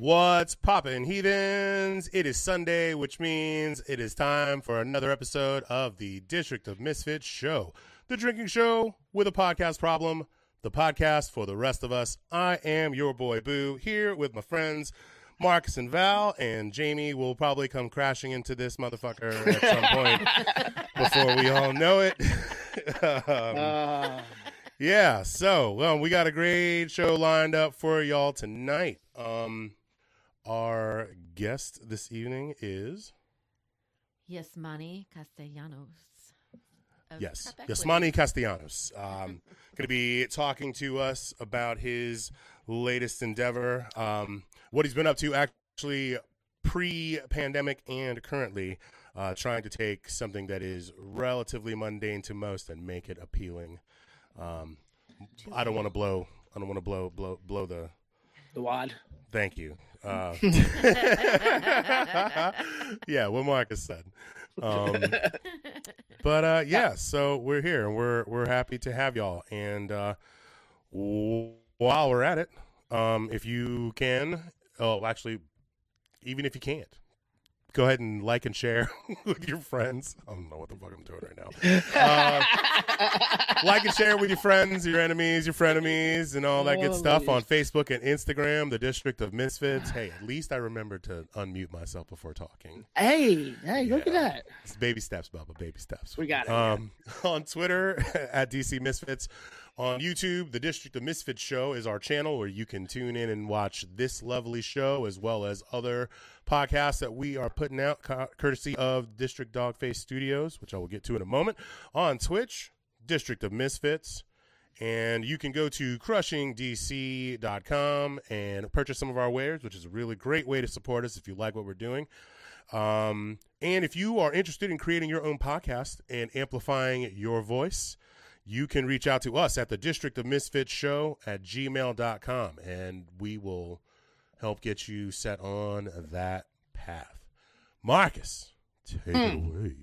What's poppin', heathens? It is Sunday, which means it is time for another episode of the District of Misfits show, the drinking show with a podcast problem, the podcast for the rest of us. I am your boy Boo here with my friends Marcus and Val, and Jamie will probably come crashing into this motherfucker at some point before we all know it. um, yeah, so well, we got a great show lined up for y'all tonight. Um, our guest this evening is Yasmani Castellanos. of yes, Prep Yasmani Castellanos. Um, going to be talking to us about his latest endeavor, um, what he's been up to actually pre-pandemic and currently, uh, trying to take something that is relatively mundane to most and make it appealing. Um, I don't want to blow. I don't want to blow blow blow the The wad. Thank you. Uh, yeah, what Marcus said. Um, but uh, yeah, so we're here and we're we're happy to have y'all. And uh, while we're at it, um, if you can, oh, actually, even if you can't, go ahead and like and share with your friends. I don't know what the fuck I'm doing right now. Uh, like and share with your friends, your enemies, your frenemies, and all that good stuff on Facebook and Instagram, the District of Misfits. Hey, at least I remembered to unmute myself before talking. Hey, hey, look at that. It's baby steps, Bubba, baby steps. We got it. Um, on Twitter at DC Misfits. On YouTube, the District of Misfits show is our channel where you can tune in and watch this lovely show as well as other podcasts that we are putting out co- courtesy of District Dogface Studios, which I will get to in a moment. On Twitch, District of Misfits. And you can go to crushingdc.com and purchase some of our wares, which is a really great way to support us if you like what we're doing. Um, and if you are interested in creating your own podcast and amplifying your voice, you can reach out to us at the District of Misfits Show at gmail.com and we will help get you set on that path. Marcus, take it away.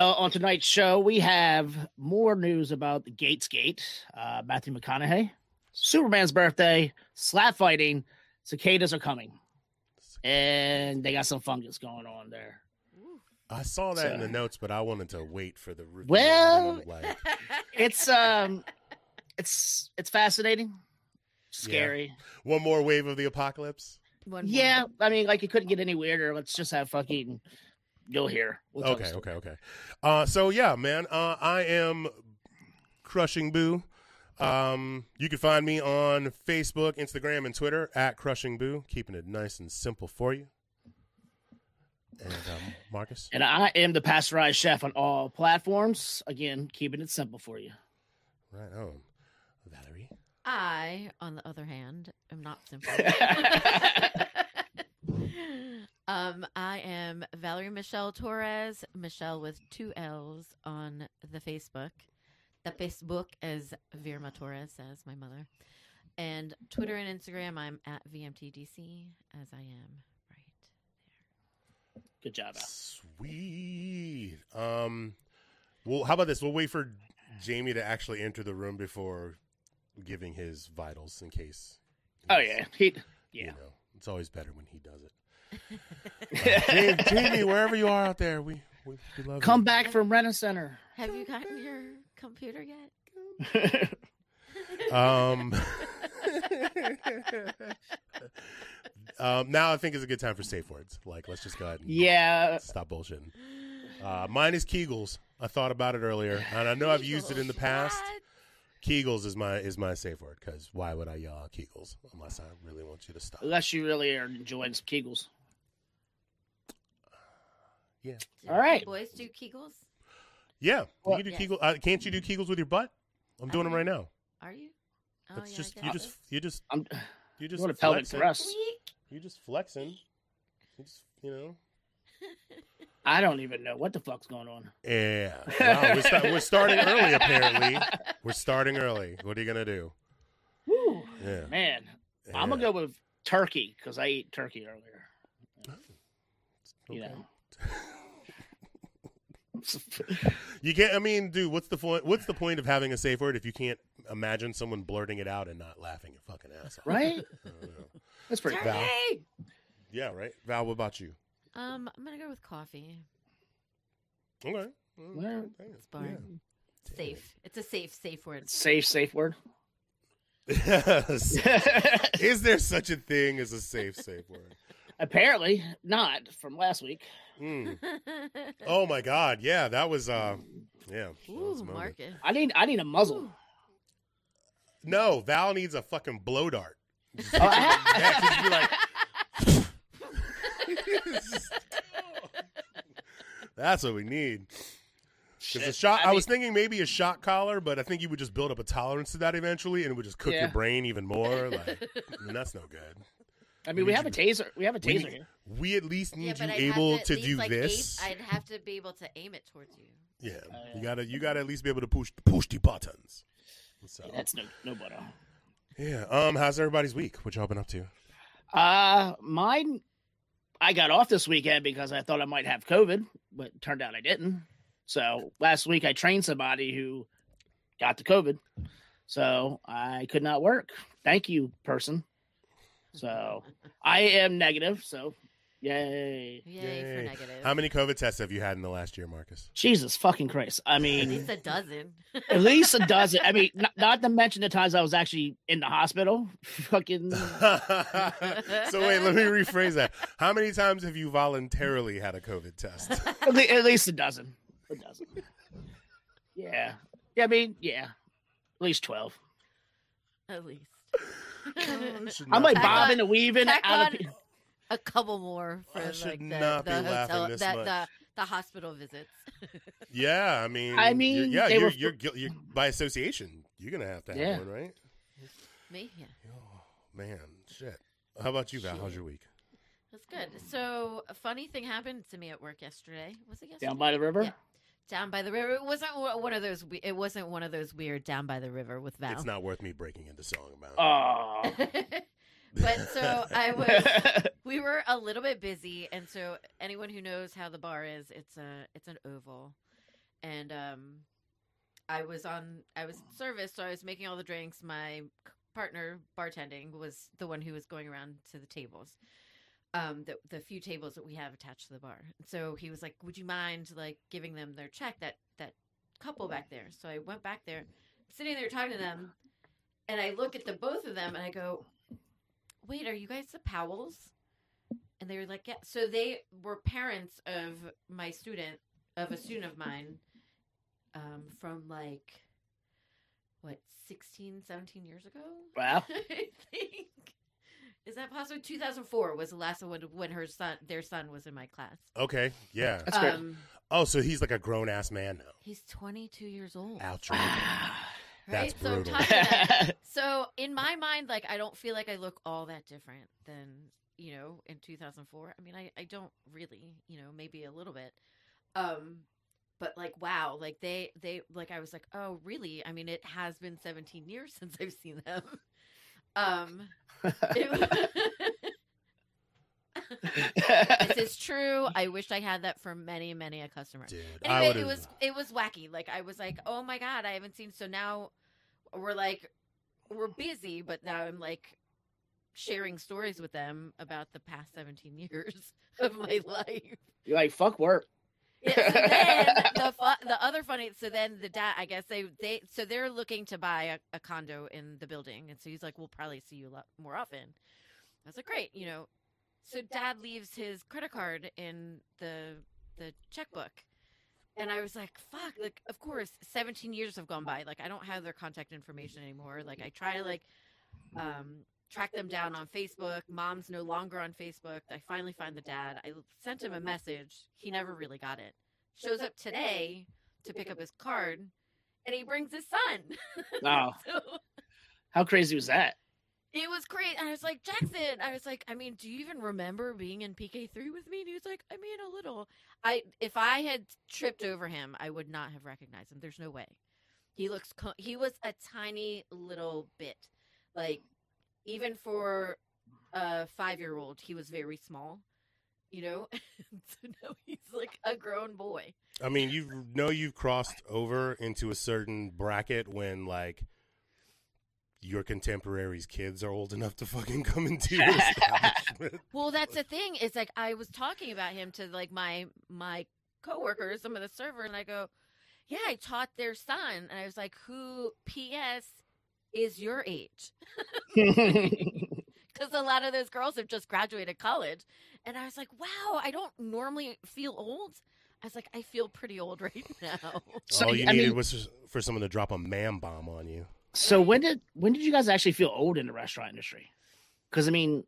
Uh, on tonight's show, we have more news about the Gaetz Gate, uh, Matthew McConaughey, Superman's birthday, slap fighting, cicadas are coming, and they got some fungus going on there. I saw that in the notes, but I wanted to wait for the review. Well- like, It's um, it's it's fascinating, scary. one more wave of the apocalypse. One more. Yeah, I mean, like it couldn't get any weirder. Let's just have fucking. You'll hear. We'll tell okay, okay, okay. Uh, so yeah, man, uh, I am crushing boo. Um, you can find me on Facebook, Instagram, and Twitter at crushing boo, keeping it nice and simple for you. And um, Marcus, And I am the pasteurized chef on all platforms. Again, keeping it simple for you. right on, Valerie. I, on the other hand, am not simple. um, I am Valerie Michelle Torres, Michelle with two L's on the Facebook. The Facebook, as Virma Torres says, my mother. And Twitter and Instagram, I'm at VMTDC, as I am right Good job, Al. Sweet. Um, well, how about this? We'll wait for Jamie to actually enter the room before giving his vitals in case. Oh yeah, he, You yeah. know, it's always better when he does it. Uh, Jamie, Jamie, wherever you are out there, we we, we love Come you. back from Renner Center. Have you gotten your computer yet? Um, um, now I think is a good time for safe words. Like, let's just go ahead and yeah, stop bullshitting. Uh, mine is Kegels. I thought about it earlier, and I know I've used it in the past. What? Kegels is my is my safe word because why would I yell out Kegels unless I really want you to stop? unless you really are enjoying some Kegels. Yeah, Do All right. Boys do Kegels? yeah. Well, you can do yes. Kegel. Uh, can't you do Kegels with your butt? I'm doing them right now. Are you? Oh, That's yeah, just you just you just I'm you just want a pelvic flex it. thrust. Squeak. You just flexing. You just, you know. I don't even know what the fuck's going on. Yeah. Wow, we're, sta- we're starting early. Apparently, we're starting early. What are you gonna do? Whew, Yeah. man, I'm gonna go with turkey because I ate turkey earlier. Oh. You Okay. know. You can't. I mean, dude, what's the point? What's the point of having a safe word if you can't imagine someone blurting it out and not laughing your fucking ass off? right? I don't know. That's pretty cool. Turkey! Yeah, right. Val, what about you? Um, I'm gonna go with coffee. Okay. Well, It's boring. Safe. It's a safe, safe word. Safe, safe word. Yes. Is there such a thing as a safe, safe word? Apparently not from last week. Mm. Oh my God! Yeah, that was. uh Yeah. that was Ooh, moment. Marcus. I need I need a muzzle. No, Val needs a fucking blow dart. Just- Oh, yeah, just be like. That's what we need. 'Cause the Shit. shot, I, I was thinking maybe a shot collar, but I think you would just build up a tolerance to that eventually, and it would just cook Yeah. your brain even more. Like, and that's no good. I mean, we have a taser. We have a taser need- here. We at least need yeah, but you I'd able to, to, least, do like, this. Aim, I'd have to be able to aim it towards you. yeah, Oh, you gotta, you gotta at least be able to push, push the buttons. So, That's no no butter. yeah. Um, how's everybody's week? What y'all been up to? Uh, mine. I got off this weekend because I thought I might have COVID, but turned out I didn't. So last week I trained somebody who got the COVID, so I could not work. Thank you, person. So I am negative. So yay! Yay, Yay. for negative. How many COVID tests have you had in the last year, Marcus? Jesus fucking Christ! I mean At mean, least a dozen. at least a dozen. I mean, not, not to mention the times I was actually in the hospital. Fucking so wait, let me rephrase that. How many times have you voluntarily had a COVID test? at, le- at least a dozen. A dozen. Yeah. Yeah. I mean, yeah. At least twelve. At least. Oh, I should I'm like be- bobbing and weaving tack out on of. pe- a couple more for I like should the, not the be laughing hotel, this the, much. the the hospital visits. Yeah, I mean, I you're- mean, yeah, they you're, were- you're, guil- you're by association. You're gonna have to have Yeah. one, right? Me, yeah, Oh man, shit. How about you, Val? How's your week? that's good. So a funny thing happened to me at work yesterday. Was it yesterday? Down by the river. Yeah. Down by the river. It wasn't one one of those. we- It wasn't one of those weird down by the river with Val. It's not worth me breaking into song about. Oh. but so I was. we were a little bit busy and so anyone who knows how the bar is it's a it's an oval and um i was on i was in service so i was making all the drinks my partner bartending was the one who was going around to the tables um the, the few tables that we have attached to the bar so he was like would you mind like giving them their check that that couple back there so i went back there sitting there talking to them and i look at the both of them and i go wait, are you guys the Powells? And they were like, yeah. So they were parents of my student, of a student of mine, um, from like, what, 16, 17 years ago? Wow. I think. Is that possible? 2004 was the last one when her son, their son was in my class. Okay, yeah. That's great. Um, Oh, so he's like a grown ass man now. he's 22 years old. Ouch. Right? That's so I'm brutal. talking to. So in my mind, like I don't feel like I look all that different than you know in 2004. I mean, I I don't really, you know, maybe a little bit. Um, but like wow, like they they like I was like, oh really? I mean, it has been 17 years since I've seen them. Um, it- this is true. I wish I had that for many many a customer. Dude, Anyway, it was it was wacky. Like I was like, oh my god, I haven't seen. So now we're like, we're busy, but now I'm like sharing stories with them about the past 17 years of my life. You're like fuck work. Yeah, so then the fu- the other funny. So then the dad, I guess they they so they're looking to buy a, a condo in the building, and so he's like, we'll probably see you a lot more often. I was like, great, you know. So dad leaves his credit card in the the checkbook. And I was like, fuck, like of course, 17 years have gone by. Like I don't have their contact information anymore. Like I try to like um track them down on Facebook. Mom's no longer on Facebook. I finally find the dad. I sent him a message. He never really got it. Shows up today to pick up his card and he brings his son. Wow. so How crazy was that? It was great. I was like, Jackson, I was like, I mean, do you even remember being in PK3 with me? And he was like, I mean, a little. I If I had tripped over him, I would not have recognized him. There's no way. He looks, co- he was a tiny little bit. Like, even for a five year old, he was very small, you know? so now he's like a grown boy. I mean, you know you've crossed over into a certain bracket when like your contemporaries' kids are old enough to fucking come into your establishment. Well, that's the thing. It's like I was talking about him to like my my coworkers, some of the server, and I go, "Yeah, I taught their son," and I was like, "Who? P.S. is your age?" Because a lot of those girls have just graduated college, and I was like, "Wow, I don't normally feel old." I was like, "I feel pretty old right now." So, All you I needed mean- was for someone to drop a man bomb on you. so when did when did you guys actually feel old in the restaurant industry? Because I mean,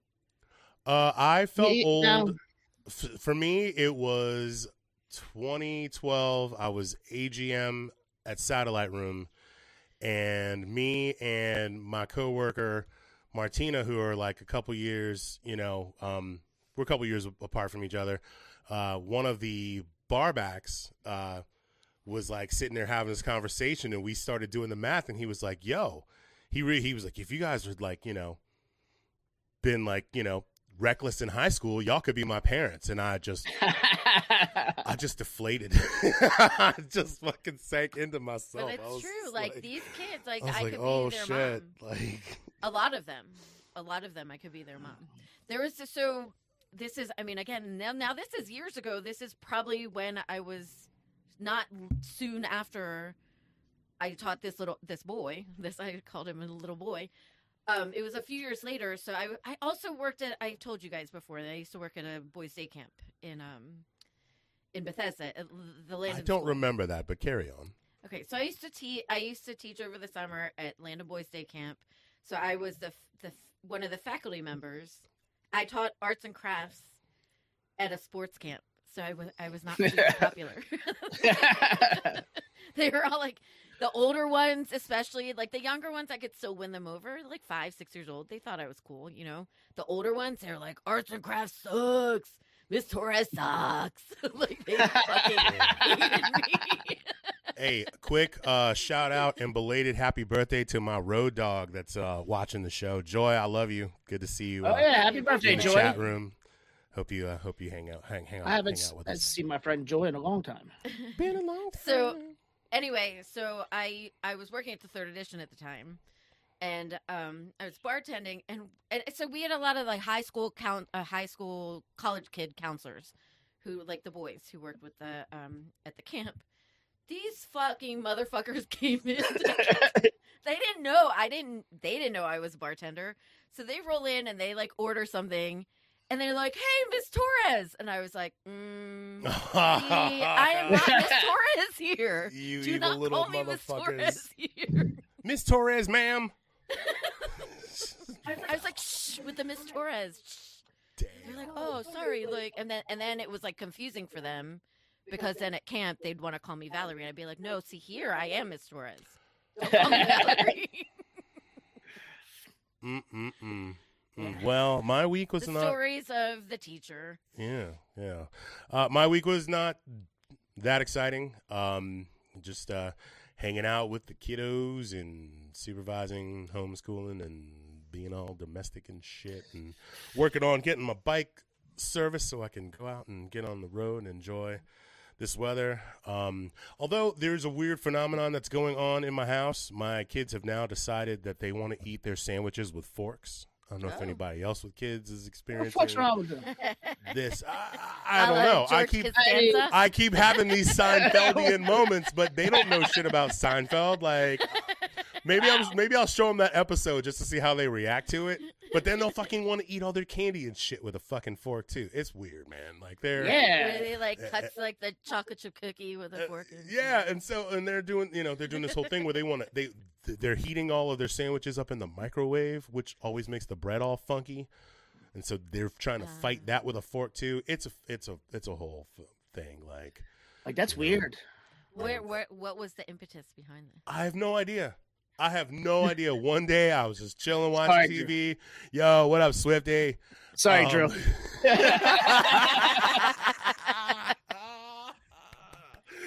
Uh, I felt Yeah, old. no. F- for me, it was 2012. I was AGM at Satellite Room, and me and my coworker Martina, who are like a couple years, you know, um, we're a couple years apart from each other. Uh, one of the barbacks uh, was like sitting there having this conversation, and we started doing the math, and he was like, "Yo," he re- he was like, "If you guys would like, you know." been like you know reckless in high school y'all could be my parents. And i just i just deflated. I just fucking sank into myself. But it's true. Like, these kids, like i I like could oh be their shit. Mom. like a lot of them. A lot of them i could be their mom. There was this, so this is i mean again now, now this is years ago. This is probably when i was not soon after i taught this little this boy this i called him a little boy um, it was a few years later so I, I also worked at i told you guys before that i used to work at a boys day camp in um in bethesda at the i Landon don't School. remember that but carry on Okay, so I used to teach. I used to teach over the summer at Landon Boys Day Camp. So I was the the one of the faculty members. I taught arts and crafts at a sports camp. So I was I was not super popular. they were all like the older ones, especially like the younger ones. I could still win them over. Like five, six years old, they thought I was cool. You know, the older ones, they're like arts and crafts sucks. Miss Torres sucks. like they fucking hated me. hey quick uh shout out and belated happy birthday to my road dog that's uh watching the show joy i love you good to see you oh uh, yeah, happy birthday, in the Joy. chat room hope you uh, hope you hang out hang, hang out I haven't hang out with s- us seen my friend Joy in a long time. been a long So- time. Anyway, so I I was working at the third edition at the time, and um I was bartending, and and so we had a lot of like high school count, uh, high school college kid counselors, who like the boys who worked with the um at the camp. These fucking motherfuckers came in. they didn't know I didn't. They didn't know I was a bartender. So they roll in and they like order something, and they're like, "Hey, Miss Torres," and I was like, mm, "I am not Miss Torres here." You Do evil not little call me Miss. Torres here. Miss Torres, ma'am. I, I was like, shh, with the Miss Torres. Shh. They're like, oh, sorry, like, and then and then it was like confusing for them because then at camp they'd want to call me Valerie, and I'd be like, no, see here, I am Miss Torres. Don't call me Valerie. Mm-mm-mm. Mm. Well, my week was the not. stories of the teacher. Yeah, yeah. Uh, my week was not that exciting. Um, just uh, hanging out with the kiddos and supervising homeschooling and being all domestic and shit and working on getting my bike service so I can go out and get on the road and enjoy this weather. Um, although there's a weird phenomenon that's going on in my house, my kids have now decided that they want to eat their sandwiches with forks. I don't know if Oh. anybody else with kids is What the experiencing fuck's wrong with them? this. I, I, I don't la know. I keep Costanza. I keep having these Seinfeldian moments, but they don't know shit about Seinfeld. Like maybe I was maybe I'll show them that episode just to see how they react to it. But then they'll fucking want to eat all their candy and shit with a fucking fork too. It's weird, man. Like they're Where Yeah. they like cuts like the chocolate chip cookie with a uh, fork. yeah, and so and they're doing you know they're doing this whole thing where they want to they they're heating all of their sandwiches up in the microwave, which always makes the bread all funky, and so they're trying to fight Ah. that with a fork too. It's a it's a it's a whole f- thing. Like Like that's weird. Where, where, what was the impetus behind this? I have no idea. I have no idea. One day I was just chilling watching TV. Yo, what up, Swifty? Sorry, Um, Drew.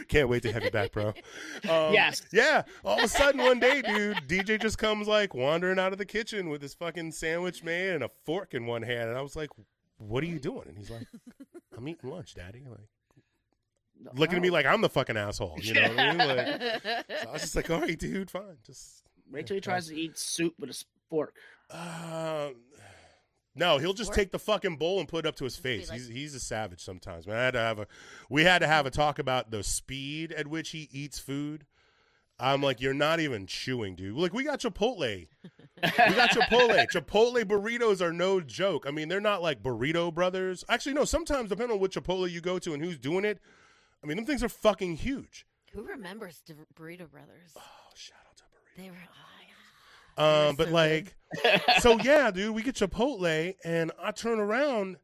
Can't wait to have you back, bro. Um, Yes. Yeah. All of a sudden, one day, dude, DJ just comes like wandering out of the kitchen with his fucking sandwich made and a fork in one hand, and I was like, "What are you doing?" And he's like, "I'm eating lunch, Daddy." Like looking at me like I'm the fucking asshole. You know what I mean? Like, so I was just like, "All right, dude, fine." Just Wait till he tries to eat soup with a fork. Um, no, he'll just Or- take the fucking bowl and put it up to his face. like- he's he's a savage sometimes. Man, I had to have a we had to have a talk about the speed at which he eats food. I'm like, you're not even chewing, dude. Like, we got Chipotle. We got Chipotle. Chipotle burritos are no joke. I mean, they're not like burrito brothers. Actually, no. Sometimes, depending on which Chipotle you go to and who's doing it, I mean, them things are fucking huge. Who remembers the Burrito Brothers? Oh, shut out to burrito. They were. Oh, Um, but so like, so yeah, dude, we get Chipotle, and I turn around,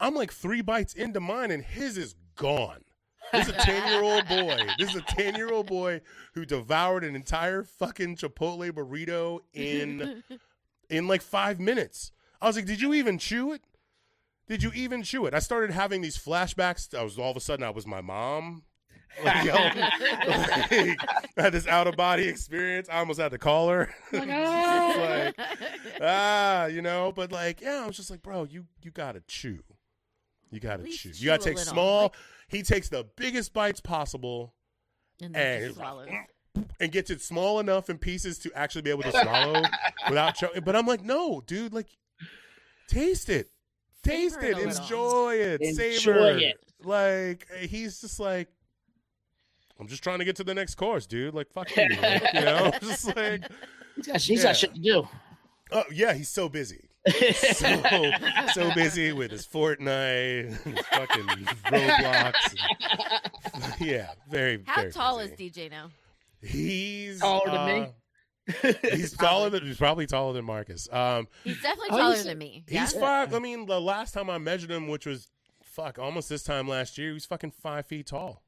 I'm like three bites into mine, and his is gone. This is a ten year old boy. This is a ten year old boy who devoured an entire fucking Chipotle burrito in in like five minutes. I was like, did you even chew it? Did you even chew it? I started having these flashbacks. I was all of a sudden I was my mom. Like, yo, like, I had this out of body experience. I almost had to call her. like, ah, you know, but like, yeah, I was just like, bro, you you gotta chew. You gotta least chew. You gotta a take small. like- he takes the biggest bites possible and and then he's just like, swallows. and gets it small enough in pieces to actually be able to swallow without choking. But I'm like, no, dude, like, taste it, taste Savor it, it enjoy it, Enjoy savor it. Like, he's just like, I'm just trying to get to the next course, dude. Like, fuck you, like, you know. just like, He's got, he's Yeah. got shit to do. oh yeah, he's so busy. so so busy with his Fortnite, and his fucking Roblox. and- yeah, very. How very tall busy. is DJ now? He's Taller than me? uh, he's taller than he's probably taller than Marcus. Um, He's definitely Oh, taller he's- than me. Yeah? he's five. I mean, the last time I measured him, which was fuck almost this time last year, he was fucking five feet tall.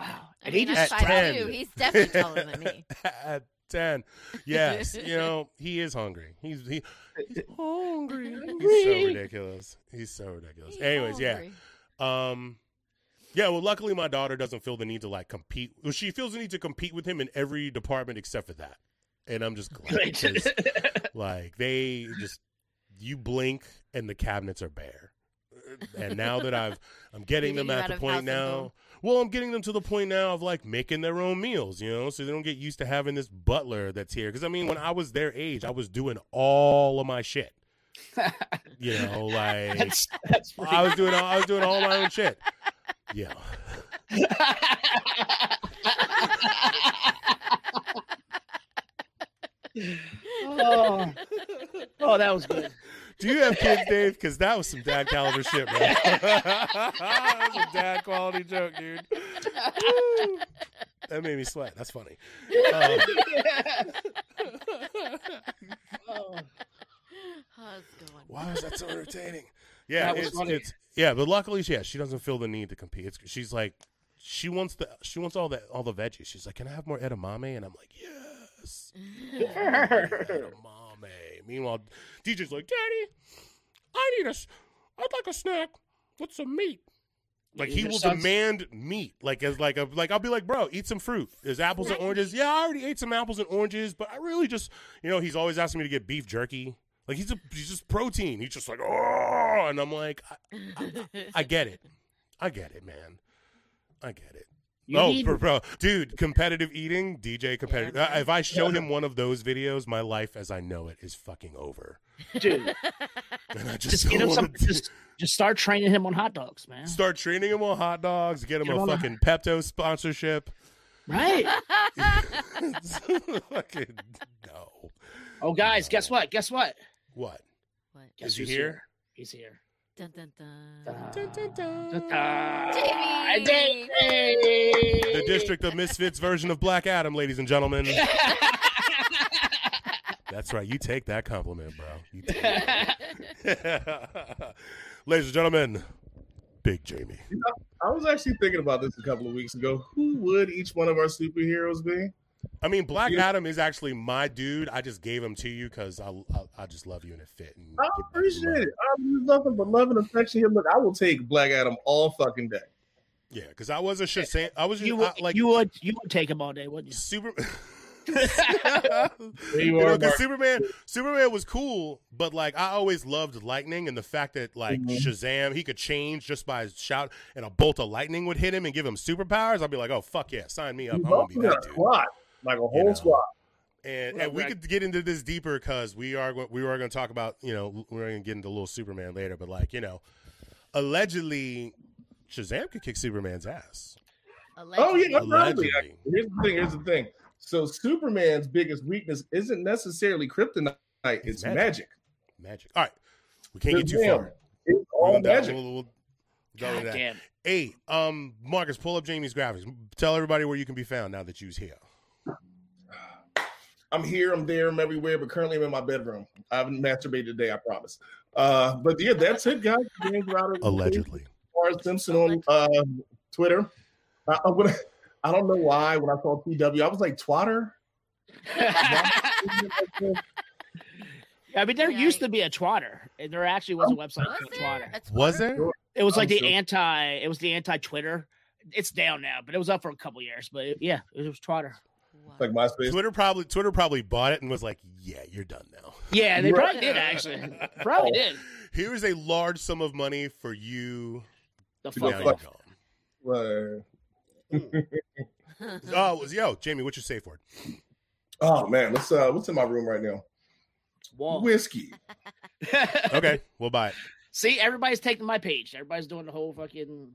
Wow. I And mean, he just five 10. two. He's definitely taller than me. At ten, yes, you know he is hungry. He's he, he's hungry. He's so ridiculous. He's so ridiculous. He's Anyways, yeah. Um, yeah. Well, luckily my daughter doesn't feel the need to like compete. Well, she feels the need to compete with him in every department except for that, and I'm just glad. 'cause, like they just you blink and the cabinets are bare. And now that I've I'm getting Getting them at the point now. home. Well, I'm getting them to the point now of like making their own meals, you know, so they don't get used to having this butler that's here. Because I mean, when I was their age, I was doing all of my shit. You know, like that's, that's I was doing all, I was doing all my own shit. Yeah. oh. oh, that was good. Do you have kids, Dave? Because that was some dad caliber shit, bro. that was a dad quality joke, dude. Woo. That made me sweat. That's funny. Uh, Oh. How's it why was that so entertaining? Yeah, That was it's, funny. it's yeah, but luckily, yeah, she doesn't feel the need to compete. It's, she's like, she wants the she wants all the all the veggies. She's like, can I have more edamame? And I'm like, yes, edamame. Meanwhile, DJ's like, Daddy, I need a, I'd like a snack with some meat. Like he will demand meat, like as like a like I'll be like, bro, eat some fruit. There's apples and oranges. Yeah, I already ate some apples and oranges, but I really just, you know, he's always asking me to get beef jerky. Like he's a he's just protein. He's just like, oh, and I'm like, I, I get it, I get it, man, I get it. You oh, need- bro, bro, dude, competitive eating, DJ competitive. Yeah, uh, if I show him one of those videos, my life as I know it is fucking over. dude, And I just, just get him some. wanna Just, just start training him on hot dogs, man. start training him on hot dogs, get him Get a on the- fucking Pepto sponsorship. Right. fucking no. Oh, guys, guess what? Guess what? What? what? Guess Is he who's here? He's here. Dun, dun, dun. Dun, Dun, dun. Davey! Davey! The District of Misfits version of Black Adam, ladies and gentlemen. That's right. You take that compliment, bro. You take it. ladies and gentlemen, Big Jamie. I was actually thinking about this a couple of weeks ago. Who would each one of our superheroes be? I mean, Black Yeah. Adam is actually my dude. I just gave him to you because I, I I just love you and it fit. And I appreciate it. I there's nothing but love and affection here. Look, I will take Black Adam all fucking day. Yeah, because I was a Shazam. I was You would, I, like you would you would take him all day, wouldn't you? super. There you You know, are, 'cause Superman, Superman was cool, but like I always loved lightning and the fact that like Mhm. Shazam, he could change just by his shout, and a bolt of lightning would hit him and give him superpowers. I'd be like, oh fuck yeah, sign me up. He's I want also to be that dude. squad, like a whole know. squad. And, Well, and we could get into this deeper because we are we are going to talk about you know we're going to get into little Superman later, but like you know, allegedly Shazam could kick Superman's ass. Oh yeah, Allegedly. probably. Allegedly. Here's the thing. Here's the thing. So Superman's biggest weakness isn't necessarily kryptonite; it's magic. magic. Magic. All right, we can't get too Damn. far. It's all gonna- magic. We'll, we'll go into God that. damn. Hey, um, Marcus, pull up Jamie's graphics. Tell everybody where you can be found now that you's here. I'm here, I'm there, I'm everywhere, but currently I'm in my bedroom. I haven't masturbated today, I promise. Uh, but yeah, that's it, guys. James Router, Allegedly. Lars Simpson on uh, Twitter. I, I, when I, I don't know why when I saw TW, I was like twatter. I mean, there Yeah. used to be a Twatter. and There actually was a website Was called there Twatter. Was Twitter? there? It was like I'm the sure. anti. It was the anti Twitter. It's down now, but it was up for a couple years. But it- yeah, it was Twatter. Wow. Like MySpace. Twitter probably Twitter probably bought it and was like, "Yeah, you're done now." Yeah, they Right. probably did actually. Probably did. Here is a large sum of money for you. The You know, fuck Now off. you're gone. Oh, it was yo, Jamie, what's your safe word? oh man, what's uh what's in my room right now? Wall. Whiskey. Okay, we'll buy it. See, everybody's taking my page. Everybody's doing the whole fucking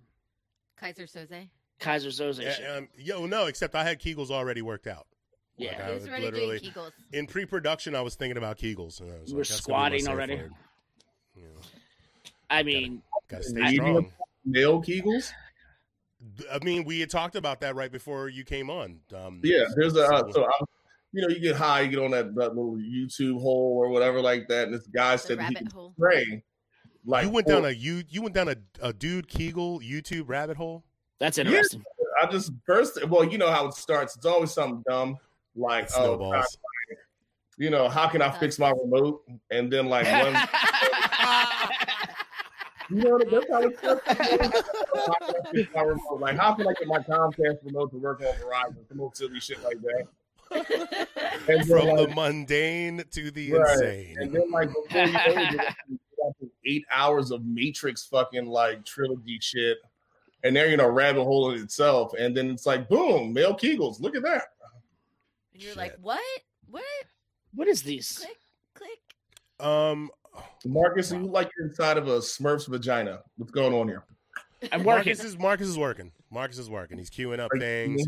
Keyser Söze. Keyser Söze shit. Yeah, um, yo, no, except I had Kegels already worked out. Yeah. Like, I was already literally doing Kegels? in pre-production. I was thinking about Kegels. And I was You like, were that's gonna be my squatting already? word. You know, I mean, gotta stay I- strong. Male Kegels? I mean, we had talked about that right before you came on. Um, Yeah, there's a uh, so- so I, you know you get high, you get on that, that little YouTube hole or whatever like that, and this guy said he rabbit can hole. spray. Like you went down a you you went down a, a dude Kegel YouTube rabbit hole. That's interesting. I just first, well, you know how it starts. It's always something dumb, like It oh, snowballs. you know, how can I fix my remote? And then like one, you know, that's how it starts. How can I fix my? Like how can I get my Comcast remote to work on Verizon? Some old silly shit like that. And then, From the mundane to the Right. insane. And then like before you know it, you got like eight hours of Matrix fucking like trilogy shit. And they're in a rabbit hole in itself. And then it's like, boom, male Kegels. Look at that. And you're like, what? What? what is this? Click, click. Um, Marcus, you like you're inside of a Smurf's vagina. What's going on here? I'm working. Marcus is Marcus is working. Marcus is working. He's queuing up things.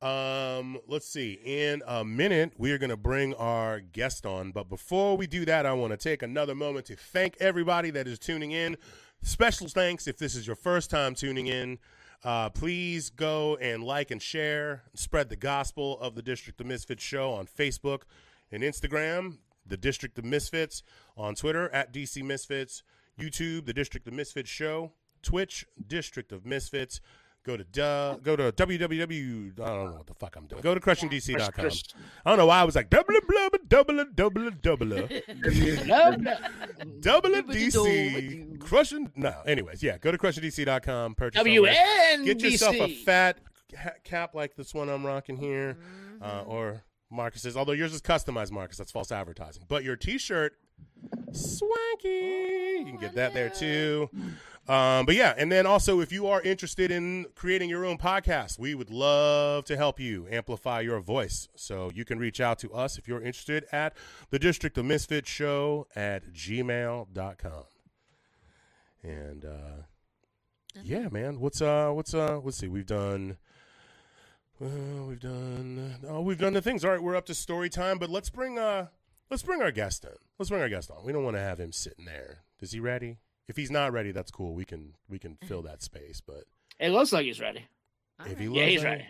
Um, let's see. In a minute, we are going to bring our guest on. But before we do that, I want to take another moment to thank everybody that is tuning in. Special thanks if this is your first time tuning in. Uh, please go and like and share, spread the gospel of the District of Misfits show on Facebook and Instagram, the District of Misfits, on Twitter at DC Misfits, YouTube, the District of Misfits show, Twitch, District of Misfits. Go to duh, go to www. I don't know what the fuck I'm doing. Go to crushingdc.com. Chris- I don't know why I was like double double double double double No, no. double DC crushing. No, anyways, yeah. Go to crushingdc.com. Purchase somewhere. Get yourself a fat cap like this one I'm rocking here, uh, Mm-hmm. or Marcus's. Although yours is customized, Marcus. That's false advertising. But your T-shirt, swanky. You can get that there too. Um, but yeah, and then also if you are interested in creating your own podcast, we would love to help you amplify your voice. So you can reach out to us if you're interested at the District of Misfit Show at gmail.com. And uh, yeah, man. What's uh what's uh let's see, we've done uh, we've done oh we've done the things. All right, we're up to story time, but let's bring uh let's bring our guest in. Let's bring our guest on. We don't want to have him sitting there. Is he ready? If he's not ready, that's cool. We can we can fill that space. But It looks like he's ready. All if he right. Yeah, he's that- ready.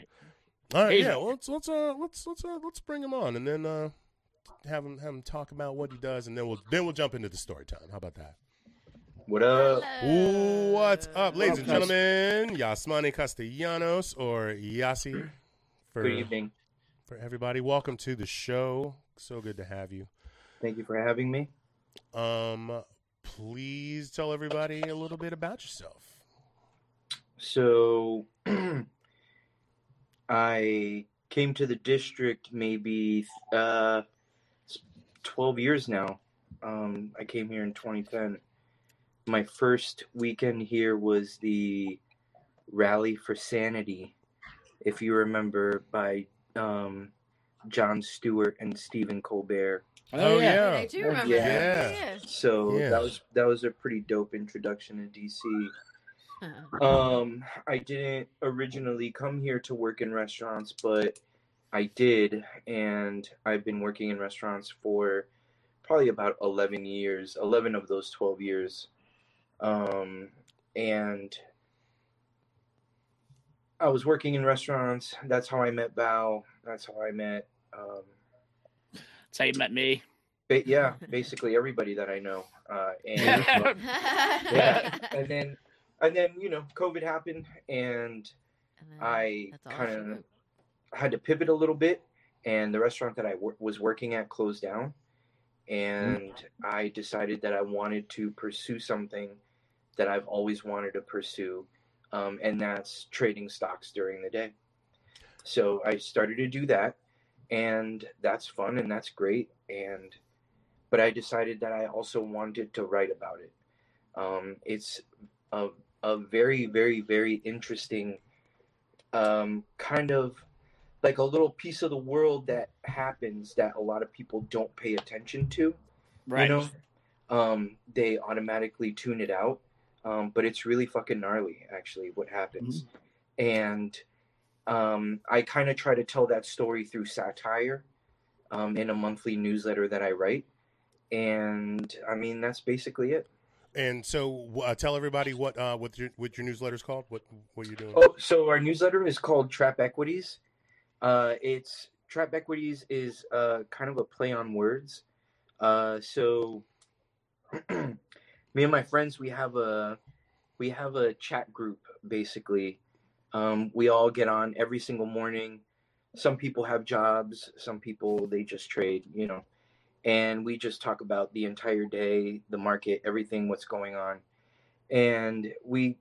All right, He's yeah. ready. Well, let's let's uh let's let's uh, let's bring him on and then uh have him have him talk about what he does and then we'll then we'll jump into the story time. How about that? What up? Ooh, what's up, ladies and gentlemen? Yasmani Castellanos or Yasi for Good evening. for everybody. Welcome to the show. So good to have you. Thank you for having me. Um, please tell everybody a little bit about yourself. So, I came to the district maybe uh, 12 years now. Um, I came here in 2010. My first weekend here was the Rally for Sanity, if you remember, by um, Jon Stewart and Stephen Colbert. Oh, yeah. I do remember Yeah. that. Yeah. Yeah. So Yeah. that was that was a pretty dope introduction to DC. Uh, Um, I didn't originally come here to work in restaurants, but I did, and I've been working in restaurants for probably about 11 years, 11 of those 12 years. Um, and I was working in restaurants. That's how I met Bao. That's how I met, um, That's how you met me. ba- yeah, basically everybody that I know. Uh, and yeah. yeah, and then, and then you know, COVID happened, and And I kind of wrote. had to pivot a little bit, and the restaurant that I wor- was working at closed down, and I decided that I wanted to pursue something that I've always wanted to pursue, um, and that's trading stocks during the day. So I started to do that, and that's fun and that's great. And but I decided that I also wanted to write about it. Um, it's a a very very very interesting um, kind of like a little piece of the world that happens that a lot of people don't pay attention to. Right. You know, um, they automatically tune it out. Um, but it's really fucking gnarly, actually, what happens. And um, I kind of try to tell that story through satire um, in a monthly newsletter that I write. And I mean, that's basically it. And so, uh, tell everybody what uh, what your what your newsletter's called. What what you're doing. Oh, so our newsletter is called Trap Equities. Uh, it's Trap Equities is uh, kind of a play on words. Uh, so me and my friends, we have a we have a chat group basically. Um, we all get on every single morning. Some people have jobs. Some people they just trade. You know, and we just talk about the entire day, the market, everything, what's going on, and we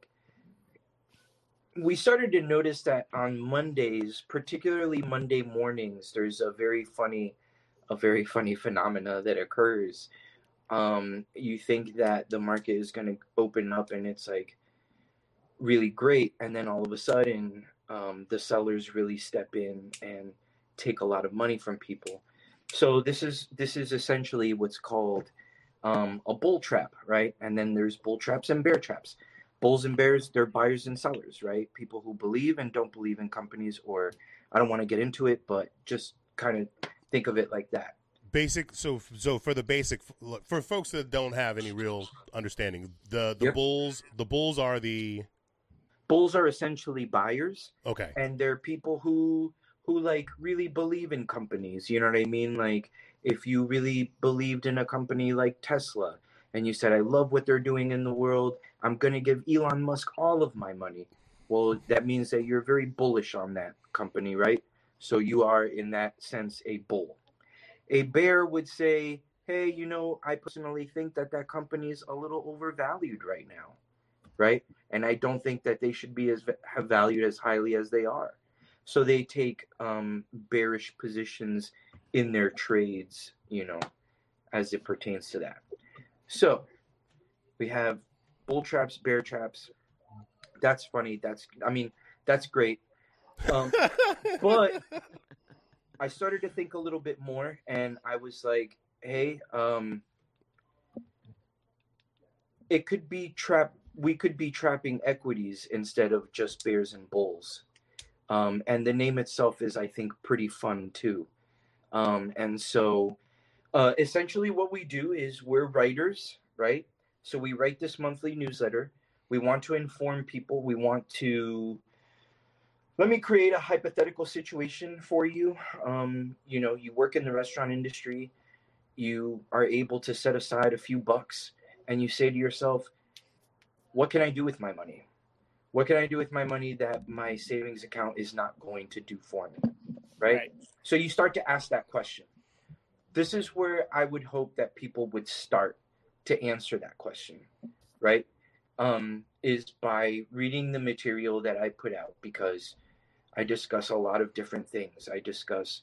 we started to notice that on Mondays, particularly Monday mornings, there's a very funny, a very funny phenomena that occurs. Um, you think that the market is going to open up and it's like really great, and then all of a sudden, um, the sellers really step in and take a lot of money from people. So this is this is essentially what's called um, a bull trap, right? And then there's bull traps and bear traps bulls and bears they're buyers and sellers right people who believe and don't believe in companies or i don't want to get into it but just kind of think of it like that Basic. So so for the basic for folks that don't have any real understanding, the the Yep. bulls the bulls are the bulls are essentially buyers okay. and they're people who who like really believe in companies you know what i mean? Like if you really believed in a company like tesla and you said i love what they're doing in the world i'm going to give elon musk all of my money well that means that you're very bullish on that company right? So you are in that sense a bull. A bear would say hey you know i personally think that that company is a little overvalued right now right and I don't think that they should be as have valued as highly as they are. So they take um, bearish positions in their trades, you know, as it pertains to that. So we have bull traps, bear traps. That's funny. That's I mean that's great. Um, but I started to think a little bit more, and I was like, hey, um, it could be trap. We could be trapping equities instead of just bears and bulls. Um, and the name itself is, I think, pretty fun too. Um, and so, uh, essentially, what we do is we're writers, right? So we write this monthly newsletter. We want to inform people. We want to let me create a hypothetical situation for you. Um, you know, you work in the restaurant industry, you are able to set aside a few bucks, and you say to yourself, What can I do with my money? What can I do with my money that my savings account is not going to do for me? right? So you start to ask that question. This is where I would hope that people would start to answer that question, right? Um, is by reading the material that I put out because I discuss a lot of different things. I discuss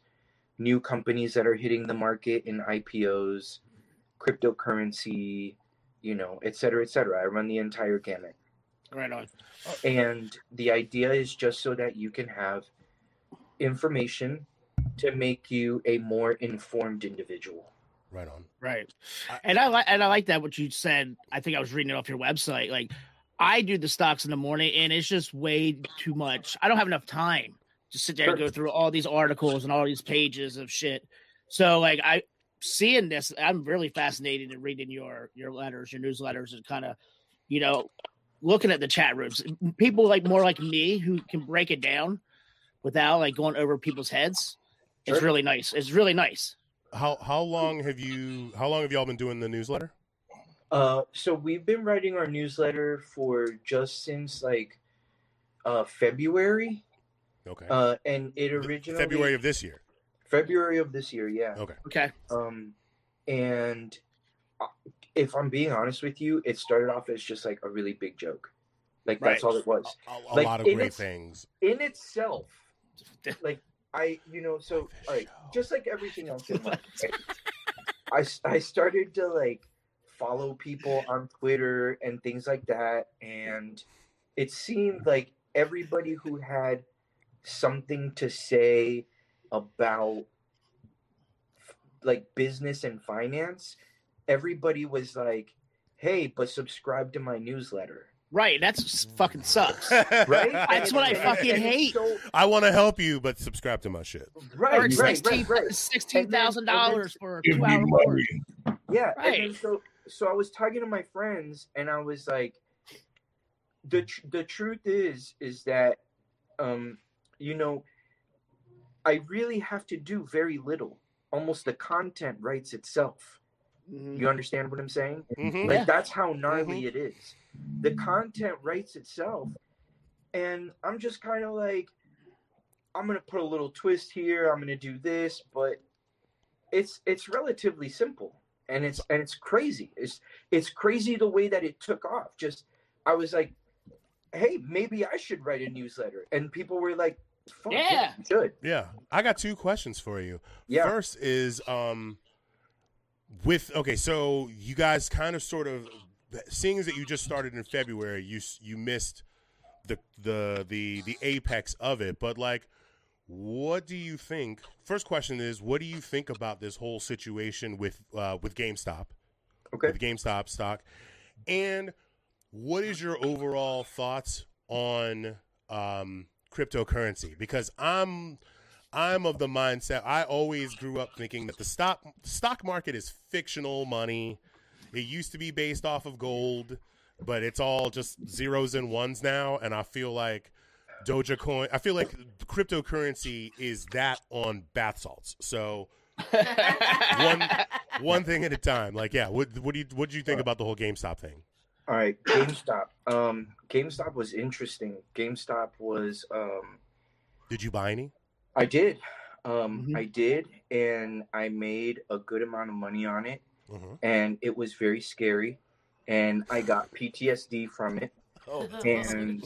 new companies that are hitting the market in IPOs, cryptocurrency, you know, et cetera, et cetera. I run the entire gamut. Right on. And the idea is just so that you can have information to make you a more informed individual. Right on. Right. I- And I like and I like that what you said. I think I was reading it off your website. Like I do the stocks in the morning and it's just way too much. I don't have enough time to sit there and go through all these articles and all these pages of shit. So like I seeing this, I'm really fascinated in reading your your letters, your newsletters, and kind of, you know, looking at the chat rooms. People like more like me who can break it down without like going over people's heads. It's really nice. It's really nice. How how long have you how long have y'all been doing the newsletter? Uh, so we've been writing our newsletter for just since like uh, February, Okay. uh, and it originally February of this year. February of this year. Yeah. Okay. Okay. Um, and uh, if I'm being honest with you, it started off as just like a really big joke. Like that's all it was. A, a Like, lot of great its- things. In itself, like I, you know, so all right, just like everything else in life, right? I s- I started to like follow people on Twitter and things like that, and it seemed like everybody who had something to say about like business and finance, everybody was like, "Hey, but subscribe to my newsletter." Right. That's fucking sucks. Right? That's what I fucking hate. so- I want to help you, but subscribe to my shit. right, or right, it's right, right. sixteen thousand dollars for a two hour course. Yeah, Right. and so so I was talking to my friends, and I was like, the tr- the truth is is that, um, you know, I really have to do very little. Almost the content writes itself. Mhm. You understand what I'm saying? Mhm. Like Yeah. that's how gnarly it is. The content writes itself, and I'm just kind of like, I'm gonna put a little twist here. I'm gonna do this, but it's it's relatively simple, and it's and it's crazy. It's it's crazy the way that it took off. Just I was like, hey, maybe I should write a newsletter, and people were like, Fuck, Yeah. you should. Yeah, I got two questions for you. Yeah. First is um with okay, so you guys kind of sort of seeing as that you just started in February, you you missed the the the the apex of it, but like what do you think? First question is what do you think about this whole situation with uh with GameStop? Okay. With GameStop stock. And what is your overall thoughts on um cryptocurrency? Because I'm I'm of the mindset I always grew up thinking that the stock stock market is fictional money. It used to be based off of gold, but it's all just zeros and ones now. And I feel like Dogecoin, I feel like cryptocurrency is that on bath salts. So one one thing at a time. Like, yeah, what what do you what do you think about the whole GameStop thing? All right, GameStop. Um, GameStop was interesting. GameStop was um, Did you buy any? I did. Um, Mhm. I did, and I made a good amount of money on it, Mhm. and it was very scary, and I got PTSD from it. Oh, And-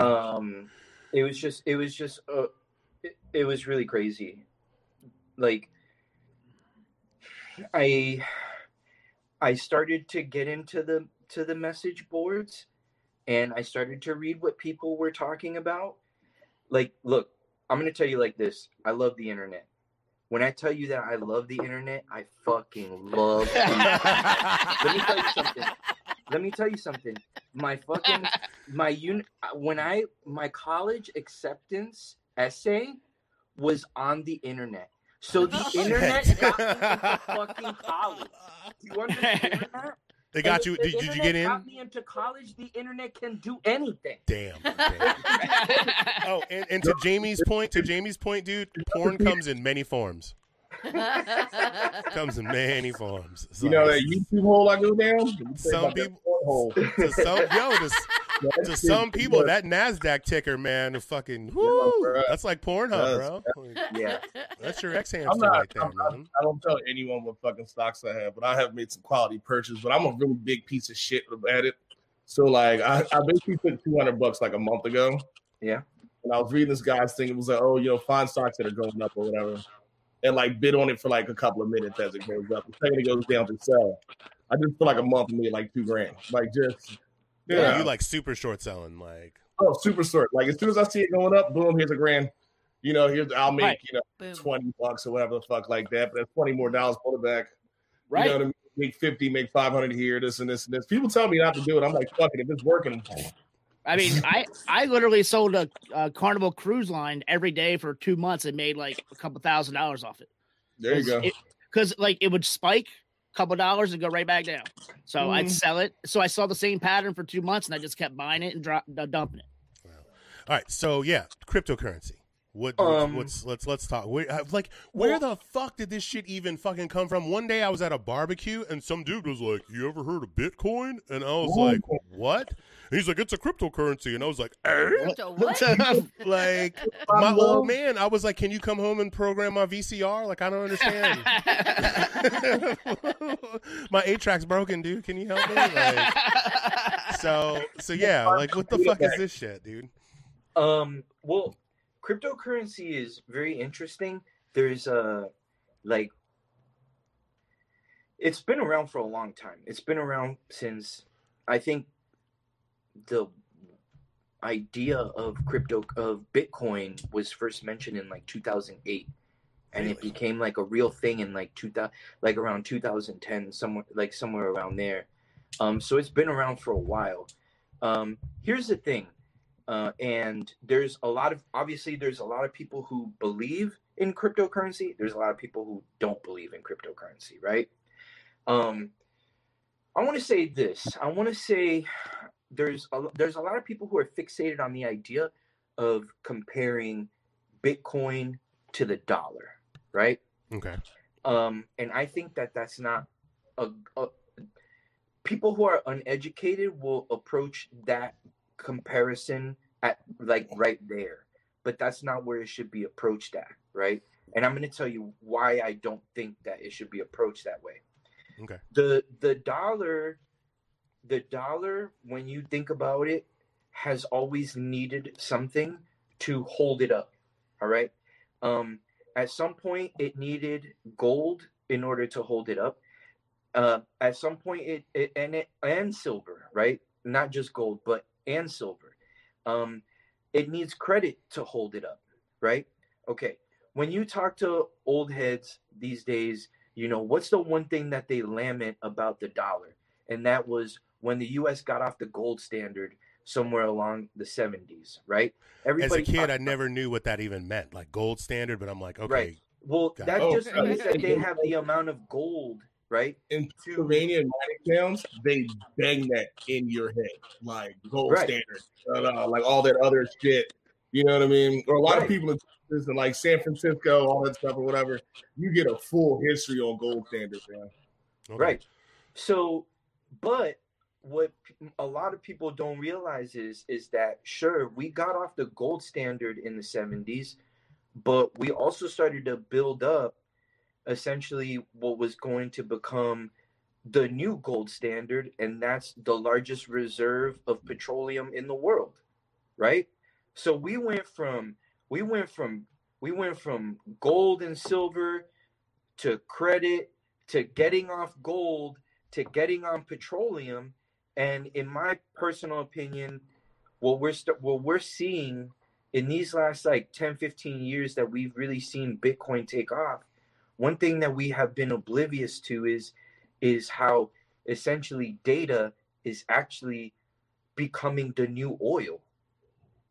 Um, it was just, it was just, uh, it, it was really crazy. Like, I, I started to get into the to the message boards, and I started to read what people were talking about. Like, look, I'm gonna tell you like this. I love the internet. When I tell you that I love the internet, I fucking love. the Let me tell you something. Let me tell you something. My fucking my un when I my college acceptance essay was on the internet. So the internet got me into fucking college. Do you understand that? They got And you. Did, did you get in? Got me into college. The internet can do anything. Damn. damn. Oh, and, and to Jamie's point, to Jamie's point, dude, porn comes in many forms. Comes in many forms. It's You know that YouTube hole I go down? Some people- hole. to some, yo, this, That to some people, was- that Nasdaq ticker, man, is fucking whoo. bro. That's like Pornhub, Yes. bro. Yeah. That's your xHamster right there, I'm not- man. I don't tell anyone what fucking stocks I have, but I have made some quality purchases. But I'm a really big piece of shit at it. So like, I, I basically took 200 bucks like a month ago. Yeah. And I was reading this guy's thing. It was like, oh, you know, find stocks that are going up or whatever, and like bid on it for like a couple of minutes as it goes up. The second it goes down to sell. I just for like a month made like two grand. Like just Yeah, yeah. you like super short selling, like oh, super short. Like as soon as I see it going up, boom, here's a grand. You know, here's I'll make Right. you know Boom. 20 bucks or whatever the fuck like that. But that's 20 more dollars, pull it back. Right. You know what I mean? Make 50, make 500 here, this and this and this. People tell me not to do it. I'm like, fuck it. If it's working, I mean, I I literally sold a, a Carnival Cruise Line every day for two months and made like a couple thousand dollars off it. there you go. Because like it would spike a couple dollars and go right back down. So I'd Mhm. sell it. So I saw the same pattern for two months and I just kept buying it and drop, uh, dumping it. All right, so yeah, cryptocurrency. What? Um, what's let's let's talk. Where, uh, like, where well- the fuck did this shit even fucking come from? One day I was at a barbecue and some dude was like, "You ever heard of Bitcoin?" And I was Ooh. like, "What?" And he's like, "It's a cryptocurrency," and I was like, eh? What? "Like, my old man." I was like, "Can you come home and program my VCR?" Like, I don't understand. my eight track's broken, dude. Can you help me? Like, so, so yeah, like, what the fuck is this shit, dude? Um, well, cryptocurrency is very interesting. There's a like it's been around for a long time. It's been around since I think the idea of crypto of Bitcoin was first mentioned in like 2008 and it became like a real thing in like 2000 like around 2010 somewhere like somewhere around there. Um so it's been around for a while. Um here's the thing uh, and there's a lot of obviously there's a lot of people who believe in cryptocurrency. There's a lot of people who don't believe in cryptocurrency right? Um i want to say this. I want to say there's a, there's a lot of people who are fixated on the idea of comparing bitcoin to the dollar right? Okay. um and i think that that's not a, a people who are uneducated will approach that comparison at like right there. But that's not where it should be approached at right? And i'm going to tell you why i don't think that it should be approached that way. Okay. the the dollar the dollar when you think about it has always needed something to hold it up all right? Um at some point it needed gold in order to hold it up. Uh at some point it, it and it and silver right? Not just gold but and silver um it needs credit to hold it up right okay when you talk to old heads these days you know what's the one thing that they lament about the dollar and that was when the us got off the gold standard somewhere along the 70s right As a kid, I never knew what that even meant, like gold standard. But I'm like, okay, Right. Well, Got that it. just Oh, means that they have the amount of gold, right? In Pennsylvania and mining towns, they bang that in your head, like gold Right. standard, uh, like all that other shit. You know what I mean? Or a lot Right. of people in Texas and like San Francisco, all that stuff or whatever. You get a full history on gold standard, man. okay. Right. So, but what a lot of people don't realize is is that sure we got off the gold standard in the 70s, but we also started to build up essentially what was going to become the new gold standard and that's the largest reserve of petroleum in the world right? So we went from we went from we went from gold and silver to credit to getting off gold to getting on petroleum. And in my personal opinion what we're st- what we're seeing in these last like 10 15 years that we've really seen bitcoin take off one thing that we have been oblivious to is is how essentially data is actually becoming the new oil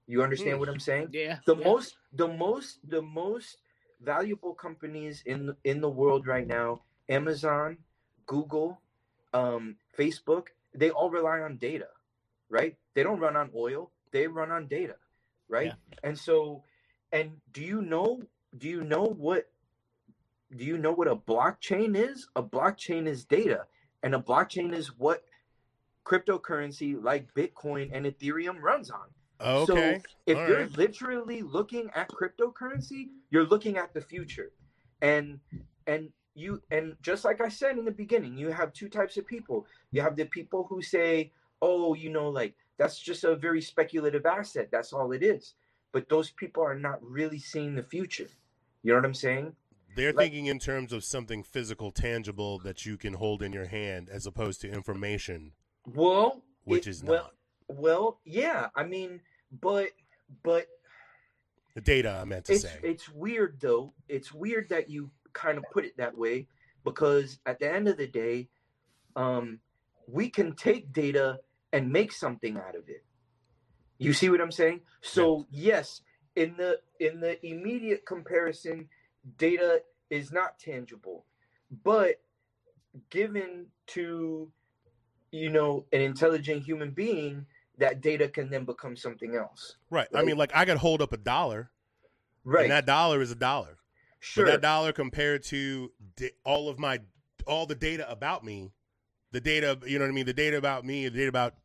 you understand Mm. what i'm saying Yeah. the yeah. most the most the most valuable companies in in the world right now amazon google um, facebook they all rely on data right they don't run on oil they run on data right Yeah. and so and do you know do you know what do you know what a blockchain is a blockchain is data and a blockchain is what cryptocurrency like Bitcoin and Ethereum runs on. Okay. So if All you're right. literally looking at cryptocurrency, you're looking at the future. And and you and just like I said in the beginning, you have two types of people. You have the people who say, "Oh, you know, like that's just a very speculative asset. That's all it is." But those people are not really seeing the future. You know what I'm saying? They're like- thinking in terms of something physical, tangible that you can hold in your hand, as opposed to information, Well, which it- is well, not Well, yeah. I mean, but but the data. I meant to it's say. it's weird though. It's weird that you kind of put it that way because at the end of the day, um, we can take data and make something out of it. You see what I'm saying? So yes, in the in the immediate comparison, data is not tangible, but given to you know an intelligent human being, that data can then become something else. right. I mean, like I could hold up a dollar, Right. and that dollar is a dollar. sure. But that dollar compared to da- all of my all the data about me, the data, you know what I mean, the data about me, the data about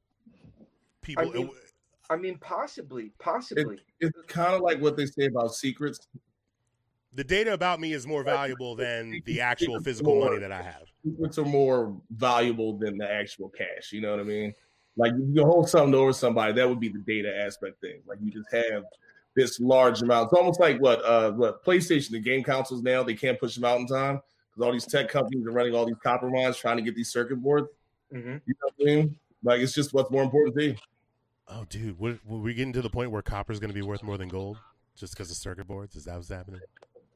people. mean, I mean, possibly, possibly. It's kind of like what they say about secrets. The data about me is more valuable than the actual physical more- money that I have. Secrets are more valuable than the actual cash. You know what I mean? Like you hold something over somebody, that would be the data aspect thing. Like you just have this large amount. It's almost like what uh what PlayStation, the game consoles now, they can't push them out in time because all these tech companies are running all these copper mines trying to get these circuit boards. hmm You know what I mean? Like it's just what's more important to you. Oh, dude, we're we getting to the point where copper is going to be worth more than gold just because of circuit boards? Is that what's happening?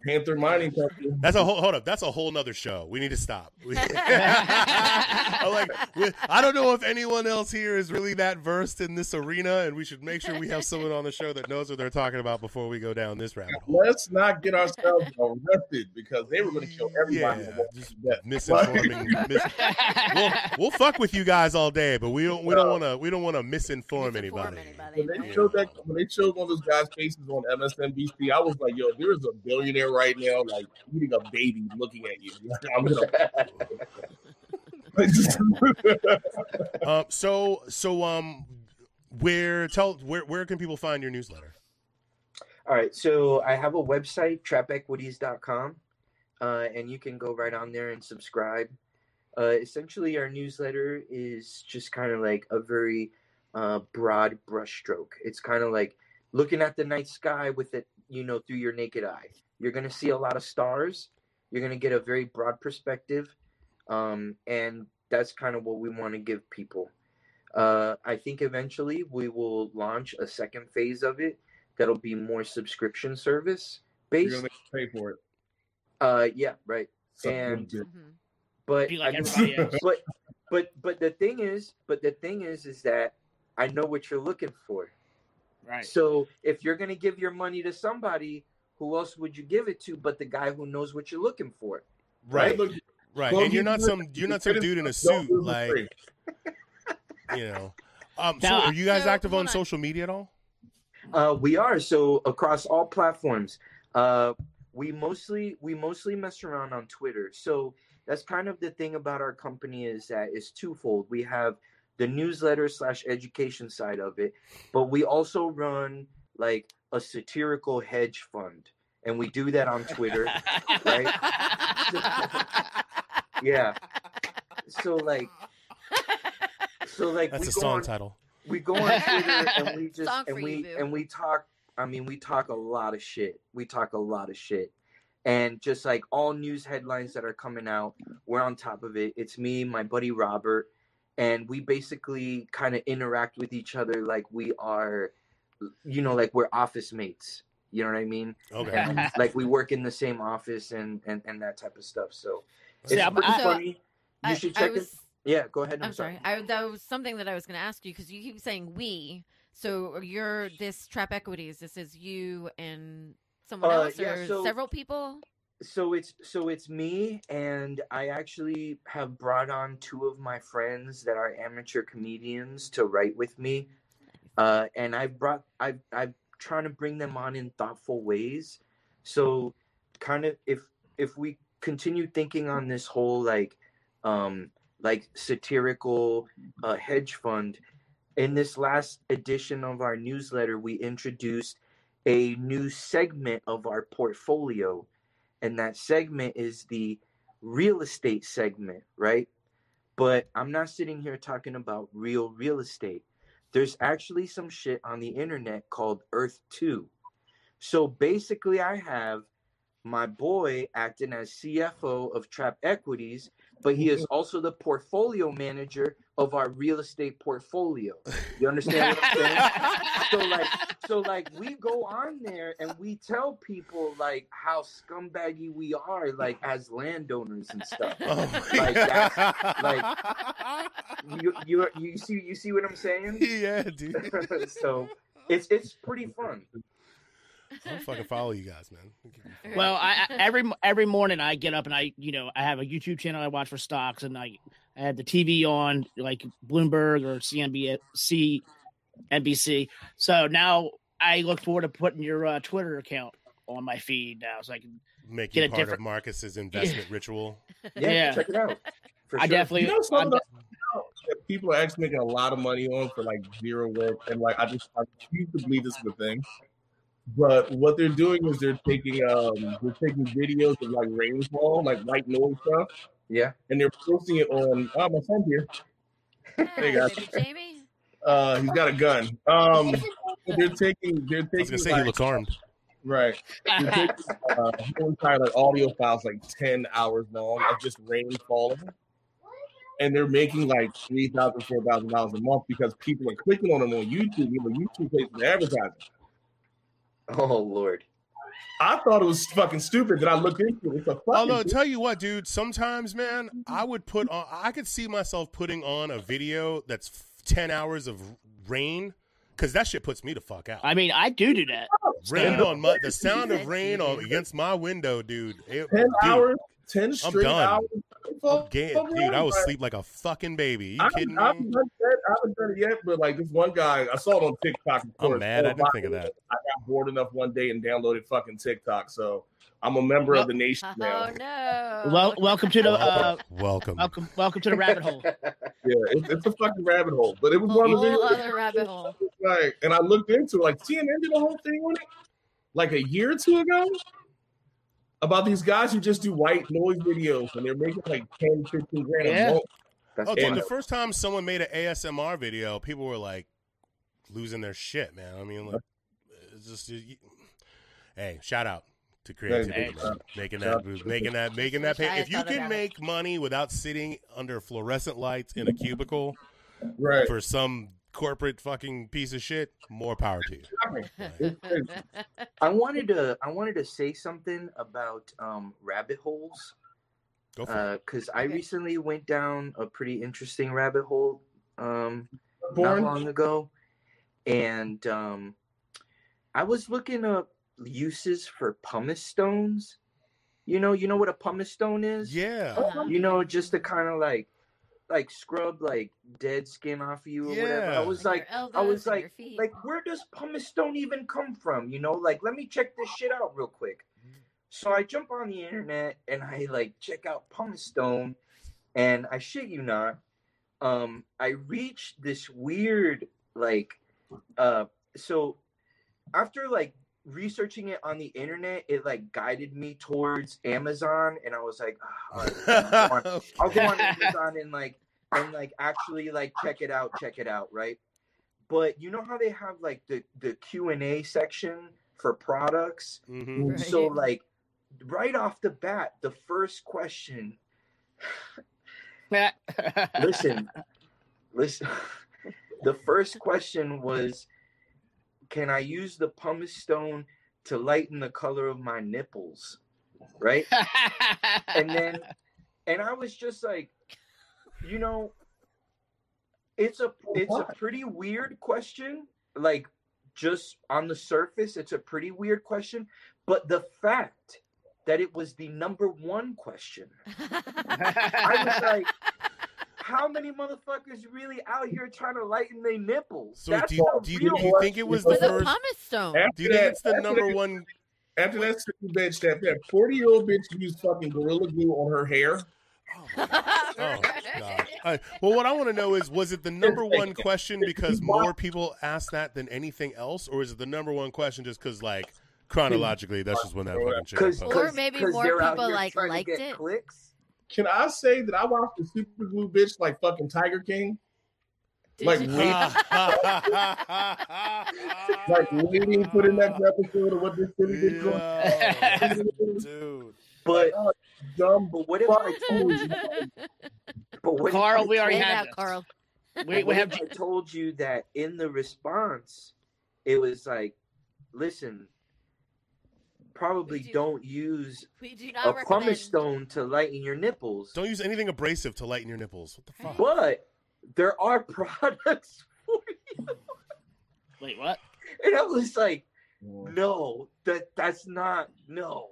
Panther Mining Company. That's a whole hold up. That's a whole nother show. We need to stop. I like. I don't know if anyone else here is really that versed in this arena, and we should make sure we have someone on the show that knows what they're talking about before we go down this rabbit hole. Let's not get ourselves arrested because they were going to kill everybody. Yeah, just misinforming. mis- we'll, we'll fuck with you guys all day, but we don't. We don't want to. We don't want to misinform Misinform anybody. anybody. When they showed that, when they showed one of those guys' faces on MSNBC, I was like, "Yo, there's a billionaire right now, like eating a baby, looking at you." I'm gonna. Um. So. So. Um. Where tell where where can people find your newsletter? All right. So I have a website, trapequities.com, uh, and you can go right on there and subscribe. Uh, essentially, our newsletter is just kind of like a very uh, broad brushstroke. It's kind of like looking at the night sky with it, you know, through your naked eye. You're going to see a lot of stars. You're going to get a very broad perspective. Um, and that's kind of what we want to give people. Uh, I think eventually we will launch a second phase of it that'll be more subscription service You're based. gonna pay for it. Uh, yeah, right. So, And- Mhm. But like I mean, but but but the thing is, but the thing is, is that I know what you're looking for. Right. So if you're gonna give your money to somebody, who else would you give it to but the guy who knows what you're looking for? Right. Look, Right. And you're not some. You're not some dude in a suit do it for like you know. Um. So are you guys active on on. social media at all? Uh, we are so across all platforms. Uh, we mostly we mostly mess around on Twitter. So that's kind of the thing about our company is that it's twofold. We have the newsletter slash education side of it, but we also run like a satirical hedge fund, and we do that on Twitter. Right. Yeah. So like so like That's we a song on, title. we go on Twitter and we just Song and we you, and we talk. I mean, we talk a lot of shit. We talk a lot of shit, and just like all news headlines that are coming out, we're on top of it. It's me, my buddy Robert, and we basically kind of interact with each other like we are, you know, like we're office mates. You know what I mean? Okay. And like we work in the same office and and and that type of stuff. So it's See, I'm- pretty I- So, funny. You I, should I check it. Yeah, go ahead. I'm sorry. I, that was something that I was going to ask you because you keep saying we. So you're this Trap Equities. This is you and someone Uh, else, yeah, or so- several people. so it's so it's me and i actually have brought on two of my friends that are amateur comedians to write with me uh, and i've brought i've i've trying to bring them on in thoughtful ways so kind of if if we continue thinking on this whole like um like satirical uh, hedge fund. In this last edition of our newsletter, we introduced a new segment of our portfolio, and that segment is the real estate segment, right? But I'm not sitting here talking about real real estate. There's actually some shit on the internet called Earth 2. So basically, I have my boy acting as CFO of Trap Equities, but he is mm-hmm. also the portfolio manager of our real estate portfolio. You understand what I'm saying? so like so like we go on there and we tell people like how scumbaggy we are like as landowners and stuff. Oh Like, that's- God. You you you see you see what I'm saying? yeah, dude. so it's it's pretty fun. I'll fucking follow you guys, man. Well, I, I every every morning I get up and I you know I have a YouTube channel I watch for stocks and I I had the TV on like Bloomberg or CNBC, NBC. So now I look forward to putting your uh, Twitter account on my feed now, so I can. Make Get you a part different- of Marcus's investment ritual. Yeah, Yeah. check it out. For I definitely. You know, some I'm of the that people are actually making a lot of money on for like zero work, and like I just I refuse to believe this is a thing. But what they're doing is they're taking um they're taking videos of like rainfall, like white noise stuff, Yeah. and they're posting it on. Oh, my son's here. Hey, guys. baby Jamie. Uh, he's got a gun. Um, they're taking they're taking I was gonna say like, he looks armed. right. They're taking uh, entire like audio files like ten hours long of just rain falling. And they're making like three thousand, four thousand dollars a month because people are clicking on them on YouTube. You know, YouTube pays for advertising. Oh Lord. I thought it was fucking stupid that I looked into it. It's a fucking Although, tell you what, dude, sometimes, man, I would put on, I could see myself putting on a video that's 10 hours of rain because that shit puts me the fuck out. I mean, I do do that. rain Yeah. on my, the sound of rain on against my window, dude. It, ten dude, hours, ten straight done. hours. I'm ga- Fuck dude, I would around, sleep like a fucking baby. You I kidding haven't, I haven't me? done that. I haven't done it yet, but like this one guy, I saw it on TikTok. Of I'm mad I So didn't think of that. I got bored enough one day and downloaded fucking TikTok. So I'm a member of the nation Oh now. no. Well, welcome to the uh, Welcome. welcome welcome to the rabbit hole. Yeah, it's, it's a fucking rabbit hole. But it was one of the other rabbit hole. Like, and I looked into it, like CNN did a whole thing on it, like a year or two ago, about these guys who just do white noise videos and they're making like 10, 15 grand Yeah. a month. That's Oh, dude, the first time someone made an ASMR video, people were like losing their shit, man. I mean, like, it's just, you- hey, shout out to creativity, Hey, man. making that, making that, making that Wish I pay. If you can make money without sitting under fluorescent lights in a cubicle Right. for some corporate fucking piece of shit, more power to you. I wanted to I wanted to say something about um, rabbit holes Go for it. because I Okay. recently went down a pretty interesting rabbit hole um, not long ago, and um, I was looking up uses for pumice stones. You know, you know what a pumice stone is. Yeah. Uh-huh. You know, just to kind of like, like scrub like dead skin off you or whatever. I was On like, I was like, like where does pumice stone even come from? You know, like let me check this shit out real quick. So I jump on the internet and I like check out pumice stone, and I shit you not, um, I reached this weird like, uh, so after like researching it on the internet, it like guided me towards Amazon, and I was like, "Ah, all right, I'll go on- I'll go on Amazon and like and like actually like check it out, check it out, right? But you know how they have like the the Q and A section for products. Mhm. Right. So like right off the bat, the first question. Listen, listen. The first question was, can I use the pumice stone to lighten the color of my nipples? Right. and then and I was just like, you know, it's a it's a pretty weird question. Like just on the surface, it's a pretty weird question. But the fact that it was the number one question, I was like, how many motherfuckers really out here trying to lighten their nipples? So That's do you, do, you, do you think it was the With a first? pumice stone. After Do you think it's the number that- one? After that sick bitch, that that 40 year old bitch used fucking gorilla glue on her hair. Oh, my God. Oh, God. Uh, well, what I want to know is, was it the number one question because more people asked that than anything else, or is it the number one question just because, like, chronologically, that's just when that fucking shit Or maybe more people, like, liked it. Clicks. Can I say that I watched the super glue bitch like fucking Tiger King? Did Like, you- Like waiting for the next episode of what this city is doing. Yo, dude. But Oh, dumb. but what if I told you? But what if Carl, we already Say had out. Carl. We, What we have I told you that in the response, it was like, listen, probably do- don't use We do a recommend. pumice stone to lighten your nipples. Don't use anything abrasive to lighten your nipples. What the fuck? But there are products for you. wait. What? And I was like, no, that that's not no.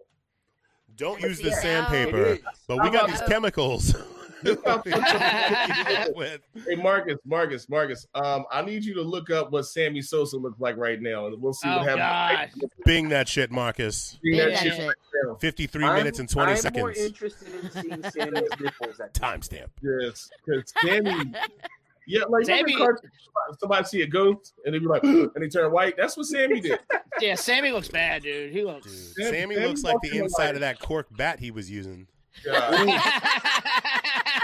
Don't use the sandpaper. But we got these oh. chemicals. With- Hey Marcus, Marcus, Marcus. Um, I need you to look up what Sammy Sosa looks like right now, and we'll see Oh, what happens. God. Bing that shit, Marcus. See Bing that that shit shit. right 53 I'm- minutes and 20 I'm more interested in seeing Sammy's nipples at Timestamp. Yes, because Sammy, yeah, like Sammy- Sammy, cartoon, somebody see a ghost and they be like, and they turn white. That's what Sammy did. Yeah, Sammy looks bad, dude. He looks. Dude, Sammy Sammy looks like the inside like- of that cork bat he was using. God.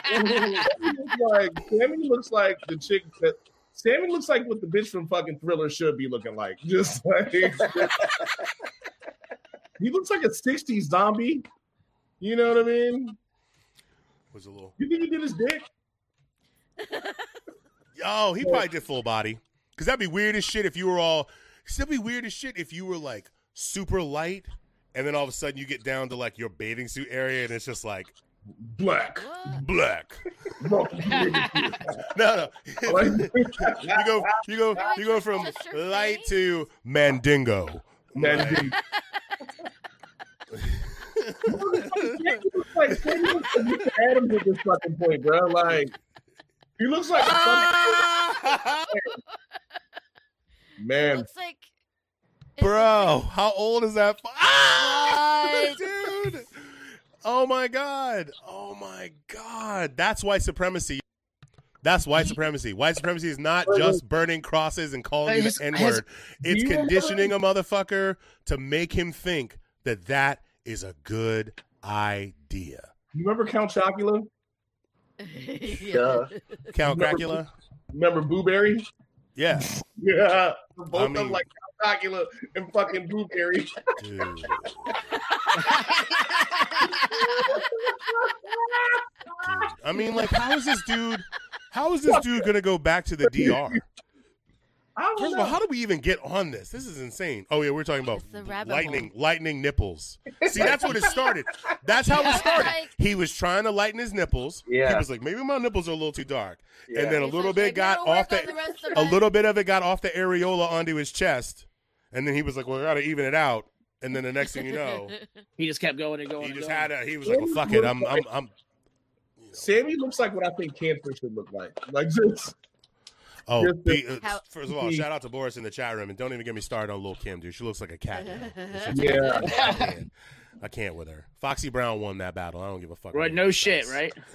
Sammy looks like Sammy looks like the chick that Sammy looks like what the bitch from fucking Thriller should be looking like. Just like he looks like a '60s zombie. You know what I mean? Was a little. You think he did his dick? Yo, he probably did full body. Cause that'd be weird as shit if you were all. Cause that'd be weird as shit if you were like super light, and then all of a sudden you get down to like your bathing suit area, and it's just like Black. What? black. No. No, no. you go, you go, you go from light to mandingo. Man, dude. like Sammy looks like Mr. Adams at this fucking point, bro. Like he looks like a fucking man. Looks like. It Bro, how old is that? fu- Ah, dude. Oh my god. Oh my god. That's white supremacy. That's white supremacy. White supremacy is not just burning crosses and calling you His- the N word. It's conditioning a motherfucker to make him think that that is a good idea. You remember Count Chocula? Yeah. Duh. Count Remember- Dracula? Remember Booberry? Yeah, Yeah. Both I of them like Chocula and fucking Booberry. dude. Dude. I mean, like, how is this dude? How is this dude gonna go back to the DR? I don't First of all, how do we even get on this? This is insane. Oh yeah, we're talking about It's the rabbit lightning, lightning nipples. See, that's what it started. That's how it started. Like- He was trying to lighten his nipples. Yeah. He was like, maybe my nipples are a little too dark, Yeah. and then a He's little like, bit got off the, the of a little bit of it got off the areola onto his chest, and then he was like, well, I gotta even it out. And then the next thing you know, He just kept going and going. he and just going. had a. He was like, well, fuck it, I'm, I'm, I'm. Sammy looks like what I think cancer should look like. Like just Oh, be, uh, How- first of all, shout out to Boris in the chat room, and don't even get me started on Lil Kim, dude. She looks like a cat. now. yeah. I can't. I can't with her. Foxy Brown won that battle. I don't give a fuck. Right, no shit, says. right?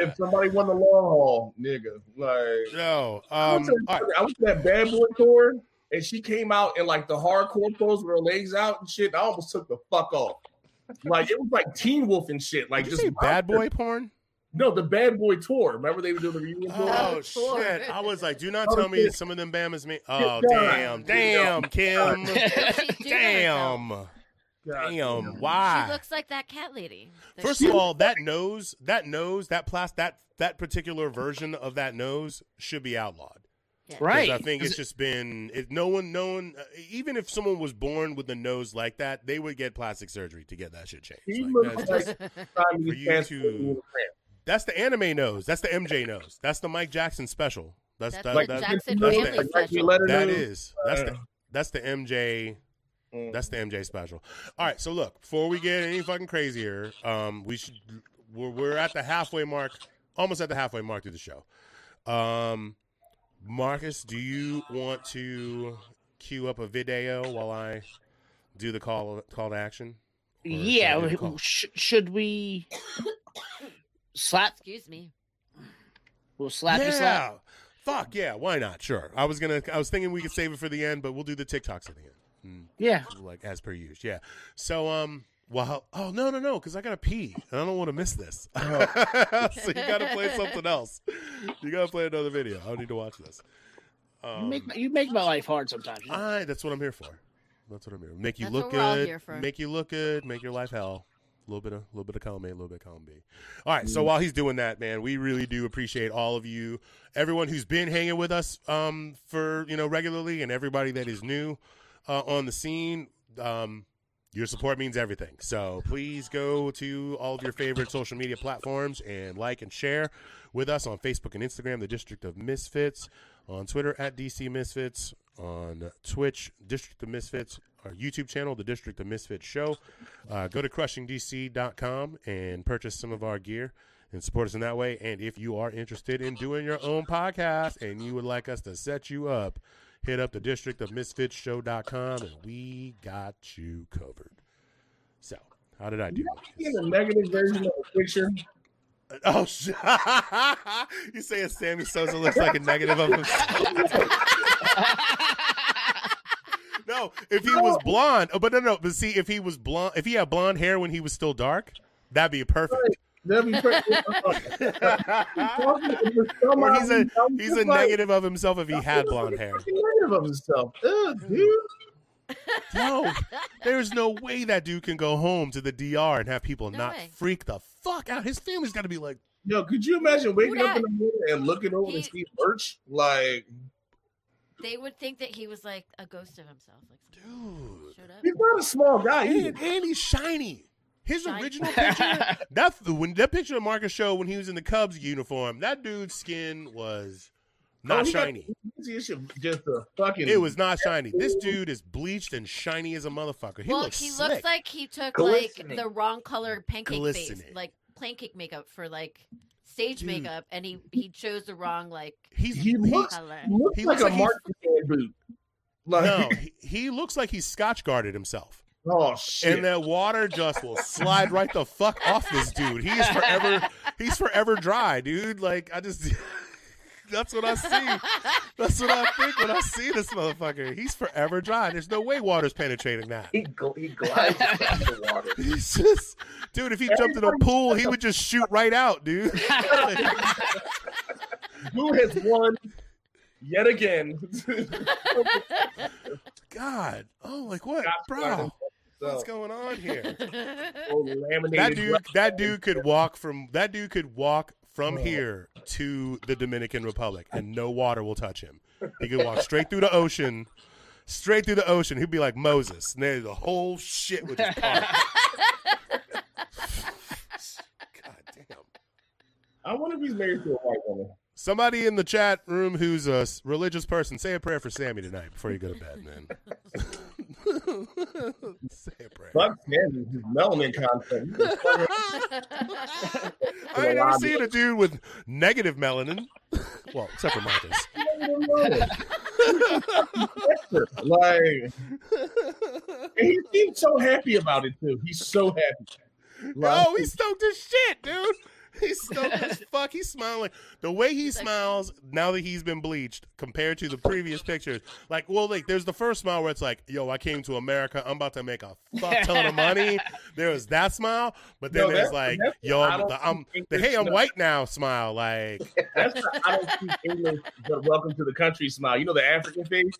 if somebody won the long haul, nigga, like no. I Um, went to- I went to that bad boy tour, and she came out in like the hardcore pose with her legs out and shit. I almost took the fuck off. Like it was like Teen Wolf and shit. Like Did you just say bad boy porn? No, the bad boy tour. Remember they were doing the reunion tour. Oh shit! I was like, do not Oh, tell me shit. some of them Bama's me. Oh damn, damn, Kim, What does she do to damn, herself? God damn. She Why? looks like that cat lady. First of all, that nose, that nose, that plastic, that that particular version of that nose should be outlawed. Yeah. 'Cause Right. I think it's just been it, no one, no one. Uh, even if someone was born with a nose like that, they would get plastic surgery to get that shit changed. Like, that's, like just- For you to- the that's the anime nose. That's the MJ nose. That's the Mike Jackson special. That's, That's that, the that, Jackson that's family the- Like, like, special. that know. is that's the that's the MJ mm. That's the MJ special. All right, so look, before we get any fucking crazier, um, we should we're, we're at the halfway mark, almost at the halfway mark through the show. Um, Marcus, do you want to queue up a video while I do the call call to action, should I yeah, give a call? sh- should we slap? Excuse me. We'll slap yeah. you slap. Fuck yeah, why not? Sure. I was gonna. I was thinking we could save it for the end, but we'll do the TikToks at the end. Mm, Yeah. like as per usual. Yeah. So um. Well, oh no no no, because I gotta pee and I don't want to miss this. so you gotta play something else. You gotta play another video. I don't need to watch this. You Um, make my, you make my life hard sometimes. I. That's what I'm here for. That's what I'm here. for. Make you That's look what we're all good. here for. Make you look good. Make your life hell. A little bit of, a little bit of column A, a little bit of column B. All right. So while he's doing that, man, we really do appreciate all of you, everyone who's been hanging with us, um, for you know regularly, and everybody that is new, uh, on the scene. Um, your support means everything. So please go to all of your favorite social media platforms and like and share with us on Facebook and Instagram, the District of Misfits, on Twitter at DC Misfits, on Twitch, District of Misfits, our YouTube channel, the District of Misfits Show. Uh, go to crushingdc.com and purchase some of our gear and support us in that way. And if you are interested in doing your own podcast and you would like us to set you up, hit up the District of Misfits Show.com and we got you covered. So, how did I do? See the negative version of the picture. Oh, sh- you saying Sammy Sosa looks like a negative of himself? no, if he was blonde, oh, but no, no, but see, if he was blonde, if he had blonde hair when he was still dark, that'd be perfect. That'd be pretty- or he's a he's a negative of himself if he had blonde hair. Negative of himself. Ugh, dude. No, there's no way that dude can go home to the DR and have people No not way. freak the fuck out. His family's got to be like, Yo, could you imagine waking up in the morning and looking over He- and see merch? Like, They would think that he was like a ghost of himself. Like dude. showed up. he's not a small guy. either. And, and he's shiny. His Shiny. original picture, that when that picture of Marcus showed when he was in the Cubs uniform, that dude's skin was not Oh, he got- shiny. just a fucking. It was not shiny. This dude is bleached and shiny as a motherfucker. He well, looks he slick. looks like he took like the wrong color pancake face, like pancake makeup for like stage Dude. makeup, and he he chose the wrong like he's He looks- color. He looks He like looks a like he's- Martin boot. Like, no, he, he looks like he's scotch guarded himself. oh shit. and that water just will slide right the fuck off this dude. He's forever he's forever dry, dude. Like I just that's what I see. That's what I think when I see this motherfucker. He's forever dry. There's no way water's penetrating that. He, gl- he glides across the water. He's just dude, if he jumped in a pool, he would just shoot right out, dude. Who has won yet again? God. Oh, like what? Bro. What's going on here? That dude that dude could walk from that dude could walk from here to the Dominican Republic and no water will touch him. He could walk straight through the ocean, straight through the ocean. He'd be like Moses. And then the whole shit would just part. God damn. I wonder if he's married to a white woman. Somebody in the chat room who's a religious person, say a prayer for Sammy tonight before you go to bed, man. say a prayer. Fuck Sammy, his melanin content. I ain't never seen a dude with negative melanin. Well, except for Marcus. like, and he seems so happy about it too. He's so happy. Like, Oh, he's stoked as shit, dude. He's stoked as fuck. He's smiling. The way he smiles now that he's been bleached compared to the previous pictures. Like, well, like, there's the first smile where it's like, yo, I came to America. I'm about to make a fuck ton of money. There was that smile. But then No, there's like, yo, I I'm, the, I'm the hey, I'm white now smile. Like, that's the I don't speak English, but welcome to the country smile. You know the African face.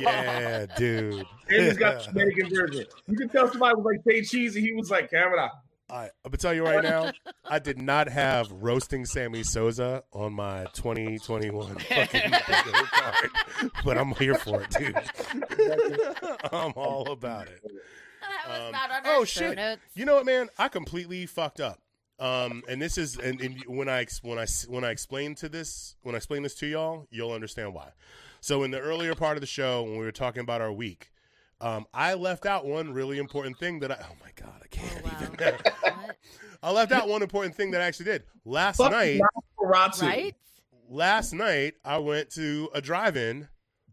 Yeah, dude. And he's got the Dominican version. You can tell somebody was like say cheese, and He was like camera. I, I'm gonna tell you right now, I did not have roasting Sammy Sosa on my 2021 fucking card, but I'm here for it, dude. I'm all about it. That was Um, not oh, shit. notes. You know what, man? I completely fucked up. Um, and this is and, and when I ex- when I s- when I explain to this when I explain this to y'all, you'll understand why. So in the earlier part of the show, when we were talking about our week, um, I left out one really important thing that I oh my god, I can't Oh, wow. even. I left out one important thing that I actually did last Fuck night. Right? Last night, I went to a drive-in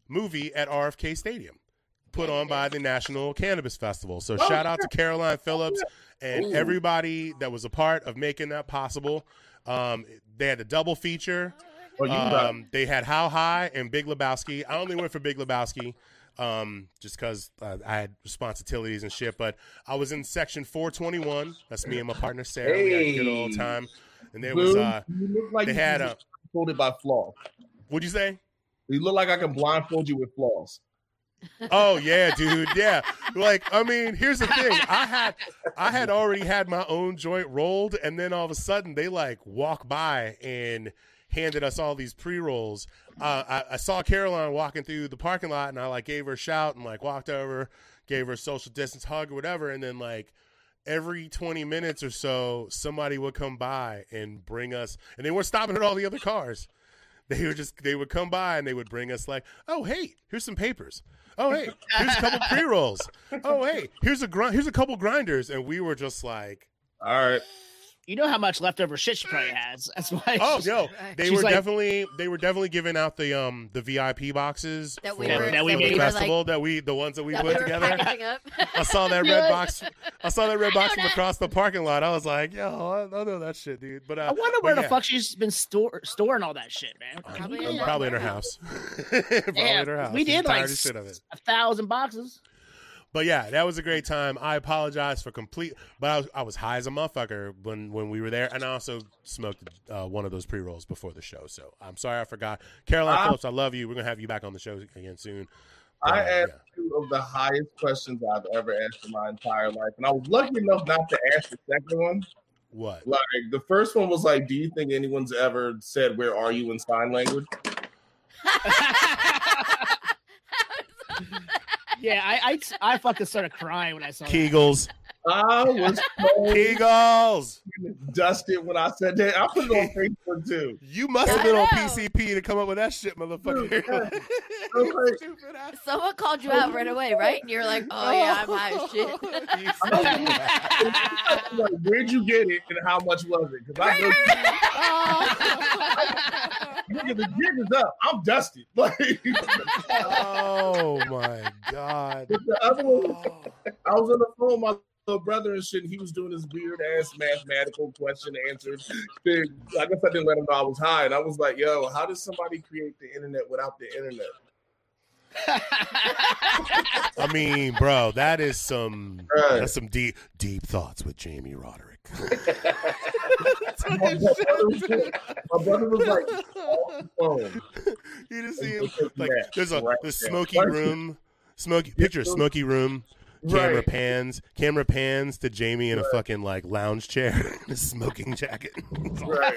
movie at RFK Stadium. put on by the National Cannabis Festival. So shout out to Caroline Phillips and Ooh. everybody that was a part of making that possible. Um, they had a double feature. Oh, you Um, they had How High and Big Lebowski. I only went for Big Lebowski um, just because uh, I had responsibilities and shit. But I was in section 421. That's me and my partner Sarah. We had a good old Hey. time. And there was, Boo, uh, you look like they had a- get blindfolded by flaw. what'd you say? You look like I can blindfold you with flaws. Oh yeah, dude. Yeah. Like, I mean, here's the thing. I had I had already had my own joint rolled, and then all of a sudden they like walk by and handed us all these pre rolls. Uh, I, I saw Caroline walking through the parking lot, and I like gave her a shout and like walked over, gave her a social distance hug or whatever, and then like every 20 minutes or so somebody would come by and bring us and they weren't stopping at all the other cars they would just they would come by and they would bring us like oh hey here's some papers oh hey here's a couple pre-rolls oh hey here's a grind here's a couple grinders and we were just like All right. You know how much leftover shit she probably has. That's why. oh she's- no they were like- definitely they were definitely giving out the um the vip boxes That we for, were- that we for the made. festival that we the ones that we that put we were together up. I saw that Yeah. red box. I saw that red box from Donut. across the parking lot. I was like, "Yo, I, I know that shit, dude." But uh, I wonder where but the fuck she's been store, storing all that shit, man. Probably in her- Probably in her house. Probably Yeah, in her house. we did, like, tired as shit of it. a thousand boxes. But yeah, that was a great time. I apologize for complete, but I was, I was high as a motherfucker when when we were there, and I also smoked uh, one of those pre rolls before the show. So I'm sorry I forgot. Caroline Ah. Phillips, I love you. We're gonna have you back on the show again soon. But, I uh, asked two of the highest questions I've ever asked in my entire life, and I was lucky enough not to ask the second one. what? Like the first one was like, "Do you think anyone's ever said where are you in sign language?" Yeah, I, I, I fucking started crying when I saw that. Kegels, I was Kegels. dusted when I said that. I put it on Facebook too. You must have been on. PCP to come up with that shit, motherfucker. I'm like, Stupid ass. Someone called you out right away, right? And you're like, oh yeah, I'm high as shit. You fucking ass. I'm like, where'd you get it and how much was it? Because I know nigga, the jig is up. I'm dusted. Like oh my god. the other one, Oh. I was on the phone with my little brother and shit. And he was doing this weird ass mathematical question answer thing. I guess I didn't let him know I was high, and I was like, "Yo, how does somebody create the internet without the internet?" I mean, bro, that is some Right. that's some deep deep thoughts with Jamie Roderick. My brother was, my brother was like, on you just see him like there's a right the smoky Right. room, smoky picture of smoky room. Camera Right. pans, camera pans to Jamie in a fucking like lounge chair, in a smoking jacket. Right.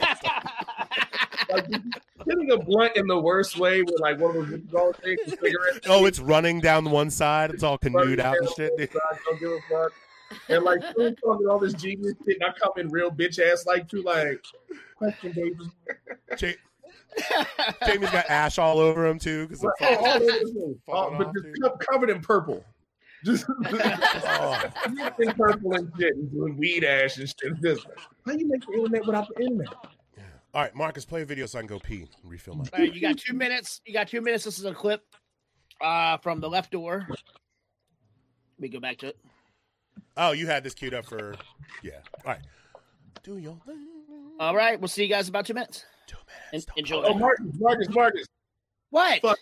like hitting a blunt in the worst way with like one of those golf takes a oh, it's running down the one side. It's all canoed out and shit. dude. Don't give a fuck. And like still talking all this genius shit, and I come in real bitch ass like too like question baby. Ja- Jamie's got ash all over him too because All, all over the place. But just dude. covered in purple. Just Oh. in purple and shit and doing weed ash and shit. Just, how you make the internet without the internet? All right, Marcus, play a video so I can go pee and refill my. All right, you got two minutes. You got two minutes. This is a clip uh, from the left door. Let me go back to it. Oh, you had this queued up for. Yeah. All right. Do your thing. All right, we'll see you guys in about two minutes. Two minutes. don't enjoy. Oh, Marcus, Marcus, Marcus. What? Fuck.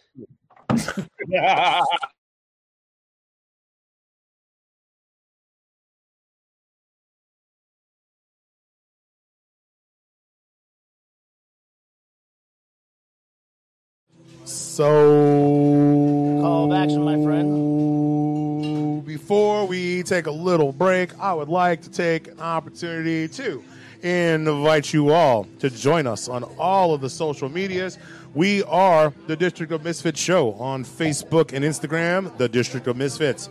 So. Call of action, my friend. Before we take a little break, I would like to take an opportunity to invite you all to join us on all of the social medias. We are the District of Misfits Show on Facebook and Instagram, the District of Misfits.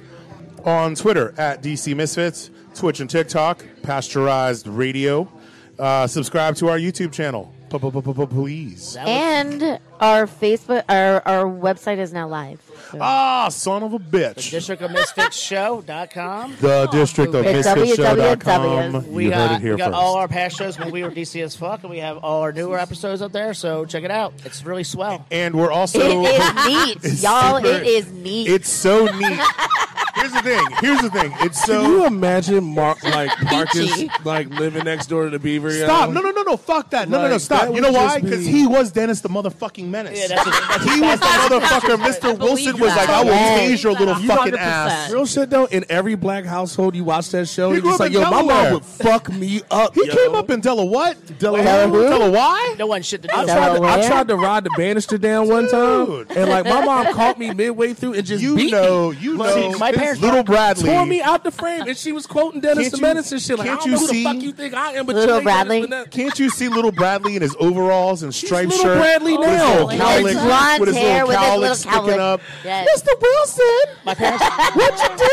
On Twitter at DC Misfits, Twitch and TikTok, Pasteurized Radio. Uh, subscribe to our YouTube channel, Please. And our Facebook, our our website is now live. So- Ah, son of a the bitch. District of Misfits Show.com. The District of It's Misfitshow.com. We You got, heard it here we got first. all our past shows when we were DC as fuck, and we have all our newer episodes up there. So check it out. It's really swell. and we're also. it is neat, It's y'all. super- it is neat. It's so neat. Here's the thing. Here's the thing. It's so. Can you imagine Mark like Marcus Peachy. like living next door to the Beaver? yo? Stop! No, no, no, no! Fuck that! No, no, no! Like, Stop! that You know would why? just Because be- he was Dennis the motherfucking menace. Yeah, that's, that's he was the motherfucker. Mr. Wilson was like, "I will tase your little You fucking 100%. ass." Real shit though. In every black household, you watch that show. He You're grew up like, in yo, my Delaware. mom would fuck me up. He yo. came up in Della what? Delaware. Della why? no one shit to do. I tried, to, I Delaware? tried to ride the banister down one Dude. time, and like my mom caught me midway through and just You beat know, me. you Like, know, my parents little Bradley. tore me out the frame, and she was quoting Dennis Can't the you- Menace and shit. Like, can't I don't you know who see- the fuck you think I am, but Little you ain't Dennis Bradley? Can't you see little Bradley in his overalls and striped little shirt? Bradley with his little cowlick, blonde with his hair little with his cowlick little sticking up. Yes. Mr. Wilson, My parents, what you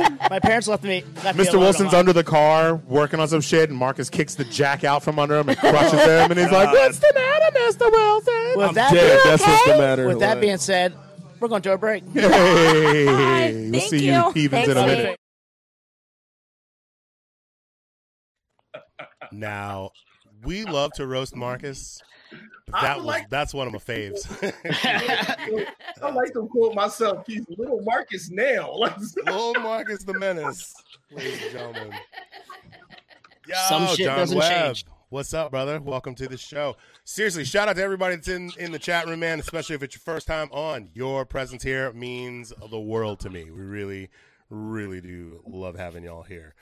doing? my parents left me. Left Mr. Wilson's under the car working on some shit, and Marcus kicks the jack out from under him and crushes him, and he's like, "What's the matter, Mr. Wilson?" With I'm that, dead. That's what's the okay? matter. with that being said, we're going to do a break. Hey, we'll Thank see you, you. heathens, Thanks, in a Dave. minute. Now, we love to roast Marcus. I That would was like- that's one of my faves. I like to quote myself. He's little Marcus now. Like, Little Marcus the Menace, ladies and gentlemen. Yo, Some shit John doesn't Webb. change. What's up, brother? Welcome to the show. Seriously, shout out to everybody that's in, in the chat room, man, especially if it's your first time on. Your presence here means the world to me. We really, really do love having y'all here.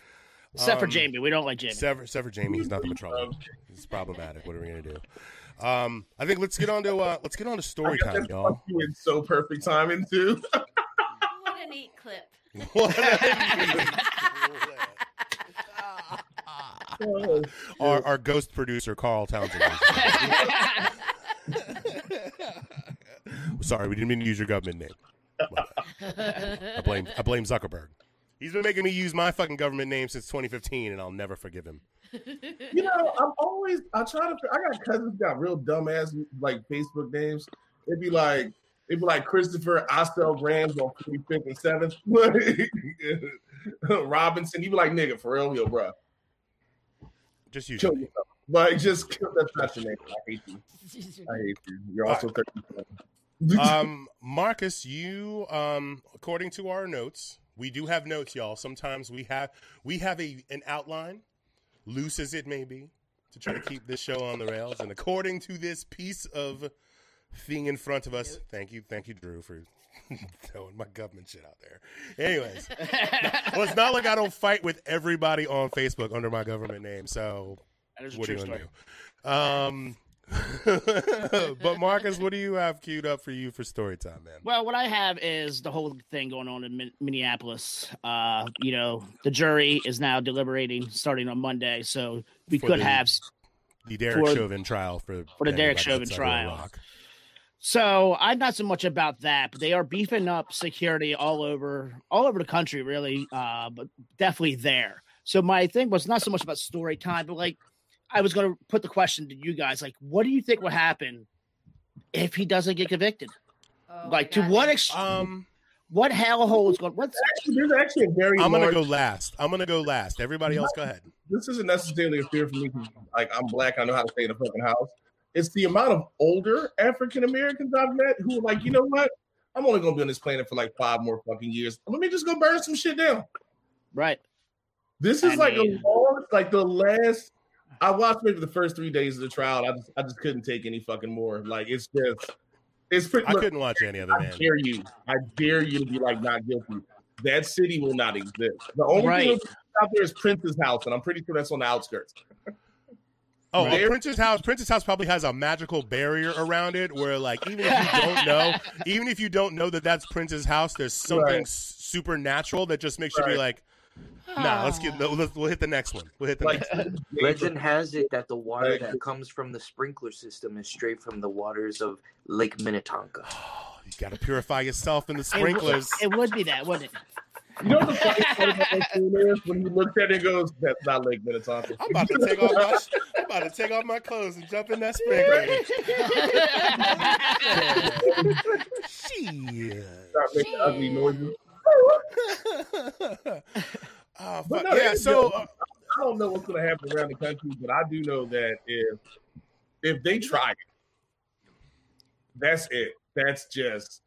Except for Um, Jamie. We don't like Jamie. Except for, except for Jamie, he's nothing but trouble. He's problematic. What are we gonna do? Um, I think let's get on to uh, let's get on to story time, y'all. fuck you in so perfect timing too. What a neat clip. our, our ghost producer Carl Townsend. Sorry, we didn't mean to use your government name. I blame I blame Zuckerberg. He's been making me use my fucking government name since 2015, and I'll never forgive him. You know, I'm always I try to. I got cousins got real dumbass like Facebook names. It'd be like it'd be like Christopher. Ostel Rams on 45th and Seventh. Robinson. You'd be like nigga for real, yo, bro. Just use Kill yourself. Like just kill that that's your name. I hate you. I hate you. You're also 37. um, Marcus, you um, according to our notes, we do have notes, y'all. Sometimes we have we have a an outline, loose as it may be, to try to keep this show on the rails. And according to this piece of thing in front of us, thank you, thank you, Drew, for throwing my government shit out there. Anyways, well, it's not like I don't fight with everybody on Facebook under my government name. So That is a what are you gonna do? Um, but Marcus, what do you have queued up for you for story time, man? Well, what I have is the whole thing going on in Min- Minneapolis. Uh, you know, the jury is now deliberating starting on Monday, so we For could the- have. The Derek For- Chauvin trial for for the Derek Chauvin trial. Rock. So I'm not so much about that, but they are beefing up security all over, all over the country, really. Uh, but definitely there. So my thing was not so much about story time, but like I was going to put the question to you guys, like, what do you think will happen if he doesn't get convicted? Oh like, to what extent? Um, what hellhole is going? What's Actually, there's actually a very I'm gonna large, go last. I'm gonna go last. Everybody else, go ahead. this isn't necessarily a fear for me like I'm black, I know how to stay in a fucking house. It's the amount of older African Americans I've met who are like, you know what? I'm only gonna be on this planet for like five more fucking years. Let me just go burn some shit down. right? This is I like mean- a long, like the last. I watched maybe the first three days of the trial. I just, I just couldn't take any fucking more. Like it's just, it's pretty. I look, couldn't watch any other man. I man. dare you. I dare you to be like not guilty. That city will not exist. The only Right. thing out there is Prince's house, and I'm pretty sure that's on the outskirts. Oh, well, Prince's house. Prince's house probably has a magical barrier around it, where like even if you don't know, even if you don't know that that's Prince's house, there's something Right. supernatural that just makes you be like, Nah, let's get. no, Let's, we'll hit the next one. We'll hit the Like next. One. Legend has it that the water that comes from the sprinkler system is straight from the waters of Lake Minnetonka. You got to purify yourself in the It w- sprinklers. It, would be that, wouldn't it? You know what the funny part about that scene is when he looks at it and goes, "That's not Lake Minnetonka." I'm about to take off my I'm about to take off my clothes and jump in that spring lake. Shit. Start making ugly noises. oh, fuck. But no, yeah, so uh, I don't know what's going to happen around the country, but I do know that if if they try it, that's it. That's just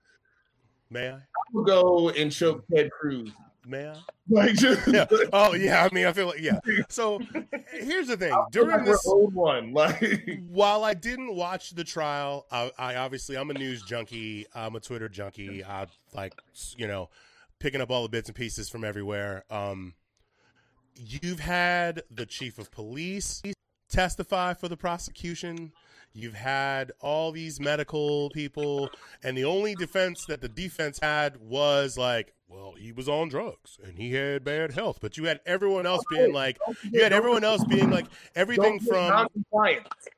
may I? I will go and choke Ted Cruz. May I? Like just Yeah. Oh yeah, I mean I feel like yeah. So here's the thing. During this old one. Like while I didn't watch the trial, I, I obviously I'm a news junkie. I'm a Twitter junkie. I like you know picking up all the bits and pieces from everywhere. Um, you've had the chief of police testify for the prosecution. You've had all these medical people, and the only defense that the defense had was like, well, he was on drugs and he had bad health. But you had everyone else being like, you had everyone else being like, everything from.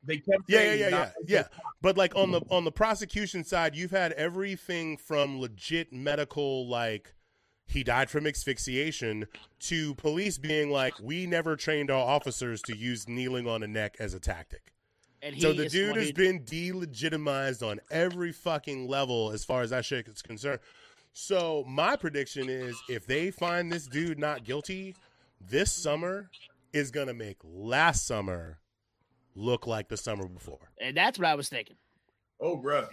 They kept yeah, yeah, yeah, yeah, yeah. But like on the on the prosecution side, you've had everything from legit medical, like he died from asphyxiation, to police being like, we never trained our officers to use kneeling on a neck as a tactic. And he So the is dude has wanted- been delegitimized on every fucking level as far as that shit is concerned. So my prediction is if they find this dude not guilty, this summer is gonna make last summer look like the summer before. and that's what I was thinking. Oh, bro.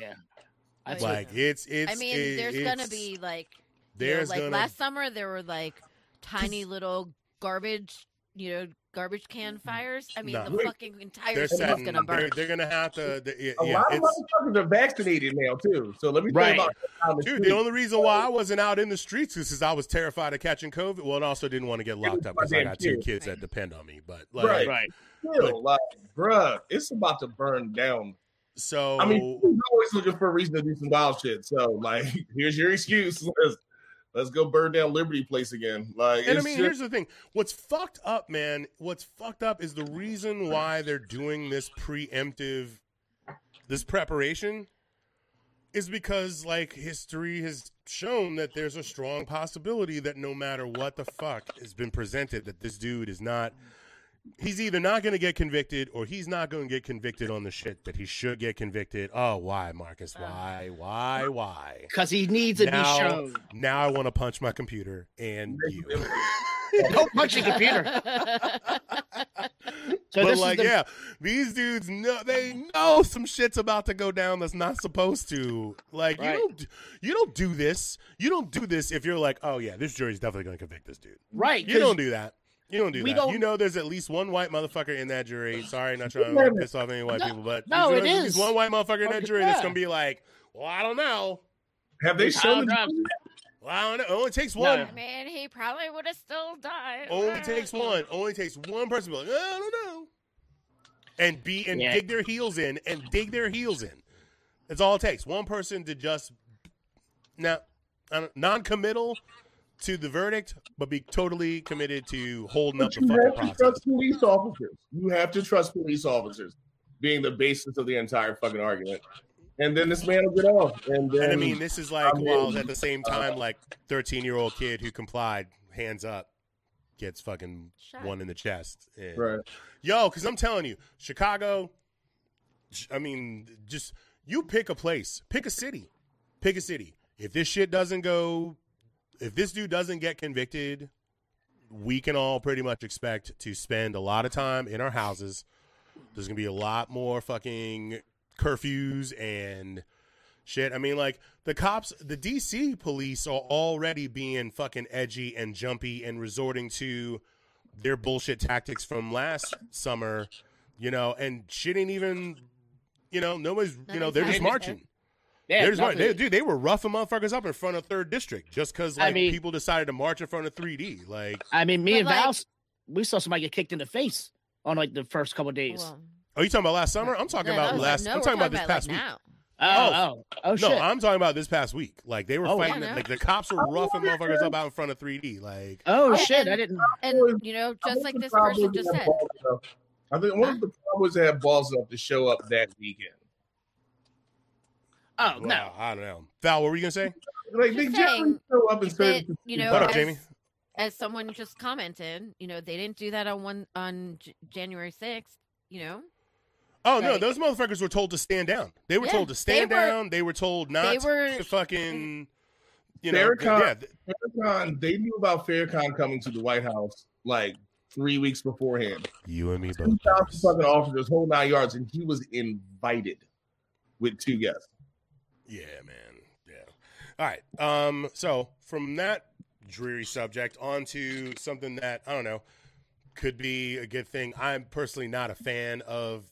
I Like, Like it's it's. I mean, it- there's gonna be like, you know, there's like gonna last summer there were like tiny little garbage, you know, garbage can fires. I mean, Nah. the fucking entire they're city's setting. gonna burn. They're, they're gonna have to. the- yeah, A yeah, lot of it's, motherfuckers are vaccinated now too. So let me tell Right. you about how the dude, the only reason why I wasn't out in the streets is because I was terrified of catching COVID. Well, and also didn't want to get locked up because I got two kid. kids that depend on me. But like, Right. right. still, like, bruh, it's about to burn down. so I mean, he's always looking for a reason to do some wild shit. So, like, here's your excuse. Let's let's go burn down Liberty Place again. Like, And I mean, just- here's the thing. What's fucked up, man, what's fucked up is the reason why they're doing this preemptive, this preparation is because, like, history has shown that there's a strong possibility that no matter what the fuck has been presented, that this dude is not. He's either not going to get convicted or he's not going to get convicted on the shit that he should get convicted. Oh, why, Marcus? Oh. Why? Why? Why? Because he needs to Now- be shown. Now I want to punch my computer and you. Don't punch your computer. So but this like, the, yeah, these dudes know they know some shit's about to go down that's not supposed to. Like, Right. you don't you don't do this. You don't do this if you're like, oh yeah, this jury's definitely going to convict this dude. right. You don't do that. You don't do We that. don't- You know, there's at least one white motherfucker in that jury. Sorry, not trying to piss off any white No, people, but no, there's it at is. one white motherfucker in that Okay, jury that's going to be like, well, I don't know. have they shown the Kyle Well, I don't know. It only takes one. I mean, he probably would have still died. Only takes one. Only takes one person to be like, I don't know. And be and Yeah. dig their heels in and dig their heels in. That's all it takes. One person to just now non-committal to the verdict, but be totally committed to holding up But the you fucking have to process. trust police officers. You have to trust police officers being the basis of the entire fucking argument. And then this man will get off. And then And I mean, this is like I mean, while at the same time, like thirteen-year-old kid who complied, hands up, gets fucking Shot. one in the chest. And- right. Yo, because I'm telling you, Chicago, I mean, just you pick a place, pick a city, pick a city. If this shit doesn't go, if this dude doesn't get convicted, we can all pretty much expect to spend a lot of time in our houses. There's going to be a lot more fucking curfews and shit. I mean, like the cops, the DC police are already being fucking edgy and jumpy and resorting to their bullshit tactics from last summer, you know, and shit ain't even, you know, nobody's, you know, they're just marching. Yeah, they're just nothing. they, dude, they were roughing motherfuckers up in front of third district just because I like mean- people decided to march in front of 3D. Like, I mean, me and like- Val, we saw somebody get kicked in the face on like the first couple of days. Well, are you talking about last summer? I'm talking no, about no, last. No, I'm we're talking about this like, past week. now. oh, oh, oh, shit! No, I'm talking about this past week. Like they were Oh, fighting, yeah, no. like the cops were oh, roughing motherfuckers up out in front of 3D. Like, oh Oh, shit! and- I didn't. And you know, just like this person just said, uh, I think one of the Cowboys have balls enough to show up that weekend. Oh no! I don't know. Val, what were you gonna say? Like they Just show up and that say, you know, What up, as, Jamie? as someone just commented, you know, they didn't do that on one on J- January sixth. You know, Oh no, those motherfuckers were told to stand down. They were Yeah, told to they stand were- down. They were told not they were- to fucking. You know, Farrakhan- yeah, th- Farrakhan, they knew about Farrakhan coming to the White House like three weeks beforehand. you and me both. 2,000 fucking officers, whole nine yards, and he was invited with two guests. Yeah, man. Yeah. All right. Um. So from that dreary subject onto something that I don't know could be a good thing. I'm personally not a fan of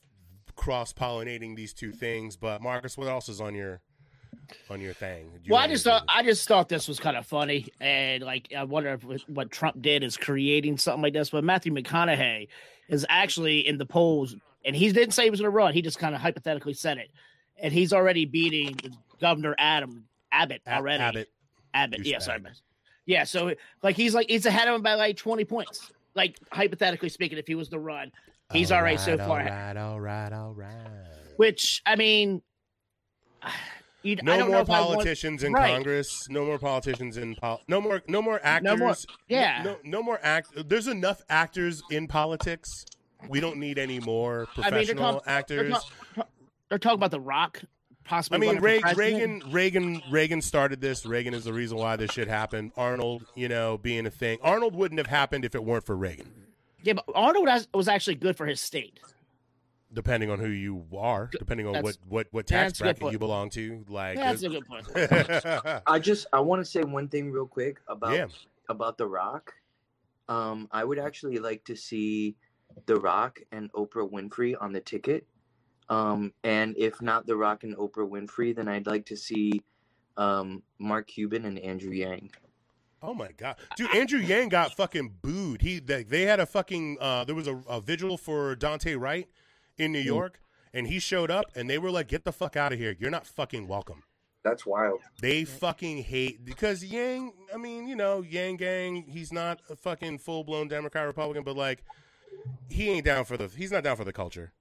cross pollinating these two things, but Marcus, what else is on your on your thing? You Well, I just thought? I just thought this was kind of funny, and like I wonder if what- what Trump did is creating something like this. But Matthew McConaughey is actually in the polls, and he didn't say he was going to run. He just kind of hypothetically said it, and he's already beating Governor Adam Abbott already. Abbott. Abbott, yeah, sorry, yeah. So like he's like he's ahead of him by like twenty points. Like hypothetically speaking, if he was to run, he's All already so right, far All right. All right. All right. Which I mean, you, I No don't know more if I want- politicians in Right. Congress. No more politicians in pol- no more no more actors. more- yeah. No no more act. There's enough actors in politics. We don't need any more I mean, they're professional talk- they're actors. talk- They're talking about The Rock possibly. I mean, running Reagan. Reagan, Reagan, Reagan started this. Reagan is the reason why this shit happened. Arnold, you know, being a thing. Arnold wouldn't have happened if it weren't for Reagan. Yeah, but Arnold has, was actually good for his state. Depending on who you are, depending on what That's- what what yeah, tax that's a good bracket you belong to, like. That's a good point. I just I want to say one thing real quick about yeah, about The Rock. Um, I would actually like to see The Rock and Oprah Winfrey on the ticket. Um, and if not The Rock and Oprah Winfrey, then I'd like to see um, Mark Cuban and Andrew Yang. Oh my god, dude! Andrew Yang got fucking booed. He they, they had a fucking uh, there was a, a vigil for Daunte Wright in New York, and he showed up, and they were like, "Get the fuck out of here! You're not fucking welcome." That's wild. They fucking hate because Yang. I mean, you know, Yang Gang. He's not a fucking full blown Democrat Republican, but like, he ain't down for the. He's not down for the culture.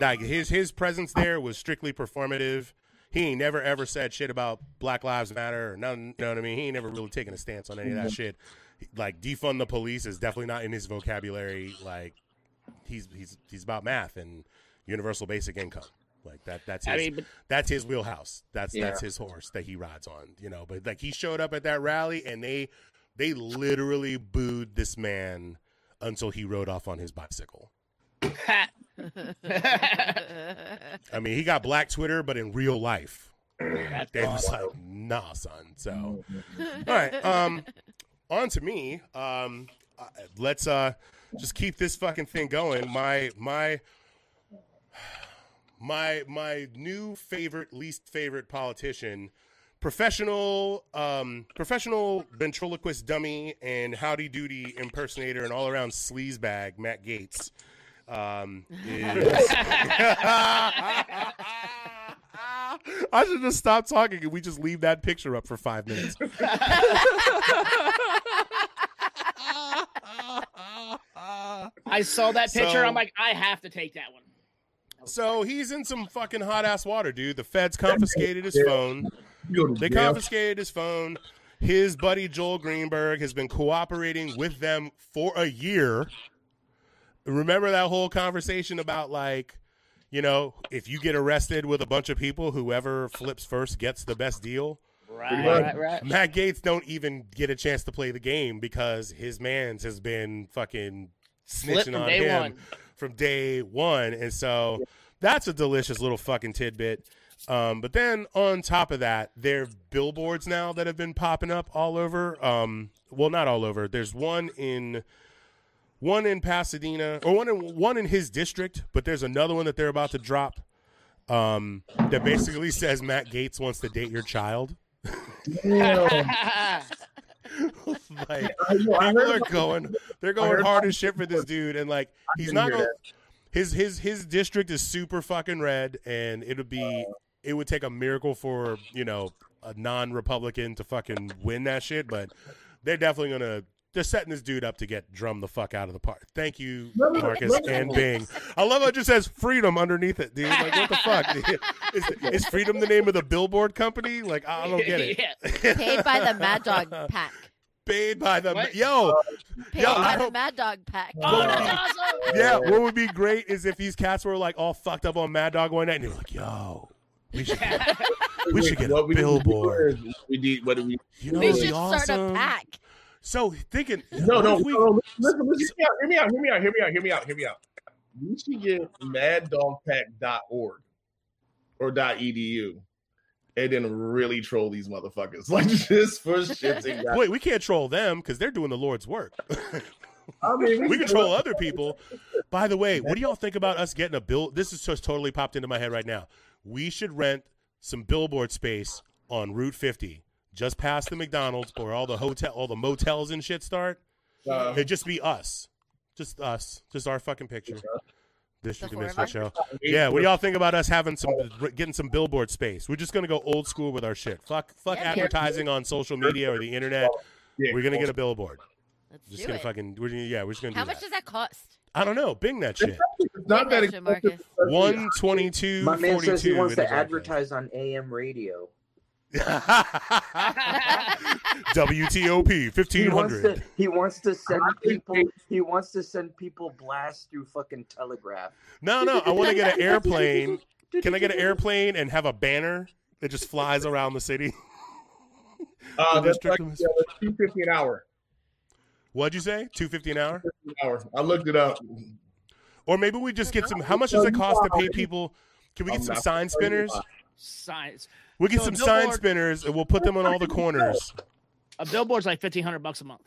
Like his his presence there was strictly performative. He ain't never ever said shit about Black Lives Matter or nothing. You know what I mean? He ain't never really taken a stance on any of that mm-hmm. shit. Like defund the police is definitely not in his vocabulary. Like he's he's he's about math and universal basic income. Like that that's his I mean, but that's his wheelhouse. That's Yeah. that's his horse that he rides on, you know. But like he showed up at that rally and they they literally booed this man until he rode off on his bicycle. I mean, he got black Twitter, but in real life, they was like, nah, son. So, all right, um, on to me. Um, uh, let's uh just keep this fucking thing going. My my my my new favorite, least favorite politician, professional, um, professional ventriloquist dummy and howdy doody impersonator and all around sleazebag, Matt Gaetz. Um, is... I should just stop talking and we just leave that picture up for five minutes. I saw that picture. So- I'm like, I have to take that one. So he's in some fucking hot ass water, dude. The feds confiscated his phone. You go to They confiscated his phone. His buddy Joel Greenberg has been cooperating with them for a year. Remember that whole conversation about like, you know, if you get arrested with a bunch of people, whoever flips first gets the best deal. Right, right, right. Matt Gaetz don't even get a chance to play the game because his man's has been fucking snitching on him one. from day one, and so that's a delicious little fucking tidbit. Um, but then on top of that, there are billboards now that have been popping up all over. Um, well, not all over. There's one in one in Pasadena, or one in one in his district, but there's another one that they're about to drop um, that basically says Matt Gaetz wants to date your child. Like I, know, I people are going they're going hard as shit for this dude and like he's not going his his his district is super fucking red and it'll be it would take a miracle for you know a non-republican to fucking win that shit but they're definitely gonna they're setting this dude up to get drummed the fuck out of the park. Thank you, No, no, Marcus no, no. and Bing. I love how it just says freedom underneath it, dude. Like, what the fuck? is, is freedom the name of the billboard company? Like, I don't get it. Yeah. Paid by the Mad Dog Pack. paid by the What? yo. Paid Yo, by the Mad Dog Pack. Oh, that's awesome. Yeah, what would be great is if these cats were like all fucked up on Mad Dog one night, and they were like, "Yo, we should get, we should get a we need to do billboard." is We need what do we? You know, we should be start a pack. So thinking, No, no, we- no. Listen, listen, hear me out. Hear me out. Hear me out. Hear me out. Hear me out. We should get maddogpack.org or .edu and then really troll these motherfuckers like just for shits and giggles. Wait, we can't troll them because they're doing the Lord's work. I mean, we control other people. By the way, what do y'all think about us getting a bill? This is just totally popped into my head right now. We should rent some billboard space on Route 50, just past the McDonald's, where all the hotel, all the motels and shit start. Uh, It'd just be us, just us, just our fucking picture. District The of four of Misfit us? show. Yeah, what do y'all think about us having some, getting some billboard space? We're just gonna go old school with our shit. Fuck, fuck Yeah, man. advertising on social media or the internet. Yeah, We're gonna get a billboard. Let's Just do gonna it. fucking, we're, gonna- yeah, we're just gonna How do much that. does that cost? I don't know. Bing that shit. It's not that that shit, expensive. Marcus. One twenty two My man forty says he wants to advertise on AM radio. WTOP He fifteen wants hundred. to. He wants to send people. He wants to send people blasts through fucking telegraph. No, no. I want to get an airplane. Can I get an airplane and have a banner that just flies around the city? Uh, The that's like of uh, two fifty an hour. What'd you say? Two fifty an hour? An hour. I looked it up. Or maybe we just get some. How much does it cost to pay people? Can we get some sign gonna tell you spinners? Science. We get So some sign billboard- spinners and we'll put them on all the corners. A billboard's like fifteen hundred bucks a month.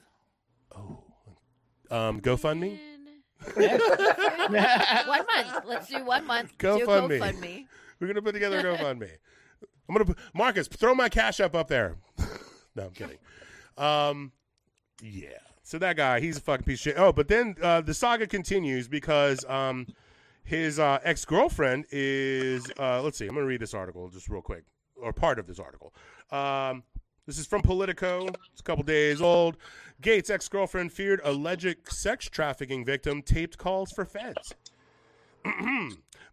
Oh, um, GoFundMe. one month. Let's do one month. GoFundMe. GoFundMe. We're gonna put together a GoFundMe. I'm gonna put, Marcus throw my cash up up there. no, I'm kidding. Um, yeah. So that guy, he's a fucking piece of shit. Oh, but then uh, the saga continues because um, his uh, ex girlfriend is. Uh, let's see. I'm gonna read this article just real quick, or part of this article. Um, this is from Politico. It's a couple days old. Gaetz' ex girlfriend feared alleged sex trafficking victim taped calls for feds.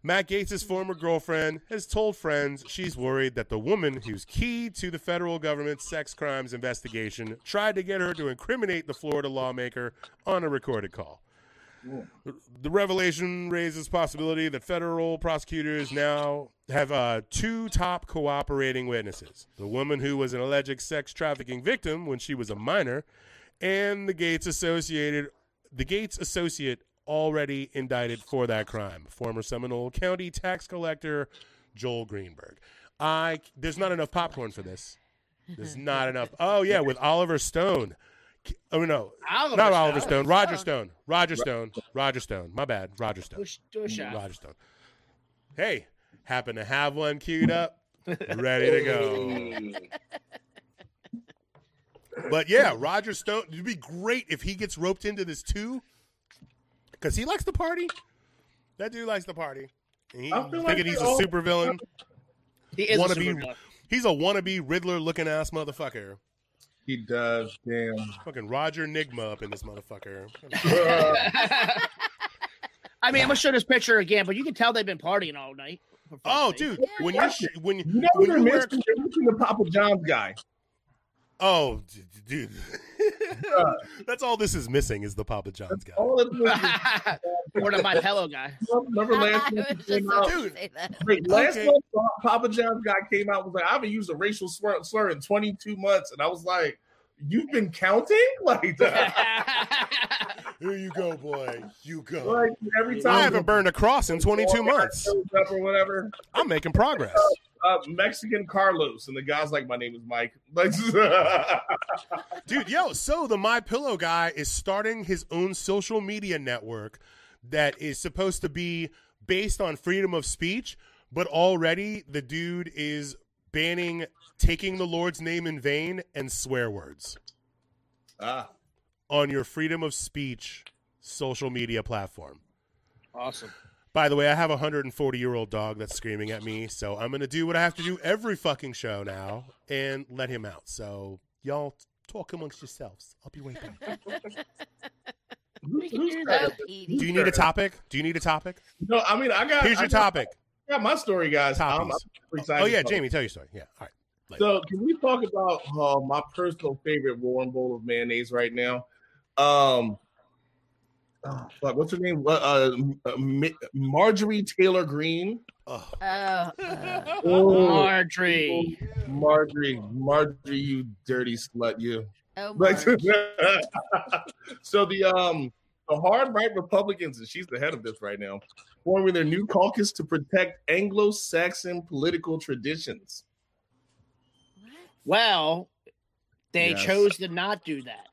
Matt Gaetz' former girlfriend has told friends she's worried that the woman who's key to the federal government's sex crimes investigation tried to get her to incriminate the Florida lawmaker on a recorded call. The revelation raises possibility that federal prosecutors now have uh, two top cooperating witnesses: the woman who was an alleged sex trafficking victim when she was a minor, and the Gaetz associated the Gaetz associate already indicted for that crime, former Seminole County tax collector Joel Greenberg. I there's not enough popcorn for this. There's not enough. Oh yeah, with Oliver Stone. Oh no, Oliver not Oliver Stone. Stone. Roger Stone. Roger Stone. Roger Stone. My bad. Roger Stone. a, sh- do a shot. Mm, Roger Stone. Hey, happen to have one queued up, ready to go. But yeah, Roger Stone. It'd be great if he gets roped into this too, because he likes the party. That dude likes the party. And he, I feel like thinking he's a supervillain. He is a Wanna super villain. He's a wannabe Riddler looking ass motherfucker. He does. Damn. Fucking Roger Nigma up in this motherfucker. I mean, I'm gonna show this picture again, but you can tell they've been partying all night. for fuck's Oh, sake. dude, when you sh- when You know when they're you wear missing, they're the Papa John's guy. Oh, d- d- dude, that's all this is missing is the Papa John's guy. All that's missing. or the my pillow guy. Remember last I month was he just came out? Dude. Wait, last Okay. month Papa John's guy came out was like, I haven't used a racial slur, slur in 22 months, and I was like, you've been counting like that. Here you go, boy. You go. like every time I haven't burned a cross in 22 months. or whatever. I'm making progress. Uh, Mexican Carlos, and the guy's like, my name is Mike. Dude, yo, so the My Pillow guy is starting his own social media network that is supposed to be based on freedom of speech, but already the dude is banning taking the Lord's name in vain and swear words ah, on your freedom of speech social media platform. awesome. By the way, I have a 140 year old dog that's screaming at me, so I'm going to do what I have to do every fucking show now and let him out. So, y'all talk amongst yourselves. I'll be right back. We can do that, Petey. Do you need a topic? Do you need a topic? no, I mean, I got. Here's I your got- topic. I got my story, guys. I'm, I'm Topies. super excited Oh, yeah. Jamie, tell your story. Yeah, all right. Like, So can we talk about uh, my personal favorite warm bowl of mayonnaise right now? Um, oh, fuck, what's her name? Uh, uh, Marjorie Taylor Greene. oh, Oh, uh, Oh, Marjorie. Marjorie, Marjorie, you dirty slut, you. oh, Like, Marge. so the um the hard right Republicans, and she's the head of this right now, forming their new caucus to protect Anglo-Saxon political traditions. What? Well, they Yes. chose to not do that.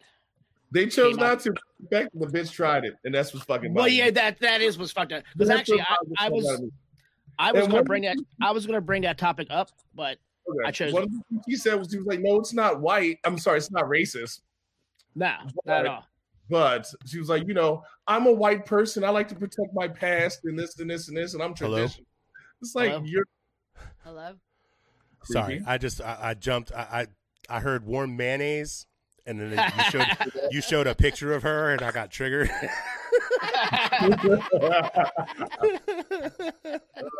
They chose not to protect the bitch tried it, and that's what's fucking. Well, yeah, me. that that is what's fucked up. Because actually, I, I the fuck out was. I was And gonna what- bring that I was gonna bring that topic up, but Okay. I chose- One of the things he said was he was like, "No, it's not white. I'm sorry, it's not racist." nah, not at all. But she was like, "You know, I'm a white person. I like to protect my past and this and this and this, and I'm Hello? traditional." It's like Hello? you're Hello. sorry. I just I, I jumped. I, I I heard warm mayonnaise, and then you showed you showed a picture of her, and I got triggered.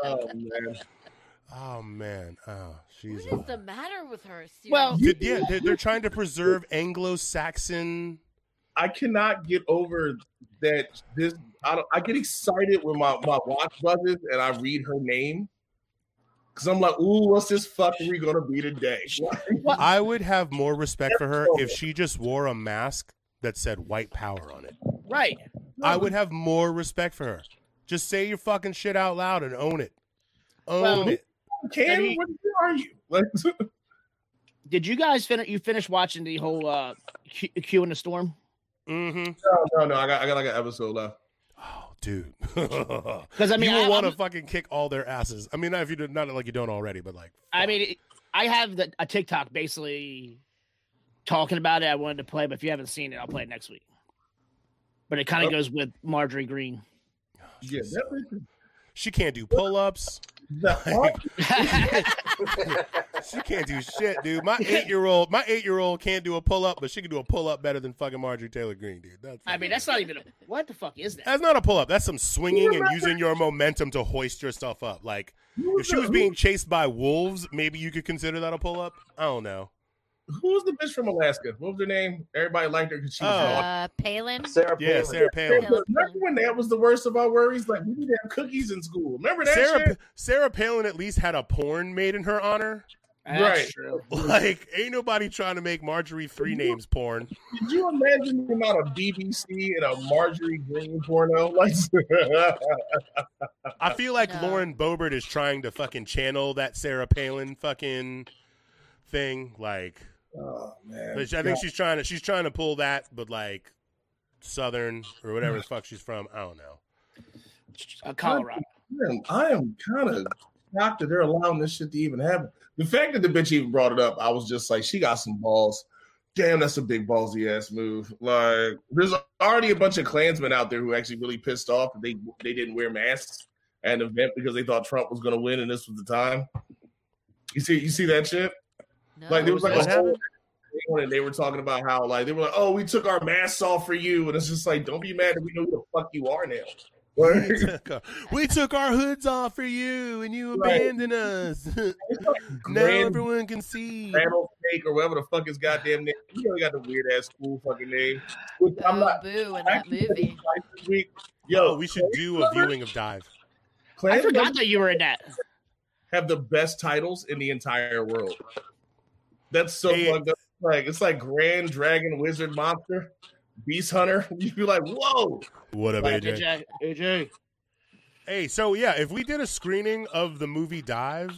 oh man. oh man, oh she's. What is the matter with her? Well- Seriously? Dude, yeah, they're, they're trying to preserve Anglo-Saxon. I cannot get over that. This I, don't, I get excited when my my watch buzzes and I read her name because I'm like, "Ooh, what's this fuckery gonna be today?" I would have more respect for her if she just wore a mask that said "white power" on it. right. I would have more respect for her. Just say your fucking shit out loud and own it. Own Well, it. Cam, I mean- where are you? Did you guys finish? You finished watching the whole uh, Q, Q in the storm? Mm-hmm. no, no, no. I got I got like an episode left. Dude. Because I mean, you will want to fucking kick all their asses. I mean, not if you do, not like you don't already, but like. I mean, I have the, a TikTok basically talking about it. I wanted to play, but if you haven't seen it, I'll play it next week. But it kind of Oh. goes with Marjorie Greene. Yeah, she can't do pull-ups. the art- She can't do shit, dude. My eight-year-old, my eight-year-old can't do a pull-up, but she can do a pull-up better than fucking Marjorie Taylor Greene, dude. That's I mean, that's not even a, what the fuck is that? That's not a pull up. That's some swinging and using your momentum to hoist yourself up. Like if she was being chased by wolves, maybe you could consider that a pull up. I don't know. Who was the bitch from Alaska? What was her name? Everybody liked her because she was Oh. Uh, Palin. Sarah Palin. Yeah, Palin. Sarah Palin. Palin. Remember when that was the worst of our worries? Like we didn't have cookies in school. Remember that Sarah shit? Sarah Palin at least had a porn made in her honor. That's Right. true. Like ain't nobody trying to make Marjorie three names porn. Did you imagine the amount of BBC and a Marjorie Greene porno? Like, I feel like No. Lauren Boebert is trying to fucking channel that Sarah Palin fucking thing. Like oh man, but I think she's trying to she's trying to pull that, but like Southern or whatever the fuck she's from. I don't know. Uh, Colorado. I am, I am kind of shocked that they're allowing this shit to even happen. The fact that the bitch even brought it up, I was just like, she got some balls. Damn, that's a big ballsy ass move. Like, there's already a bunch of Klansmen out there who actually really pissed off that they they didn't wear masks at an event because they thought Trump was going to win and this was the time. You see, you see that shit? No. Like there was like What a whole and they were talking about how like they were like, oh, we took our masks off for you, and it's just like, don't be mad that we know who the fuck you are now. we, took our, we took our hoods off for you, and you Right. abandoned us. now Grand- everyone can see. rattlesnake or whatever the fuck his goddamn name. You know, he got the weird ass school fucking name. Which I'm Oh, not. boo in that movie. this this week. Yo, Yo, Oh, we should do a viewing of Dive. I forgot that you were in that. have the best titles in the entire world. That's so Hey. fucked up. Like it's like Grand Dragon Wizard Monster, Beast Hunter. You'd be like, whoa. What up, Like, AJ? AJ, AJ. Hey, so yeah, if we did a screening of the movie Dive,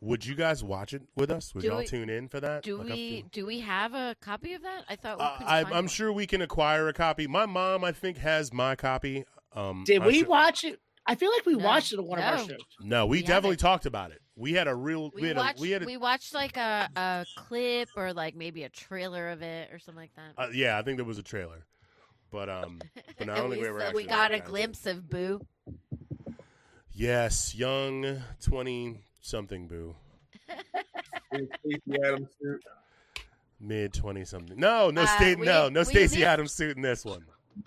would you guys watch it with us? Would Do y'all we- tune in for that? Do Like, we to- do we have a copy of that? I thought we Uh. I, find I'm one. sure we can acquire a copy. My mom, I think, has my copy. Um, Did I'm we sure- watch it? I feel like we No. watched it on one of our shows. No, we, We definitely haven't. talked about it. We had a real. We, We had watched. a. We had a, we watched like a, a clip or like maybe a trailer of it or something like that. uh, yeah, I think there was a trailer, but um, but no, I don't And think we, we ever actually we got a glimpse of Boo. Yes, young twenty something boo, Stacy Adams suit. mid twenty something. No, no Uh, state. we- no, no Stacy Stacey need- Adams suit in this one.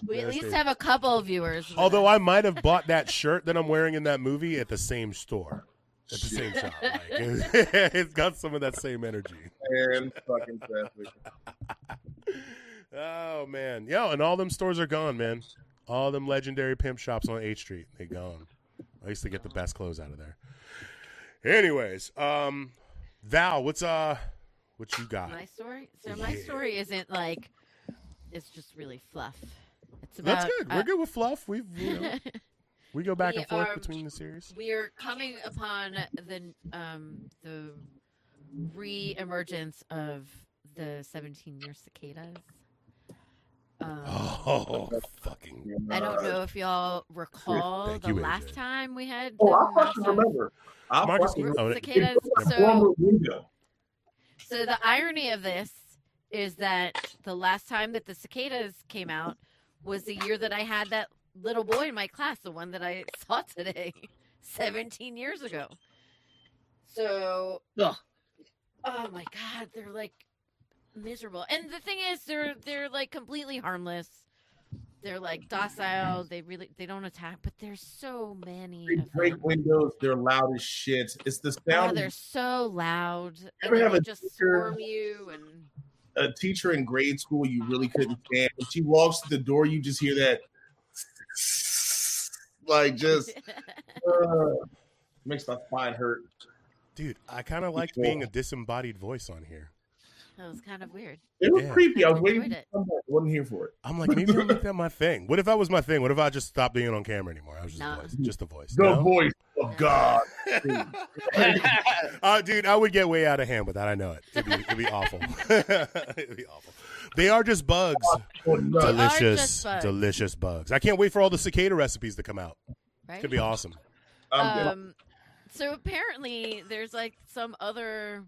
We Yeah, at least have a couple of viewers. Although. I might have bought that shirt that I'm wearing in that movie at the same store. At the same shot. Like, it's got some of that same energy. And fucking traffic. Oh man, yo, and all them stores are gone, man. All them legendary pimp shops on H Street, they gone. I used to get the best clothes out of there. Anyways, um, Val, what's uh, what you got? My story. So my story isn't like it's just really fluff. It's about That's good. We're uh, good with fluff. We've you know, we go back We and forth are- between the series. we are coming upon the um the re-emergence of the 17 year cicadas. Um, Oh, fucking! I don't know if y'all recall Thank the you, last AJ. time we had Oh, the I fucking remember. I Marcus, fucking oh, remember. cicadas. So, so the irony of this is that the last time that the cicadas came out was the year that I had that little boy in my class, the one that I saw today, 17 years ago. So, Ugh. oh my god, they're like miserable. And the thing is, they're they're like completely harmless. They're like docile. They really they don't attack, but there's so many They break windows. They're loud as shit. It's the Oh, sound they're so loud. Ever And have a just teacher- swarm you and a teacher in grade school you really couldn't stand. When she walks to the door, you just hear that, like, just uh, makes my spine hurt. Dude, I kind of liked being a disembodied voice on here. That was kind of weird. It was Yeah. creepy. I was I waiting. enjoyed For it. I wasn't here for it. I'm like, maybe I'll make that my thing. What if that was my thing? What if I just stopped being on camera anymore? I was just Nah. a voice, just a voice. The No? voice of God. Uh, dude, I would get way out of hand with that. I know it. It'd be, it'd be awful. it'd be awful. They are just bugs. Oh, no. Delicious, just bugs. delicious bugs. I can't wait for all the cicada recipes to come out. Right? It's gonna be awesome. Um, so apparently there's like some other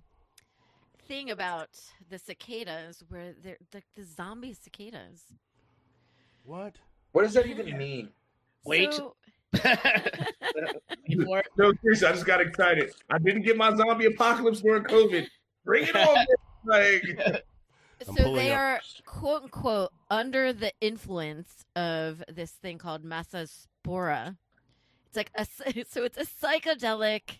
thing about the cicadas where they're like the zombie cicadas. What? What does that even mean? Wait. So, no, seriously, I just got excited. I didn't get my zombie apocalypse during COVID. Bring it on, like so they up. are quote unquote under the influence of this thing called Massospora. It's like a so it's a psychedelic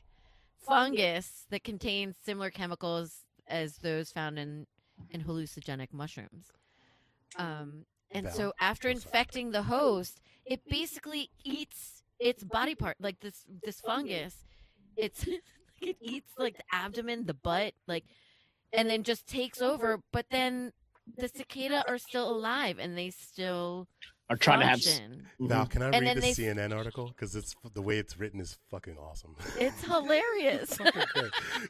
fungus that contains similar chemicals as those found in in hallucinogenic mushrooms. Um, and so after infecting the host, it basically eats its body part, like this this fungus. It's it eats like the abdomen, the butt, like, and then just takes over. But then the cicada are still alive and they still are trying to have. s- function. Val, can I And read the they- CNN article? Because it's the way it's written is fucking awesome. It's hilarious. Okay,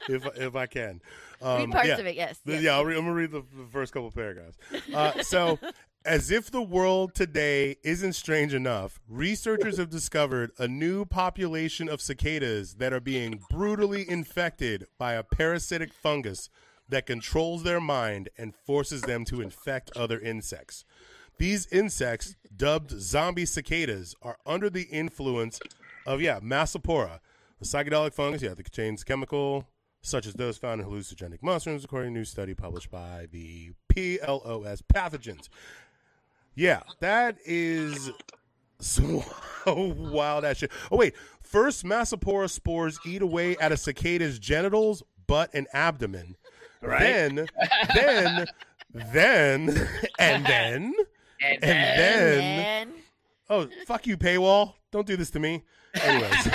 if if I can, Read um, parts yeah. of it, yes. The- yes. Yeah, I'll re- I'm gonna read the, the first couple paragraphs. Uh, so, as if the world today isn't strange enough, researchers have discovered a new population of cicadas that are being brutally infected by a parasitic fungus that controls their mind and forces them to infect other insects. These insects, dubbed zombie cicadas, are under the influence of yeah, Massospora, a psychedelic fungus, yeah, that contains chemical such as those found in hallucinogenic mushrooms, according to a new study published by the PLOS Pathogens. Yeah, that is so wild as shit. Oh wait, first Massospora spores eat away at a cicada's genitals, butt, and abdomen. Right. Then, then, then, and then, And and then- then, oh fuck you, paywall! Don't do this to me. Anyways,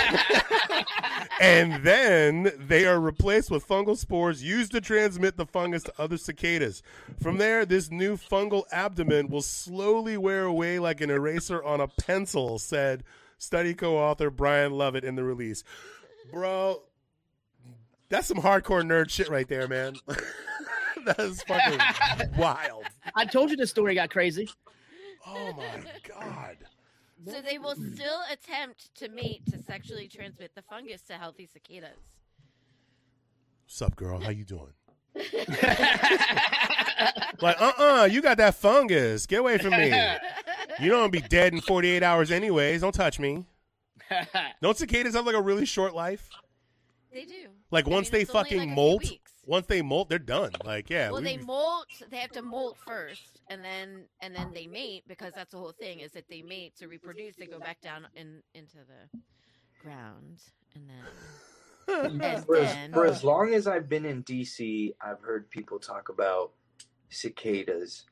and then they are replaced with fungal spores used to transmit the fungus to other cicadas. From there, this new fungal abdomen will slowly wear away like an eraser on a pencil, said study co-author Brian Lovett in the release. Bro, that's some hardcore nerd shit right there, man. that is fucking wild. I told you the story got crazy. Oh my god. so they will still attempt to mate to sexually transmit the fungus to healthy cicadas. Sup, girl? How you doing? Like, uh-uh, you got that fungus. Get away from me. You don't be dead in 48 hours anyways. Don't touch me. Don't cicadas have like a really short life? They do. Like I once mean, they fucking like, molt, weeks. Once they molt, they're done. Like, yeah. well, we- they molt. They have to molt first, and then and then they mate because that's the whole thing is that they mate to reproduce. They go back down in into the ground, and then And For as, for as long as I've been in DC, I've heard people talk about cicadas.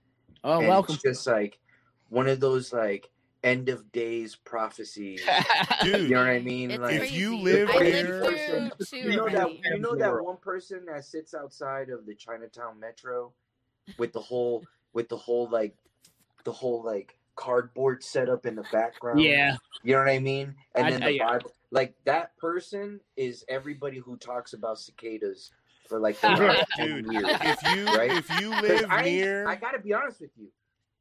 Oh, and welcome. It's just like one of those like end of days prophecy. Dude, You know what I mean? It's Like If you live I here- lived you know that you know that one person that sits outside of the Chinatown Metro with the whole with the whole like the whole like cardboard setup in the background. yeah. You know what I mean? And I- then I- the yeah. Bible like that person is everybody who talks about cicadas for like the Dude, last 10 Dude, years. if you Right? if you live I, near, I gotta be honest with you.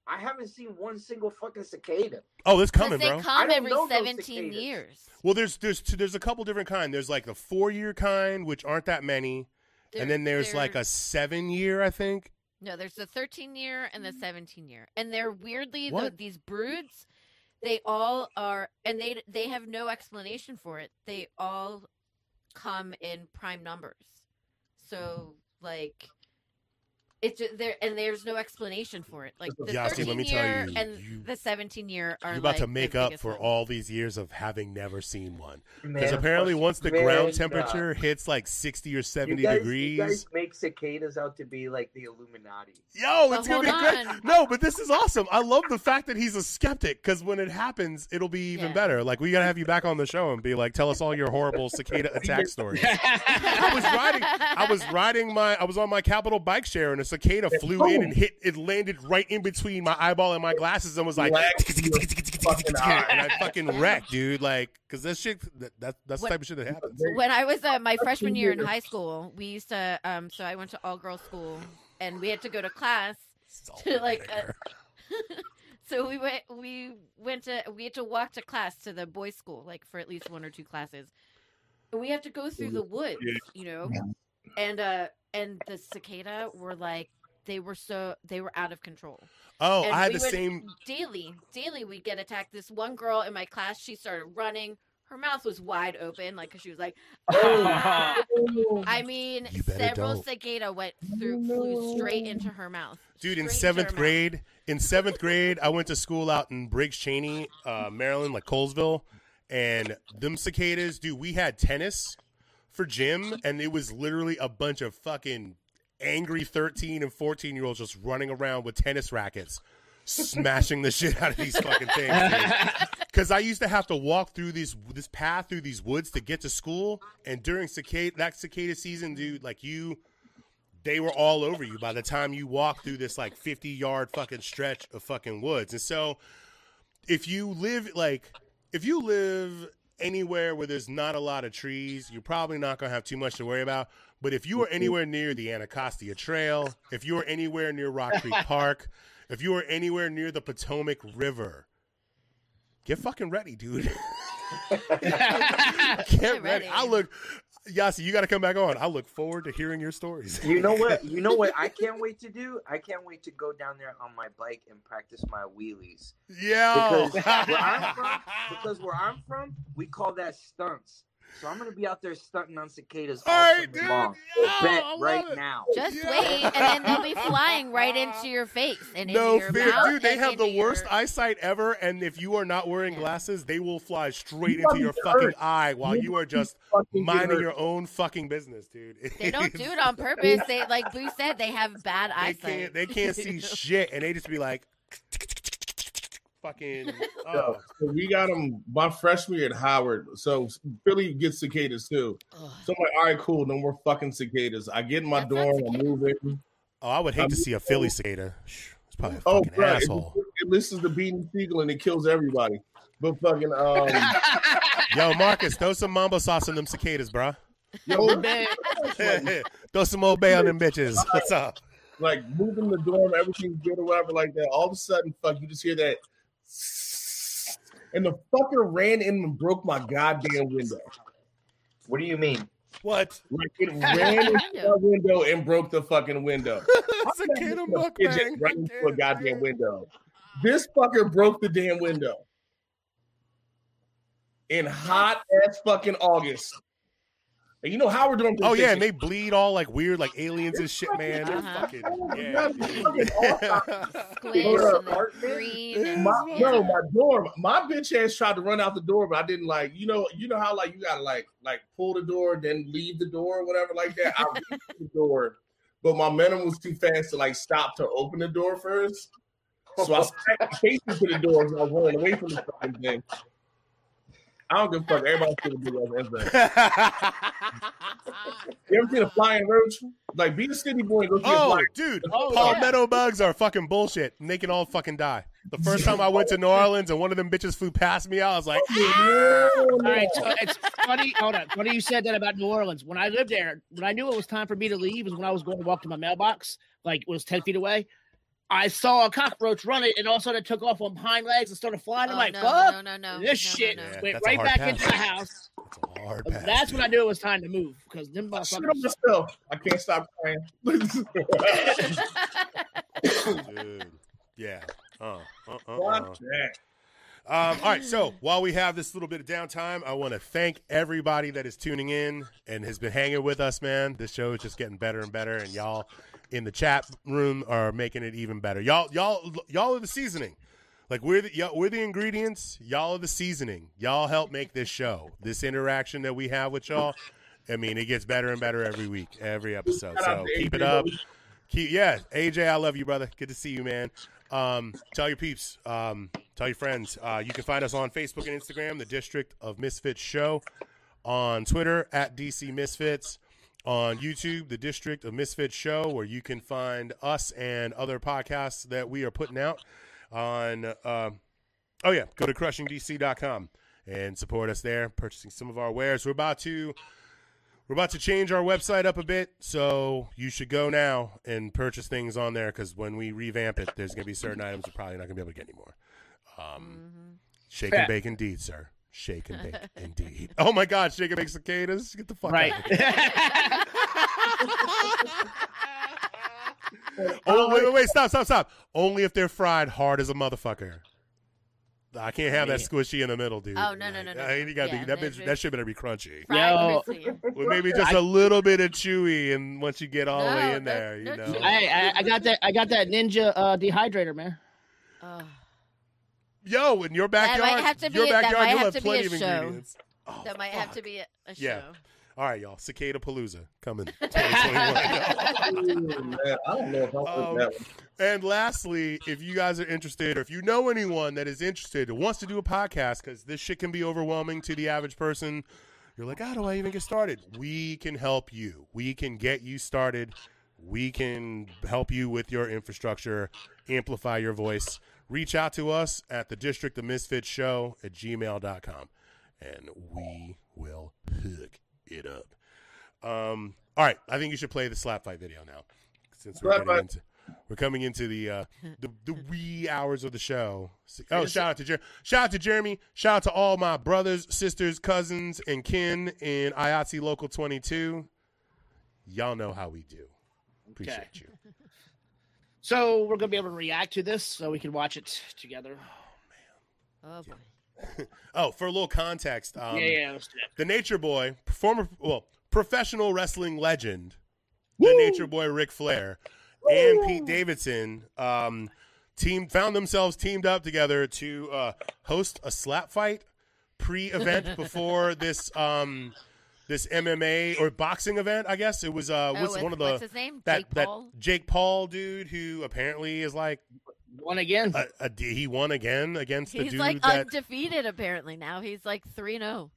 I haven't seen one single fucking cicada. oh, it's 'Cause coming, they bro. I come every 17 years. Well, there's there's two, there's a couple different kind. There's like the four year kind, which aren't that many, They're- and then there's like they're- a seven year, I think. No, there's the 13 year and the 17 year, and they're weirdly the, What? these broods. They all are, and they they have no explanation for it. They all come in prime numbers, so like it's just there, and there's no explanation for it. Like the Yeah, see, 13 let me tell year you, and you- the 17 year are You're about to like, the make up for ones. all these years of having never seen one. Because apparently, once the man, ground nah. temperature hits like 60 or You 70 guys, degrees, you guys make cicadas out to be like the Illuminati. Yo, But it's gonna be hold great. No, but this is awesome. I love the fact that he's a skeptic because when it happens, it'll be even Yeah. better. Like we gotta have you back on the show and be like, tell us all your horrible cicada attack stories. I was riding. I was riding my. I was on my Capital bike share, and a cicada flew in and hit. It landed right in between my eyeball and my glasses, and was like, fucking eye. and I fucking wrecked, dude. Like, because that shit. That, that that's the type of shit that happens. when I was uh, my freshman year in high school, we used to. Um, so I went to all girls school, and we had to go to class. To, like, vinegar. so we went. We went to. We had to walk to class to the boys' school, like for at least one or two classes. And we have to go through the woods, you know, and uh, and the cicada were like they were so they were out of control. oh, And I had we the would- same. daily daily we'd get attacked this one girl in my class she started running her mouth was wide open like 'cause she was like i mean several don't. cicada went through flew straight into her mouth Dude, in seventh her mouth. grade, in seventh grade, I went to school out in Briggs Chaney, uh, Maryland, like Colesville, and them cicadas, dude. We had tennis for gym, and it was literally a bunch of fucking angry thirteen and fourteen year olds just running around with tennis rackets, smashing the shit out of these fucking things. Because I used to have to walk through these this path through these woods to get to school, and during cicada that cicada season, dude, like you they were all over you by the time you walk through this like 50 yard fucking stretch of fucking woods. And so if you live like if you live anywhere where there's not a lot of trees, you're probably not going to have too much to worry about. But if you are mm-hmm. anywhere near the Anacostia Trail, if you are anywhere near Rock Creek Park, if you are anywhere near the Potomac River, get fucking ready, dude. get ready. ready. I look Yasi, you got to come back on. I look forward to hearing your stories. You know what? You know what? I can't wait to do. I can't wait to go down there on my bike and practice my wheelies. Yeah. Because where I'm from, because where I'm from, we call that stunts. So I'm gonna be out there stunting on cicadas all, All right, dude. long. Yeah, Bet right it. now. just Yeah. wait and then they'll be flying right into your face and No into your fear, mouth dude. They have the into worst your- eyesight ever, and if you are not wearing Yeah. glasses, they will fly straight You into your fucking fucking hurt. eye while You you are just Fucking minding hurt. your own fucking business, dude. they don't do it on purpose they like boo said they have bad They eyesight can't. They can't see shit, and they just be like, fucking. Yo, Oh. so we got them my freshman year at Howard. So Philly gets cicadas too. Ugh. So I'm like, all right, cool, no more fucking cicadas. I get in my That's dorm, I cicada. move in. oh, I would hate to Um, see a Philly cicada. It's probably a Oh, fucking bro, it, asshole. it listens to Beanie Sigel and it kills everybody. But fucking um, Yo, Marcus, throw some mambo sauce on them cicadas, bro. yo, Man, throw some old bay on them bitches. What's up? like moving the dorm, everything's good or whatever, like that. All of a sudden, fuck, you just hear that, and the fucker ran in and broke my goddamn window. What do you mean? What? Like it ran into my window and broke the fucking window. Cicada A pigeon mukbang. right into a goddamn window. This fucker broke the damn window in hot ass fucking August. And you know Howard doing. Oh yeah, and they bleed all like weird, like aliens and shit, man. They're fucking yeah. Squish Or, and the green. My, yeah. no, my door. My bitch ass tried to run out the door, but I didn't like. You know, you know how like you gotta like like pull the door, then leave the door, or whatever like that. I reached the door, but my momentum was too fast to like stop to open the door first. So I smacked facing to the door as I was running away from the fucking thing. I don't give a fuck. Everybody should have did that. You ever seen a flying roach? Like, be a city boy and go see a oh, flying dude, Oh, palmetto bugs are fucking bullshit, and they can all fucking die. The first time I went to New Orleans and one of them bitches flew past me, I was like, ah! All right, so it's funny. Hold on, funny you said that about New Orleans. When I lived there, when I knew it was time for me to leave, was when I was going to walk to my mailbox, like it was ten feet away. I saw a cockroach run it, and all of a sudden it took off on hind legs and started flying. I'm Oh, like, no, fuck, no, no, no, this no, shit no, no. Went that's a right back pass. into the house. That's a hard pass. That's when I knew it was time to move because them I shit on motherfuckers. myself. I can't stop crying. Dude. Yeah. Uh, uh, uh, uh. Um, all right, so while we have this little bit of downtime, I want to thank everybody that is tuning in and has been hanging with us, man. This show is just getting better and better, and y'all in the chat room are making it even better. Y'all, y'all, y'all are the seasoning. Like we're the y'all, we're the ingredients. Y'all are the seasoning. Y'all help make this show. This interaction that we have with y'all. I mean, it gets better and better every week, every episode. So keep it up. Keep yeah, AJ, I love you, brother. Good to see you, man. Um, tell your peeps, um, tell your friends. Uh, you can find us on Facebook and Instagram, the District of Misfits Show, on Twitter at DC Misfits, on YouTube, the District of Misfit Show, where you can find us and other podcasts that we are putting out. On um oh yeah, go to crushingdc.com and support us there, purchasing some of our wares. We're about to we're about to change our website up a bit, so you should go now and purchase things on there because when we revamp it, there's going to be certain items we're probably not going to be able to get anymore. Um, shake and bake indeed, sir. Shake and bake indeed. Oh my God, shake and bake cicadas. Get the fuck Right. out of here. Oh wait, wait, wait! Stop, stop, stop! Only if they're fried hard as a motherfucker. I can't have that squishy in the middle, dude. Oh, no, no, no, no. Uh, you gotta Yeah, be, that there's- bitch, that shit better be crunchy. Fried Yo. Well, maybe just a little bit of chewy, and once you get all the way in that- there, you know. chewy. I, I, I got that. I got that ninja uh, dehydrator, man. Oh, Yo, in your backyard, have to your be- that backyard, you'll have have to be plenty of ingredients. Oh, that might have to be a, a show. Yeah. All right, y'all. Cicada Palooza coming 2021. Ooh, man, I don't know if I'll Um, put that one. And lastly, if you guys are interested, or if you know anyone that is interested and wants to do a podcast, because this shit can be overwhelming to the average person, you're like, how do I even get started? We can help you. We can get you started. We can help you with your infrastructure, amplify your voice. Reach out to us at the District of Misfits Show at gmail.com, and we will hook it up. Um, all right, I think you should play the slap fight video now, since we're getting into we're coming into the uh, the the wee hours of the show. Oh, shout out to Jer- shout out to Jeremy. Shout out to all my brothers, sisters, cousins, and kin in IATSE Local Twenty Two. Y'all know how we do. Appreciate you. So we're gonna be able to react to this, so we can watch it together. Oh boy. Oh, for a little context, um, yeah, yeah. Let's do it. the Nature Boy, former well, professional wrestling legend, the Nature Boy Ric Flair, and Pete Davidson, um, team found themselves teamed up together to uh, host a slap fight pre-event before this um, this MMA or boxing event. I guess it was. Uh, Oh, what's with- one of the what's his name? that Jake that Paul? Jake Paul dude who apparently is like One again. a, a, he won again against the He's dude like that undefeated apparently now. He's like oh. 3 0.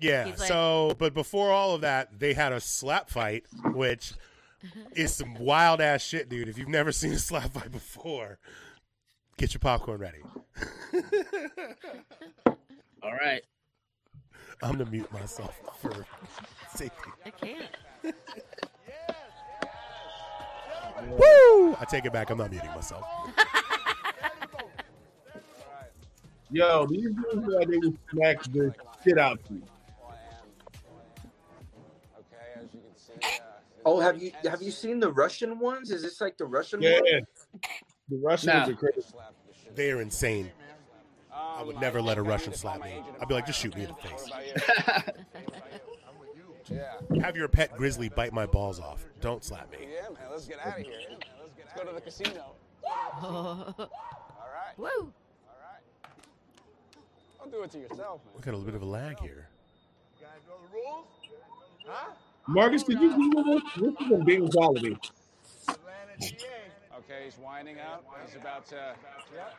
Yeah. Like- so, but before all of that, they had a slap fight, which is some wild ass shit, dude. If you've never seen a slap fight before, get your popcorn ready. All right. I'm gonna mute myself for safety. I can't. Woo! I take it back. I'm not muting myself. Yo, these dudes look like they would smack the shit out you. Oh, have you have you seen the Russian ones? Is this like the Russian Yeah. one? The Russians Nah. are crazy. They are insane. I would never let a Russian slap me. I'd be like, just shoot me in the face. Yeah. Have your pet grizzly bite my balls off. Don't slap me. Yeah, man. Let's get out of here. Let's go to the casino. All right. Woo! All right. All right. Don't do it to yourself, man. We got a little bit of a lag here. You guys know the rules? Huh? Marcus, could you Google this? This is a big quality. Okay, he's winding up. He's about to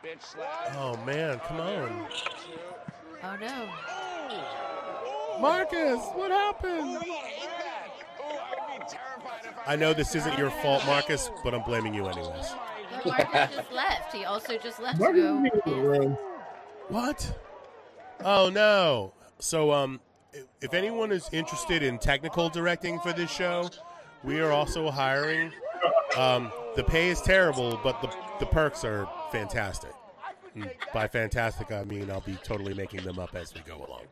bitch slap. Oh man, come on, Oh no! Marcus. What happened? Ooh, I would be terrified if I I know this isn't your fault, Marcus, but I'm blaming you anyways. But Marcus just left. He also just left to go. is in the room. What? Oh no. So um if- if anyone is interested in technical directing for this show, we are also hiring. Um the pay is terrible, but the the perks are fantastic. And by fantastic I mean I'll be totally making them up as we go along.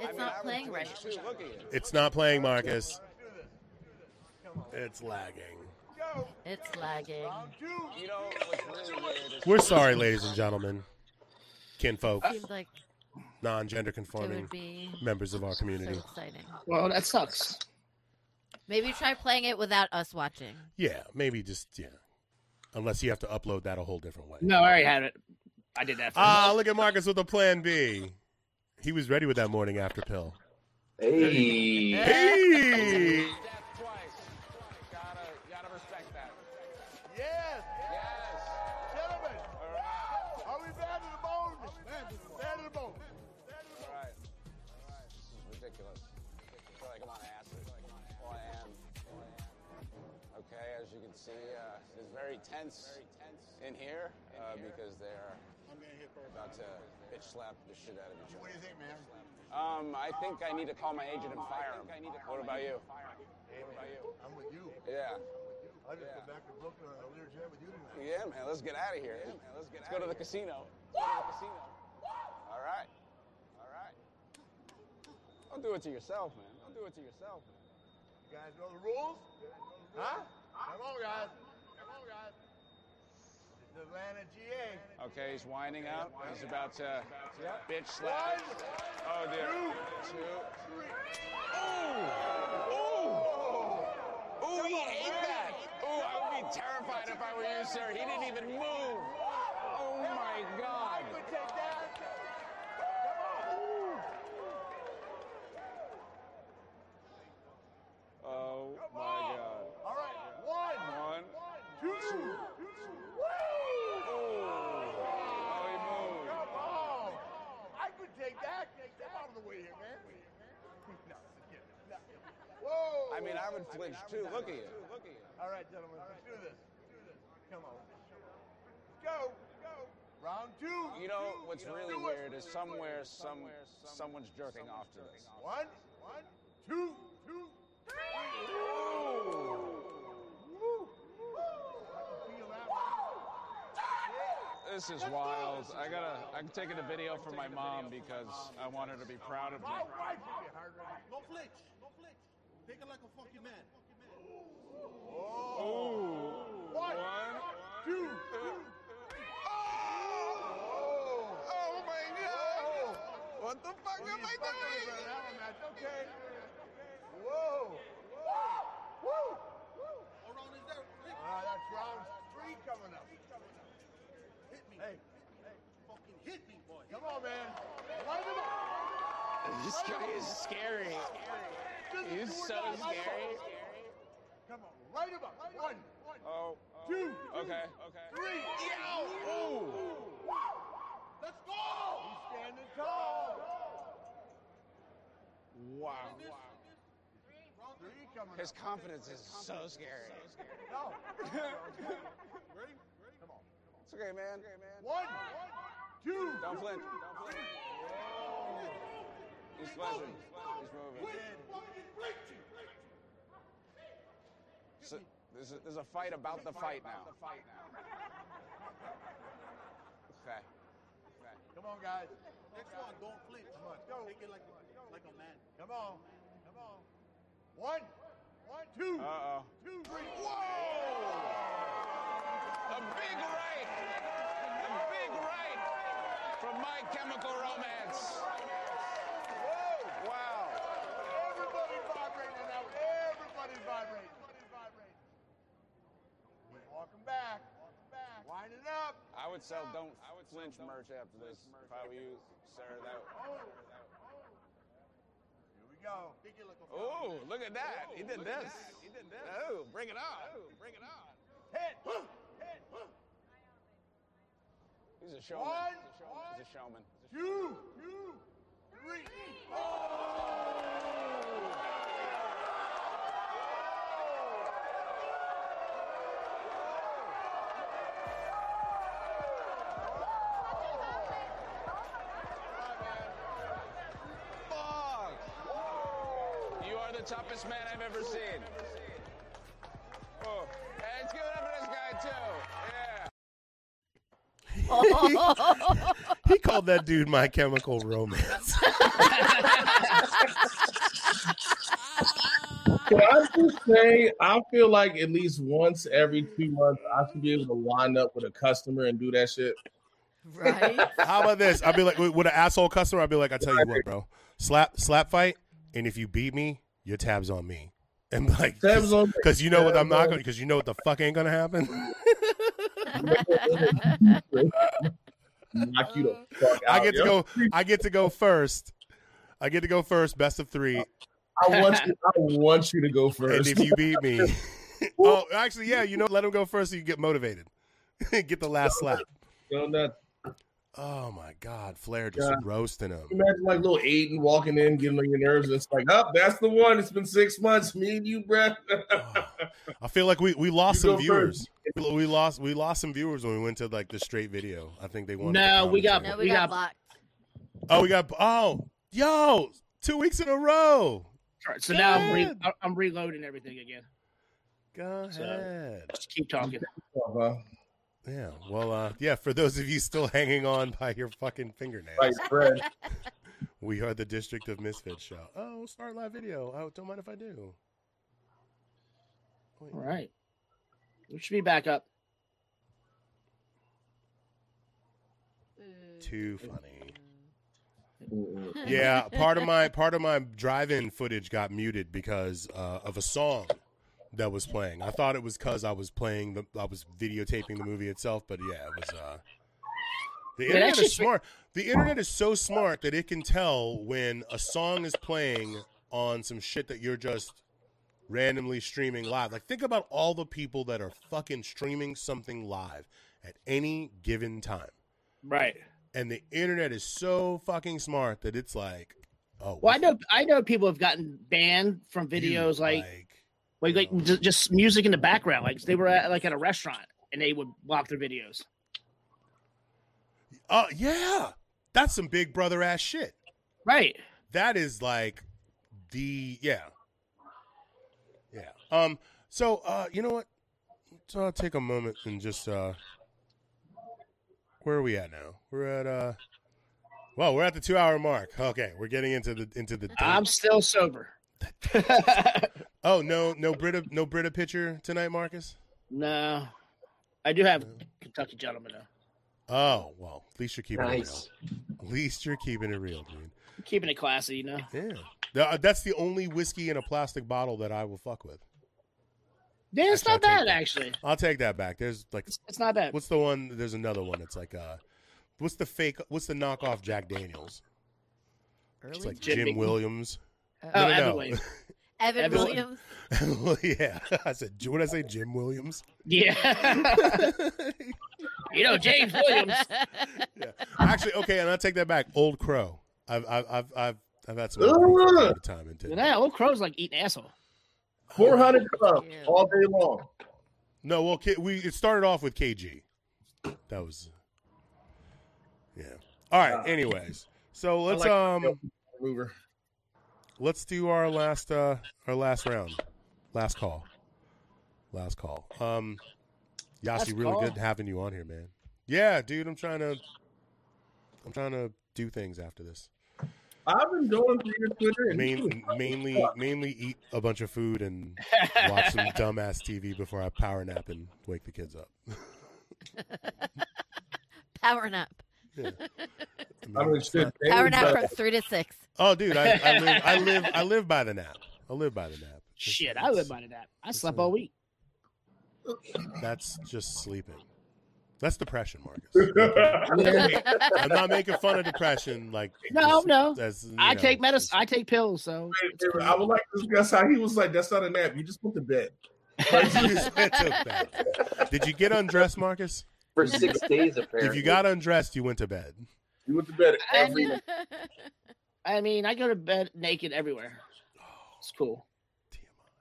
It's not playing right. Too, look at you. It's not playing, Marcus. It's lagging. It's lagging. You know what's really weird is We're sorry, ladies and gentlemen, kinfolk, Seems like non-gender it conforming be members of our so community. exciting. Well, that sucks. Maybe try playing it without us watching. Yeah, maybe just yeah. Unless you have to upload that a whole different way. No, I already had it. I did that. For Ah, look at Marcus with a plan B. He was ready with that morning after pill. Hey. Hey! Can uh, it's very tense in here uh, because they're about to bitch slap the shit out of each other. What do you think, man? Um, I think I need to call my agent and fire him. What about you? What about you? I'm with you. Yeah. I just go back to Brooklyn on a Learjet with you tonight. Yeah, man. Let's get out of here. let's get let's go to the casino. Let's go to the casino. All right. All right. Don't do it to yourself, man. Don't do it to yourself, man. You guys know the rules? Huh? Come on, guys. Come on, guys. Atlanta GA. Okay, he's winding up. He's about to bitch slap. Oh dear. Two. Ooh. Ooh. Ooh, he ate that. Ooh, I would be terrified if I were you, sir. He didn't even move. Oh my God. But take that. Oh my God. All right. One. One. Two. Oh, he moved. Come on. I could take that. Step out of the way here, man. No, forget it. No. Whoa. I mean, I would flinch too. Look at you. All right, gentlemen, let's do this. Come on. Let's Go. Go. Round two. You know what's Do really it. weird is somewhere some someone's jerking off to this. One. One. Two. Two. Three. Woo. I can feel that one. This is wild. I gotta. I'm taking a video for my mom because I want her to be proud of me. All right. Give me a hard ready. Don't flinch. Don't flinch. Take it like a fucking man. Ooh. One. One. Two. Oh. oh my God! Oh. What the fuck Oh, am I doing? that one. Okay. Whoa. Woo. What round is that? Ah, All right, that's round three coming up. Hit me. Hey, Fucking hit me, boy. come on, man. Light him up. This guy is scary. He's so now. Light him scary. up. Come on, light him up. One, Oh. two, Okay. Okay. three. Yeah. Ooh. Let's go. He's standing tall. Wow. Three coming His up. confidence is so scary. No. Ready? Ready? Come on. It's okay, man. Okay, One, two. Don't flinch. Don't flinch. He's flinching. He's moving. So, there's, a, there's a fight about the fight now. Okay. Come on, guys. Next one, don't flinch. Come on, go. Take it like, like a man. Come on. Come on. One, one, two, Uh oh. two, three. A big right. A big right from My Chemical Romance. Whoa! Wow. Walk him back. Back. Wind it up. I would sell don't I would flinch merch after this. If I were you, sir, that. Oh. Here we go. Pick it like a Oh, look at that. He did this. He did this. Oh, bring it on. Oh, Bring it on. Hit. Hit. He's a showman. One, He's a showman. Two. Two. Three. Fuck! Are man I've ever seen. Oh, hey, let's give it up for this guy too. Yeah. He called that dude My Chemical Romance. Can I just say, I feel like at least once every two months, I should be able to line up with a customer and do that shit. right? How about this? I'd be like, with with an asshole customer, I'd be like, I tell you what, bro, slap slap fight, and if you beat me, your tab's on me. And like, Tabs on me. because you know what I'm not Tabs on going, because you know what the fuck ain't gonna happen. Knock you the fuck out. I get to yo. go. I get to go first. I get to go first. Best of three. I want you. I want you to go first. And first. if you beat me, oh, actually, yeah, you know, let him go first so you get motivated. get the last slap. Go nuts. Oh my God, Flair just Yeah. roasting him. Imagine like little Aiden walking in, getting on your nerves. And it's like, oh, that's the one. It's been six months. Me and you, Brett. Oh, I feel like we, we lost You some go viewers. We lost we lost some viewers when we went to like the straight video. I think they wanted. No, the we got- No, we, We got, got- blocked. Oh, we got. Oh, yo, two weeks in a row. So now I'm, re- I'm reloading everything again. Go So- ahead. Just keep talking. Yeah. Well, uh, yeah. For those of you still hanging on by your fucking fingernails, Right, Brett. we are the District of Misfits show. Oh, start live video. Oh, don't mind if I do. Wait. All right. We should be back up. Too funny. Yeah, part of my part of my drive-in footage got muted because uh, of a song that was playing. I thought it was because I was playing the I was videotaping the movie itself, but yeah, it was. Uh, the internet is smart. The internet is so smart that it can tell when a song is playing on some shit that you're just randomly streaming live. Like think about all the people that are fucking streaming something live at any given time Right. and the internet is so fucking smart that it's like, oh, Well, I know I know people have gotten banned from videos like like like, like just music in the background. Like they were at like at a restaurant and they would block their videos. oh yeah, that's some Big Brother ass shit. Right. That is like the yeah, yeah. Um. So uh, you know what? Let's uh, take a moment and just uh, where are we at now? We're at uh, well, we're at the two hour mark. Okay, we're getting into the into the. I'm still sober. oh no, no Brita, no Brita pitcher tonight, Marcus. no. I do have Kentucky gentlemen though. Oh well, at least you're keeping Nice. it real. At least you're keeping it real, dude. Keeping it classy, you know. Yeah, that's the only whiskey in a plastic bottle that I will fuck with. Yeah, it's Actually, not bad that. actually. I'll take that back. There's like, It's, it's not bad. what's the one? There's another one. It's like, uh, what's the fake? What's the knockoff Jack Daniels? It's like Jim Jim Beam. Williams. Uh, Oh, No, no, Evan no. Williams. Evan Evan- Williams. well, yeah, I said. What did I say? Jim Williams. Yeah. you know, James Williams. yeah. Actually, okay, and I'll take that back. Old Crow. I've I've I've I've, I've had some Old time to time into. Yeah, old crow's like eating asshole. 400 club Yeah. all day long. No, well, K- we it started off with KG. That was, yeah. All right. Anyways, so let's like- um Mover. Let's do our last uh our last round, last call, last call. Um, Yasi, Last really call? good having you on here, man. Yeah, dude, I'm trying to, I'm trying to do things after this. I've been going through your Twitter and Main, mainly, mainly eat a bunch of food and watch some dumbass TV before I power nap and wake the kids up. Power nap. Yeah. I mean, it's shit, not- David Power nap Beckham. from three to six. Oh, dude, I, I live, I live, I live by the nap. I live by the nap. Shit, I live by the nap. I slept all week. That's just sleeping. That's depression, Marcus. I'm not making fun of depression. Like No, just no. as, I know, take medicine. I take pills. So I would like to discuss how he was like, "That's not a nap. You just went to. You just went to bed. Did you get undressed, Marcus? For six days, apparently. If you got undressed, you went to bed. You went to bed every. And- I mean, I go to bed naked everywhere. It's cool.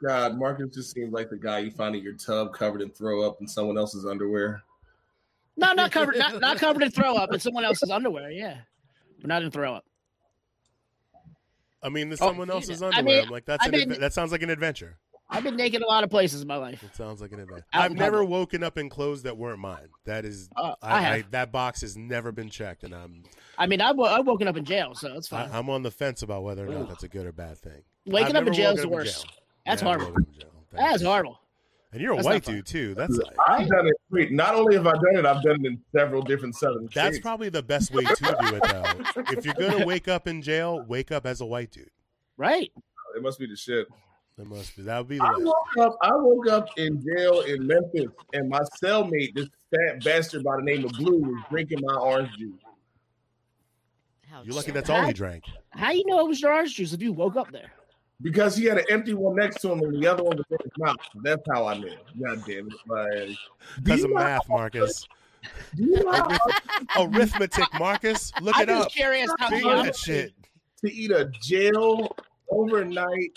God, Marcus just seems like the guy you find in your tub covered in throw up in someone else's underwear. No, not covered. Not, not covered in throw up in someone else's underwear. Yeah, but not in throw up. I mean, there's Oh, someone you else's know, I underwear. mean, I'm like, that's I an mean- adve- that sounds like an adventure. I've been naked a lot of places in my life. It sounds like an event. I've never public. woken up in clothes that weren't mine. That is, Uh, I, I I, have. that box has never been checked, and I'm I mean, I've, I've woken up in jail, so it's I, fine. I'm on the fence about whether or not that's a good or bad thing. Waking I've up in jail is the worst. That's Never horrible. woken up in jail. Thank That's horrible. And you're a That's white dude too. That's like, I've done it. Wait, not only have I done it, I've done it in several different southern that's states. probably the best way to do it, though. if you're gonna wake up in jail, wake up as a white dude. Right? It must be the shit. That must be that would be the I way. woke up. I woke up in jail in Memphis, and my cellmate, this fat bastard by the name of Blue, was drinking my orange juice. How You're lucky that's all he drank. How do you know it was your orange juice if you woke up there? Because he had an empty one next to him, and the other one was in his mouth. That's how I knew. God damn it! Like, Because of you know math, Marcus. Do you know how Arithmetic, Marcus. Look I'm it just up. curious how you that shit. to eat a jail overnight,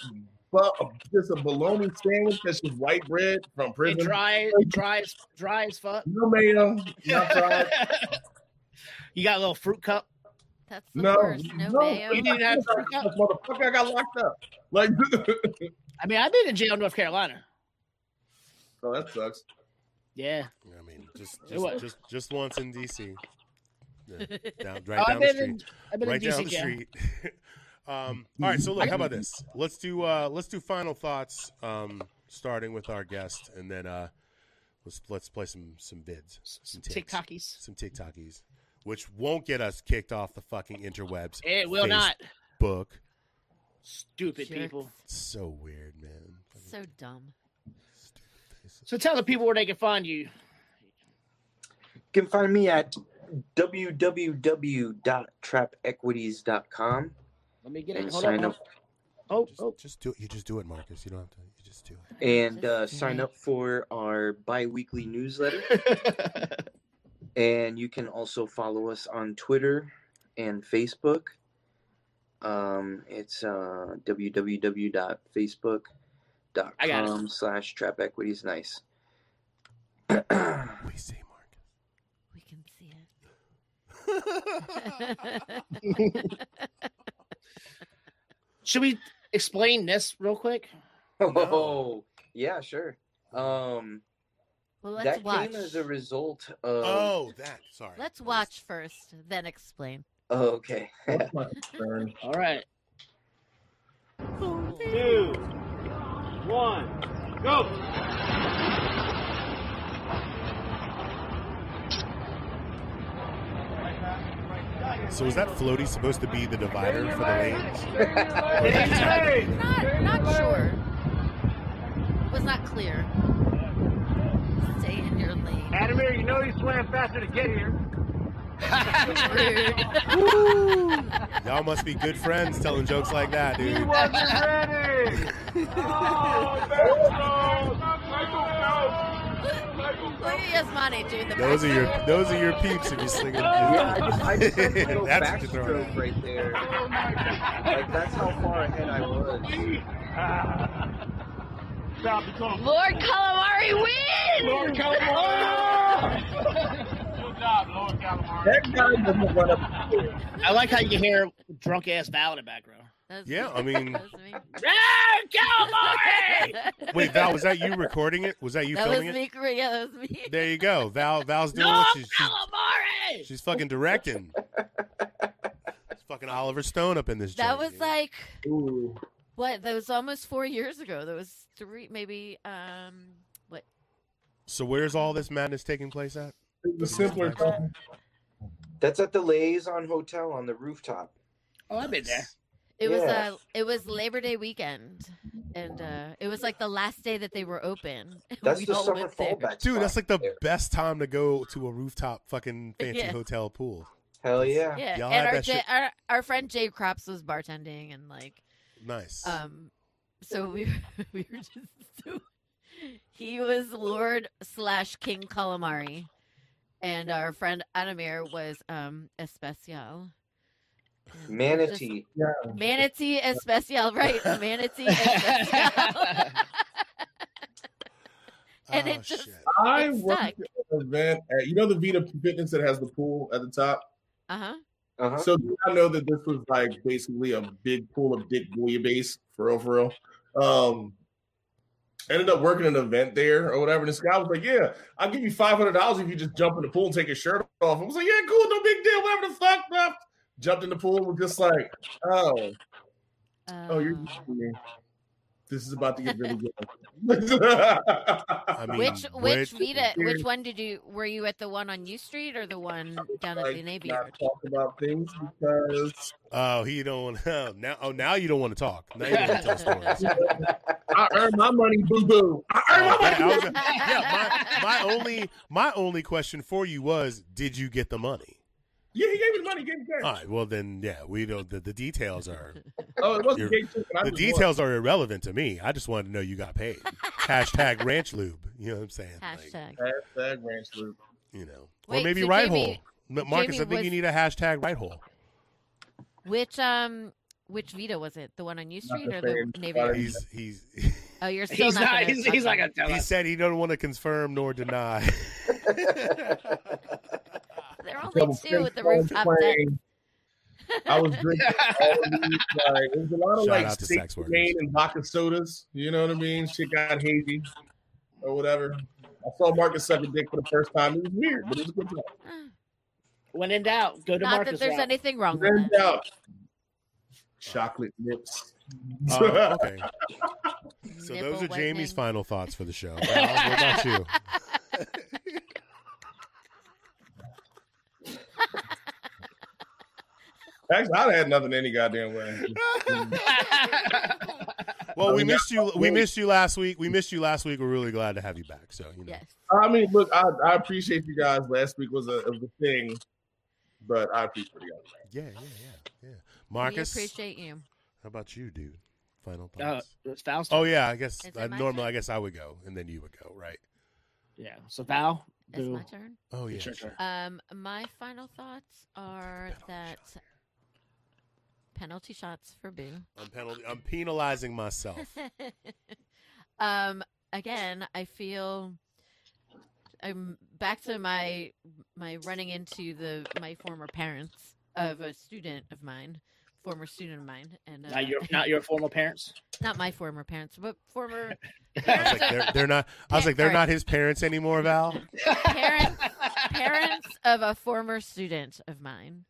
but just a bologna sandwich that's just white bread from It prison? dry, dry as dry as fuck. No mayo, not fried. you got a little fruit cup. That's the No, worst. No, no, mayo. You didn't have fruit cup. motherfucker. I got locked up. Like, I mean, I've been in jail in North Carolina. oh, that sucks. Yeah. I mean, just It just just, just once in DC. Yeah, down, right Oh, down I've the been street. in, I've been right in down DC the jail. street. Um, all right, so look, how about this? Let's do uh, let's do final thoughts, um, starting with our guest, and then uh, let's let's play some some vids, some ticks, TikTokies. some TikTokies, which won't get us kicked off the fucking interwebs. It will not. Book. Stupid Jerks. people. So weird, man. So dumb. So tell the people where they can find you. You can find me at www.trapequities.com Let me get it. and Hold sign on. up Oh, Just, oh. just do it. You just do it, Marcus. You don't have to. You just do it. and uh, sign up for our bi-weekly newsletter. and you can also follow us on Twitter and Facebook. Um, it's uh, I got www.facebook.com slash trap equities. Nice. We see Marcus. We can see it. Should we explain this real quick? Oh, yeah, sure. Um, well, let's that watch. came as a result of. Oh, that. Sorry. Let's watch first, then explain. Oh, okay. That's my concern. All right. Two, one, go. So is that floaty supposed to be the divider for the lanes? Not, not sure. Was not clear. Stay in your lane. Adamir, you know you swam faster to get here. Rude. Y'all must be good friends telling jokes like that, He dude. wasn't ready. oh, Michael Look at Yasmani doing the Those are your those are your peeps if you sling it. Yeah, I just, I just had a little That's what you're throwing. backstroke right there. Like that's how far ahead I was. You Lord Calamari wins! Lord Calamari. Oh! Good job, Lord Calamari. That guy doesn't run up. I like how you hear drunk ass Val in the background. That's Yeah, me. I mean- That's me. Wait, Val, was that you recording it? Was that you that was filming it? Yeah, that was me. There you go. Val Val's doing No it. She's, she's, calamari. she's fucking directing. It's fucking Oliver Stone up in this That joint, was dude. like Ooh. what? That was almost four years ago. That was three, maybe. Um, what? So where's all this madness taking place at? It's a simpler thing. That's at the Liaison Hotel on the rooftop. Oh, I've been there. It was Yeah. uh it was Labor Day weekend, and uh it was like the last day that they were open. That's We the summer went there. fallback. Dude, that's like the there. best time to go to a rooftop fucking fancy Yeah. hotel pool. Hell yeah. Yeah, Y'all and our, J- shit- our our friend Jay Crops was bartending, and like Nice. um, so we were, we were just so he was Lord slash King Calamari, and our friend Adamir was um Especial. And Manatee. just- Manatee Especial, right? Manatee Especial. and oh, it just shit. I It worked sucked. at an event at you know the Vida Fitness that has the pool at the top. uh huh. Uh-huh. So I know that this was like basically a big pool of Dick Bouillabaisse for real, for real. Um, ended up working an event there or whatever. And this guy was like, "Yeah, I'll give you five hundred dollars if you just jump in the pool and take your shirt off." I was like, "Yeah, cool, no big deal, whatever the fuck." Bro. Jumped in the pool, was just like, "Oh, oh, you're Uh, this is about to get really good." I mean, which which Vida? Which one did you? Were you at the one on U Street or the one down at Like, the Navy not Yard? talk about things because Oh, he don't want. Now, oh, now you don't want to talk. Now you don't want to tell stories. I earned my money, boo boo. I earned Oh, my money. was yeah, my, my only my only question for you was, did you get the money? Yeah, he gave me the money. He gave me cash. All right. Well, then, yeah, we don't. The, the details are Oh, it wasn't You're- gay the just details are irrelevant to me. I just wanted to know you got paid. Hashtag ranch lube. You know what I'm saying? Hashtag. won. Hashtag ranch loop. you know, Wait, or maybe so right Jamie- hole. Marcus, Jamie I think was- you need a hashtag right hole. Which um which Vida was it? The one on U Street the or the. Navy Not Yard? He's he's Oh, you're still he's not. not. He's, he's not okay. gonna tell he us. said he don't want to confirm nor deny. There are only two French with the fries rooftop deck. I was drinking all of these, like it was a lot of Shout like out to steak sex workers. gain and vodka sodas. You know what I mean? Shit got hazy or whatever. I saw Marcus suck a dick for the first time. It was weird, but it was a good time. When in doubt, go to Not Marcus. that there's route. anything wrong with Turned that. out chocolate nips. Oh, okay. So Nipple those are Jamie's whitening. final thoughts for the show. Val, what about you? Actually, I'd had nothing any goddamn way. Well, we missed you. We missed you last week. We missed you last week. We're really glad to have you back. So you know. Yes. I mean, look, I, I appreciate you guys. Last week was a, was a thing, but I appreciate you guys. Yeah, yeah, yeah, yeah. We Marcus, appreciate you. how about you, dude? Final Uh, thoughts. it's Val's oh yeah, I guess uh, normally turn? I guess I would go, and then you would go, right? yeah. So Val, It's do my turn. Oh yeah. It's your sure. turn. Um, my final thoughts are that penalty shots for Boo. I'm penalty. I'm penalizing myself. um, again, I feel I'm back to my my running into the my former parents of a student of mine, former student of mine, and uh, not your not your former parents. not my former parents, but former I was parents, like, they're, they're not. I was like, they're not his parents anymore, Val. parents parents of a former student of mine.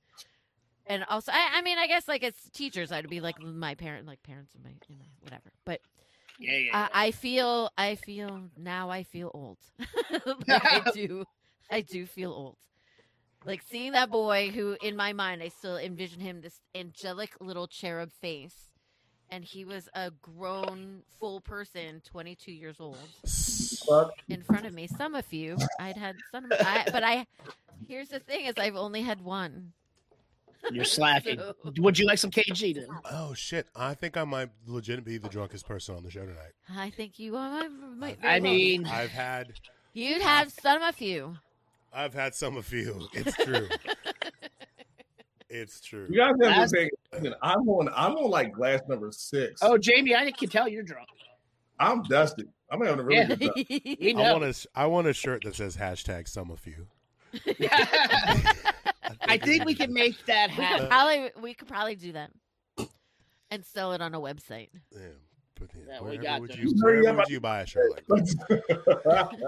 And also, I, I mean, I guess like as teachers. I'd be like my parent, like parents of my, you know, whatever. But Yeah, yeah. I, I feel, I feel now. I feel old. like I do, I do feel old. Like seeing that boy who, in my mind, I still envision him this angelic little cherub face, and he was a grown, full person, twenty-two years old, in front of me. Some of you, I'd had some, I, but I. Here's the thing: is I've only had one. You're slacking. So- Would you like some KG then? Oh shit! I think I might legit be the drunkest person on the show tonight. I think you are. Might I very well be. mean, I've had, you'd have some of you. I've had some of you. It's true. it's true. You guys have Last- to think. I'm on. I'm on like glass number six. oh Jamie, I can tell you're drunk. I'm dusted. I'm having a really Yeah. good time. I want a, sh- I want a shirt that says hashtag some of you. I think we can make that We could happen. probably we could probably do that and sell it on a website. Yeah, but yeah, Yeah, we wherever got would this. you, Hurry wherever up. would you buy a shirt like that?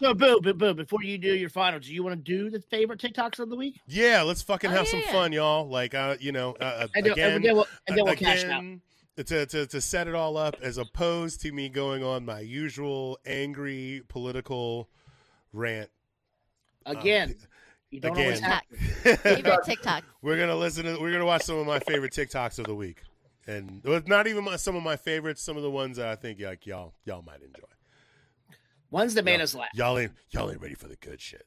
So, boo, boo, boo. Before you do your final, do you want to do the favorite TikToks of the week? Yeah, let's fucking Oh, have yeah, some yeah. fun, y'all. Like, uh, you know, uh, uh, And again, and then we'll, and then we'll cash out. again, to, to to set it all up, as opposed to me going on my usual angry political rant. Again, you don't again. TikTok. Favorite TikTok. we're gonna listen to. We're gonna watch some of my favorite TikToks of the week. and well, not even my, some of my favorites. Some of the ones that I think like y'all y'all might enjoy. Ones the made Y'all- laugh. Y'all ain't y'all ain't ready for the good shit.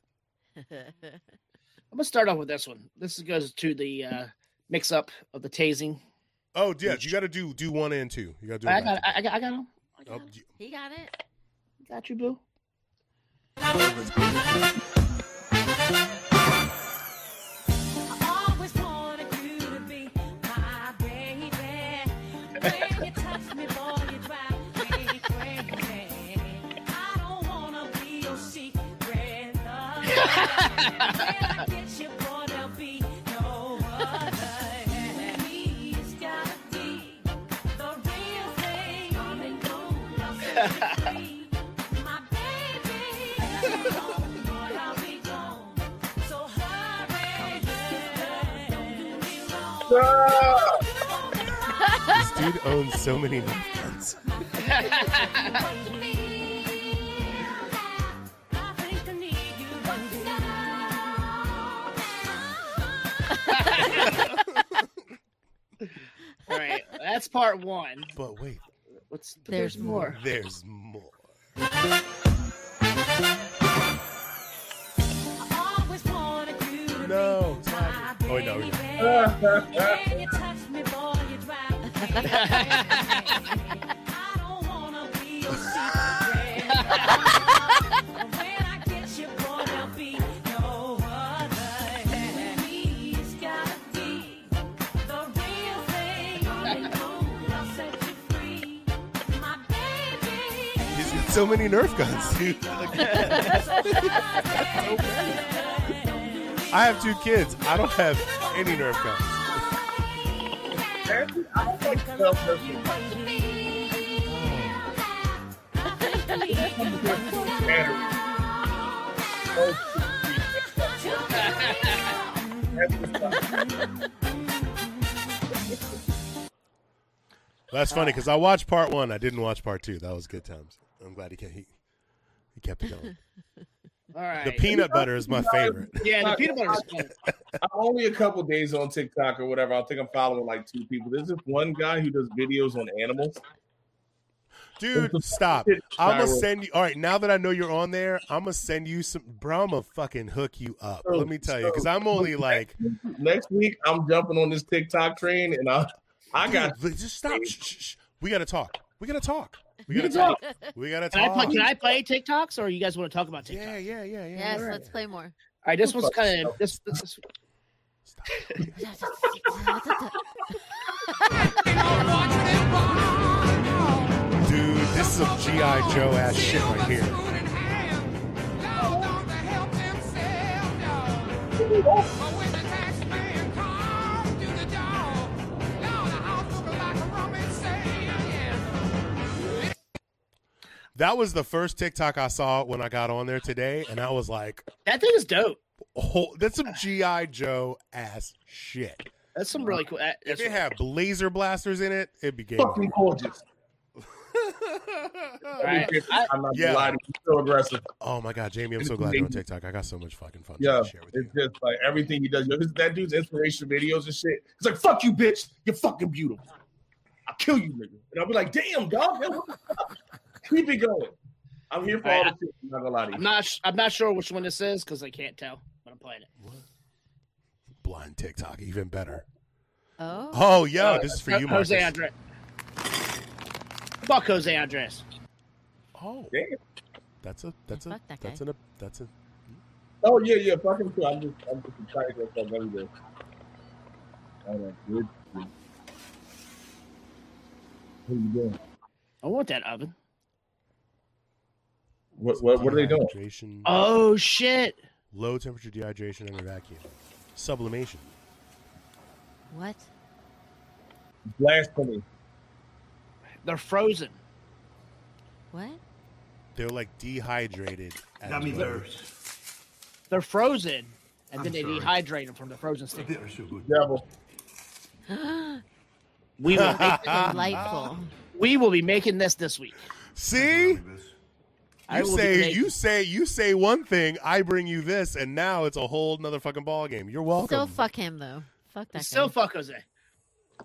I'm gonna start off with this one. This goes to the uh, mix up of the tasing. Oh yeah, you got to do do one and two. You got to do. I got, back I got, I got him. I got, oh, him. you- he got it. got you, boo. This dude owns so many Nerf All right, that's part one. But wait, What's but There's there's more. there's more. No. Oh wait, no. we so many Nerf guns, dude. I have two kids. I don't have any Nerf guns. That's funny because I watched part one. I didn't watch part two. That was good times. I'm glad he kept, he, he kept it going. All right. The peanut butter is my favorite. yeah, the peanut butter is fun. I'm only a couple days on TikTok or whatever. I think I'm following like two people. There's this one guy who does videos on animals. Dude, stop. I'm gonna send you. All right, now that I know you're on there, I'm gonna send you some. Bro, I'm gonna fucking hook you up. Oh, Let me tell you, oh. because I'm only like, Next week, I'm jumping on this TikTok train, and I, I got Dude, just stop. Shh, shh, shh. We gotta talk. We gotta talk. We gotta talk. We gotta Can I, talk. play, can I play TikToks, or you guys want to talk about TikToks? Yeah, yeah, yeah, yeah. Yes, all right. let's play more. All right, this one's kind of this. this is, Dude, this is some GI Joe ass shit right here. That was the first TikTok I saw when I got on there today, and I was like, that thing is dope. "Oh, that's some GI Joe ass shit." That's some really cool. that- If That's it had laser blasters in it, it'd be game. fucking gorgeous. all right. I, I'm not Yeah. gonna lie. So aggressive. Oh my god, Jamie, I'm so glad you're on TikTok. I got so much fucking fun Yeah, to share with you. it's just like everything he does. Yo, this- That dude's inspiration videos and shit. It's like, fuck you, bitch. You're fucking beautiful. I'll kill you, nigga. And I'll be like, damn, dog. man, what? Keep it going. I'm here for all the shit. I'm not gonna lie to you. I'm not. I'm not sure which one this is because I can't tell, but I'm playing it. Blind TikTok, even better. Oh, Oh, yo, Uh, this is for you, Marcus. Jose Andres. Fuck Jose Andres. Oh, Damn. that's a that's a that that's guy. an that's a Oh yeah, yeah. Fuck him too. I'm just, I'm just excited to fuck everything. All right, good. good. What are you doing? I want that oven. What, what, what are they doing? Oh shit! low temperature dehydration under vacuum, sublimation. what? Blasphemy. They're frozen. What? They're like dehydrated. at Got me low- They're frozen, and I'm then they sorry. dehydrate them from the frozen state. They're so good. Devil. We will. Make, Delightful. we will be making this this week. See, I you will say making- you say you say one thing, I bring you this, and now it's a whole another fucking ball game. You're welcome. Still fuck him though. Fuck that Still guy. fuck Jose.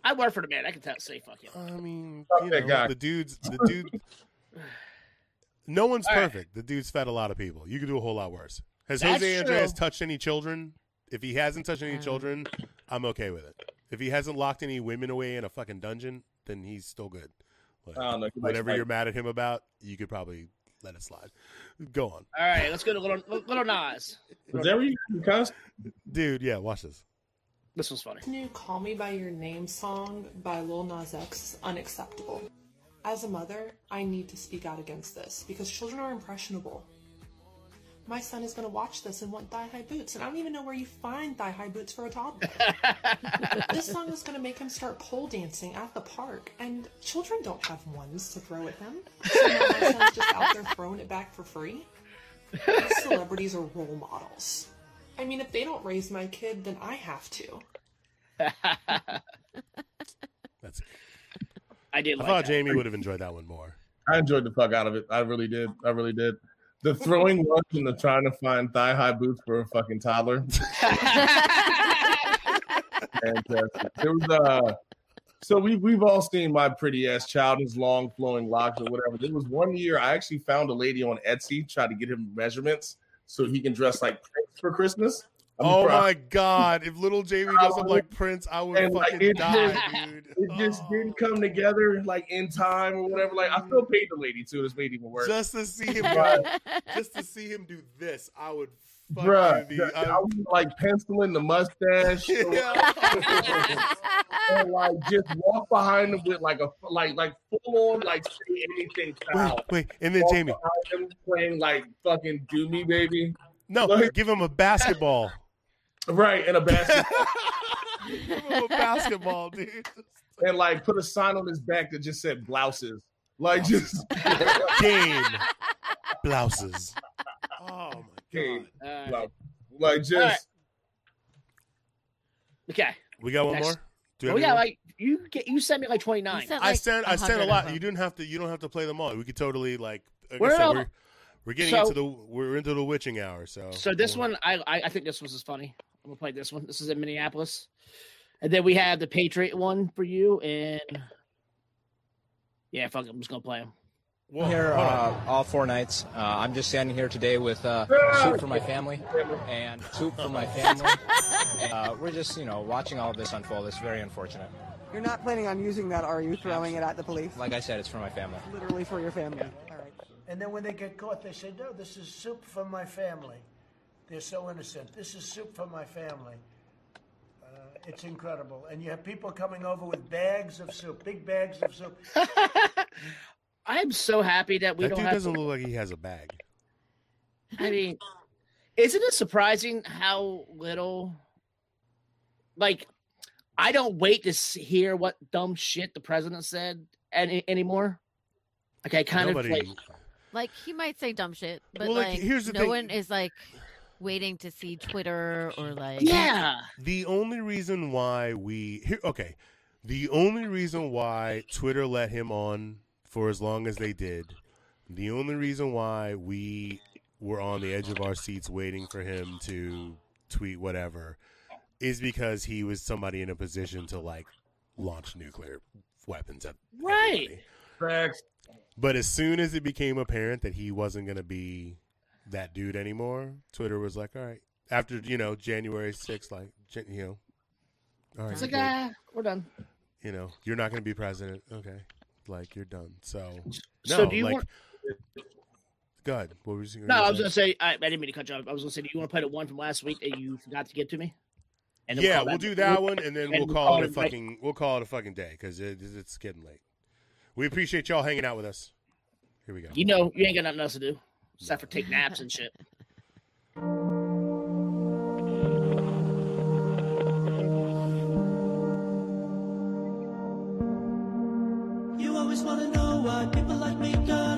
I work for the man. I can tell, say fuck him. I mean, you that know, guy. the dude's the dude. No one's All right. perfect. The dude's fed a lot of people. You could do a whole lot worse. Has That's Jose Andres true. touched any children? If he hasn't touched any Um. children, I'm okay with it. If he hasn't locked any women away in a fucking dungeon, then he's still good. Like, I don't know. whatever white- you're mad at him about, you could probably let it slide. Go on, All right, let's go to little little Nas. Was that where you cussed? dude. Yeah, watch this. This was funny. new Call Me By Your Name song by Lil Nas X unacceptable. As a mother, I need to speak out against this because children are impressionable. My son is going to watch this and want thigh high boots, and I don't even know where you find thigh high boots for a toddler. this song is going to make him start pole dancing at the park, and children don't have ones to throw at him. So now my son's just out there throwing it back for free. These celebrities are role models. I mean, if they don't raise my kid, then I have to. That's. It. I did I like thought that. Jamie would have enjoyed that one more. I enjoyed the fuck out of it. I really did. I really did. The throwing lunch and the trying to find thigh high boots for a fucking toddler. Fantastic. There was uh so we we've all seen my pretty ass child, his long flowing locks or whatever. There was one year I actually found a lady on Etsy, tried to get him measurements so he can dress like Prince for Christmas. Oh proud- my god! If little Jamie doesn't like Prince, I would And, like, fucking it die, just- dude. It just Oh. didn't come together like in time or whatever. Like I still paid the lady too. This made even worse. Just to see him, just to see him do this, I would fucking Bruh, be. I, I- was like penciling the mustache. Yeah. and like just walk behind him with like a like like full on like say anything wait, style. wait, and then Walk Jamie, playing like fucking do me baby. no, Like- give him a basketball. Right, in a basket give him a basketball, dude. and like put a sign on his back that just said blouses. Like just Game blouses. Oh my god! Blouse. like just All right. okay. We got one Next. more. Do you Oh yeah, like you get you sent me like twenty nine. You sent, I like, sent I sent a lot. You didn't have to. You don't have to play them all. We could totally like. like We're said, we're, we're getting So- into the we're into the witching hour. So So this one, I, I I think this was is funny. I'm gonna play this one. This is in Minneapolis, and then we have the Patriot one for you. And yeah, fuck it, I'm just gonna play them. Whoa, here hold on. uh, all four nights. Uh, I'm just standing here today with uh, soup for my family and soup for my family. And, uh, we're just, you know, watching all of this unfold. It's very unfortunate. You're not planning on using that, are you? Throwing it at the police? Like I said, it's for my family. Literally for your family. All right. And then when they get caught, they say, no, this is soup for my family. They're so innocent. This is soup for my family. Uh, it's incredible. And you have people coming over with bags of soup, big bags of soup. I'm so happy that we that don't dude have. doesn't look like he has a bag. I mean, isn't it surprising how little? Like, I don't wait to hear what dumb shit the president said any anymore. Like, I kind Nobody. of like. Like he might say dumb shit, but Well, like, like, here's the no thing- one is like waiting to see Twitter or like Yeah. The only reason why we here, okay, the only reason why Twitter let him on for as long as they did, the only reason why we were on the edge of our seats waiting for him to tweet whatever, is because he was somebody in a position to like launch nuclear weapons at Right. everybody. But as soon as it became apparent that he wasn't going to be that dude anymore, Twitter was like, all right. After, you know, January 6th, like, Jan- you know, all right. It's like, good. ah, we're done. you know, you're not going to be president. Okay. Like, you're done. So, no, So do you like, want- go ahead. What was you No, I was gonna say I, I didn't mean to cut you off. I was gonna say, do you want to play the one from last week that you forgot to get to me? then yeah, call we'll do that one, and then we'll and call it a right- fucking we'll call it a fucking day because it, it's getting late. We appreciate y'all hanging out with us. Here we go. You know, you ain't got nothing else to do except for take naps and shit. You always wanna know why people like me got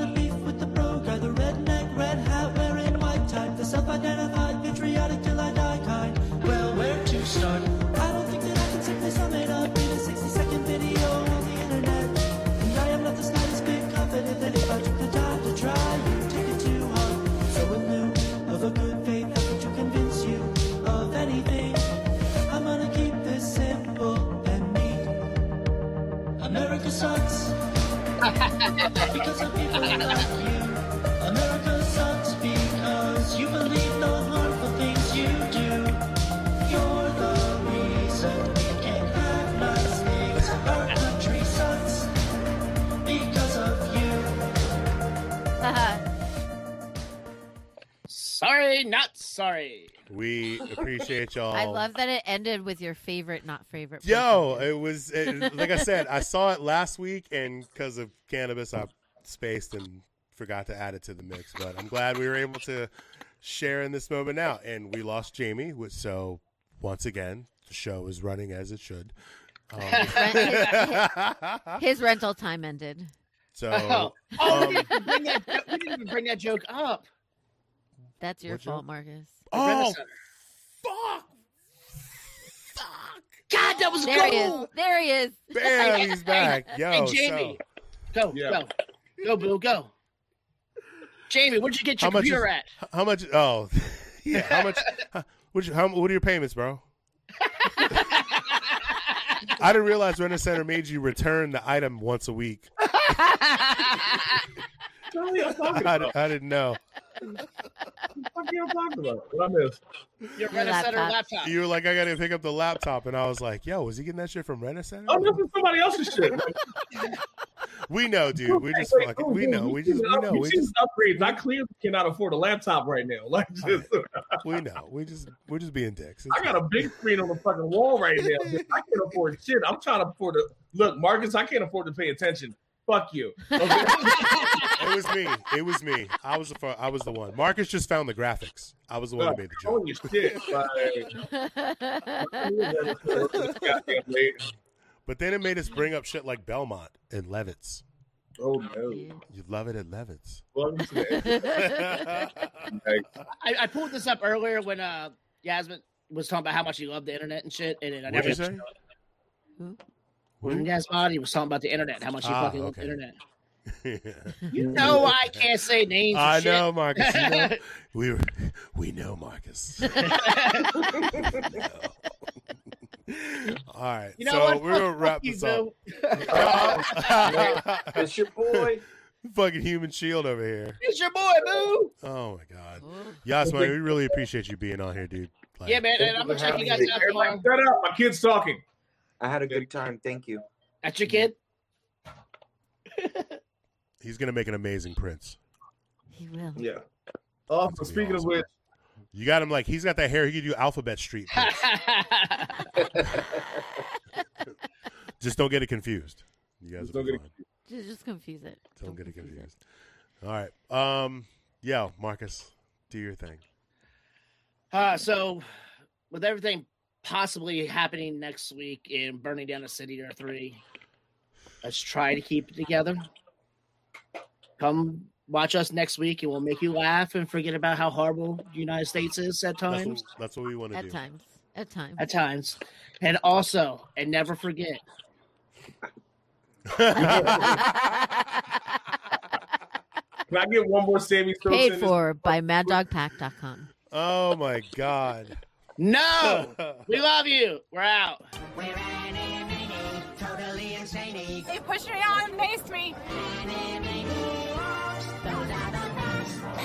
sorry. We appreciate y'all. I love that it ended with your favorite, not favorite. Yo, it was it, like I said. I saw it last week, and because of cannabis, I spaced and forgot to add it to the mix. But I'm glad we were able to share in this moment now. And we lost Jamie, which- so once again, the show is running as it should. Um, His, rent- his- his rental time ended. so Oh, oh we, um, didn't bring that, we didn't even bring that joke up. That's your What fault, joke? Marcus. Oh Renaissance. fuck, God, that was There he is. There he is. bam, he's back. Yo, Hey, Jamie, go, Yeah. go, go, Boo, go. Jamie, where'd you get How your much is- computer at? how much? Oh, yeah, how much? how, what, you- how, what are your payments, bro? I didn't realize Rent Center made you return the item once a week. What are you talking I, about? I didn't know. What the fuck are you talking about? What I missed? Your Your Rent Center laptop. laptop. You were like, I gotta pick up the laptop, and I was like, Yo, was he getting that shit from Rent Center? Oh, this is somebody else's shit. We know, dude. We just Wait, fucking, oh, we dude, know. We just, we know. We just, upgrades. I clearly cannot afford a laptop right now. Like, just, uh, we know. We just, we're just being dicks. It's I got a big screen on the fucking wall right now. Bitch, I can't afford shit. I'm trying to afford to look, Marcus. I can't afford to pay attention. Fuck you. Okay? It was me. It was me. I was the fir- I was the one. Marcus just found the graphics. I was the one who made the joke. Holy shit! Like, goddamn late. But then it made us bring up shit like Belmont and Levitz. Oh no! You love it at Levitz. Welcome to the- Like, I, I pulled this up earlier when uh Yasmin was talking about how much he loved the internet and shit, and then I What'd you never. say? When Yasmin was talking about the internet, how much he Ah, fucking loved the internet. You know I can't say names. and I shit. know, Marcus. You know, we were, we know, Marcus. All right, You know so what? we're gonna wrap you, this up. Boo. It's your boy. Fucking human shield over here. It's your boy, Boo. Oh my god, Yasmin, we really appreciate you being on here, dude. Like, Yeah, man, and I'm gonna check you guys out tomorrow. shut up! My kid's talking. I had a good time. Thank you. That's your kid. He's gonna make an amazing prince. He will. Yeah. Also, speaking of which, You got him like he's got that hair. He could do Alphabet Street. Just don't get it confused. You guys Just will don't be get it fine. Just, just confuse it. Don't get it confused. All right. Um. Yeah, Marcus, do your thing. Uh, so, with everything possibly happening next week in burning down the city or three, let's try to keep it together. Come watch us next week, and we'll make you laugh and forget about how horrible the United States is at That's what, times. that's what we want to At do. At times. At times. At times, and also, and never forget. can I get one more Sammy Sosa? Paid in this? for by MadDogPack.com. Oh my God. No, we love you. We're out. They pushed me out and maced me.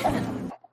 Yeah.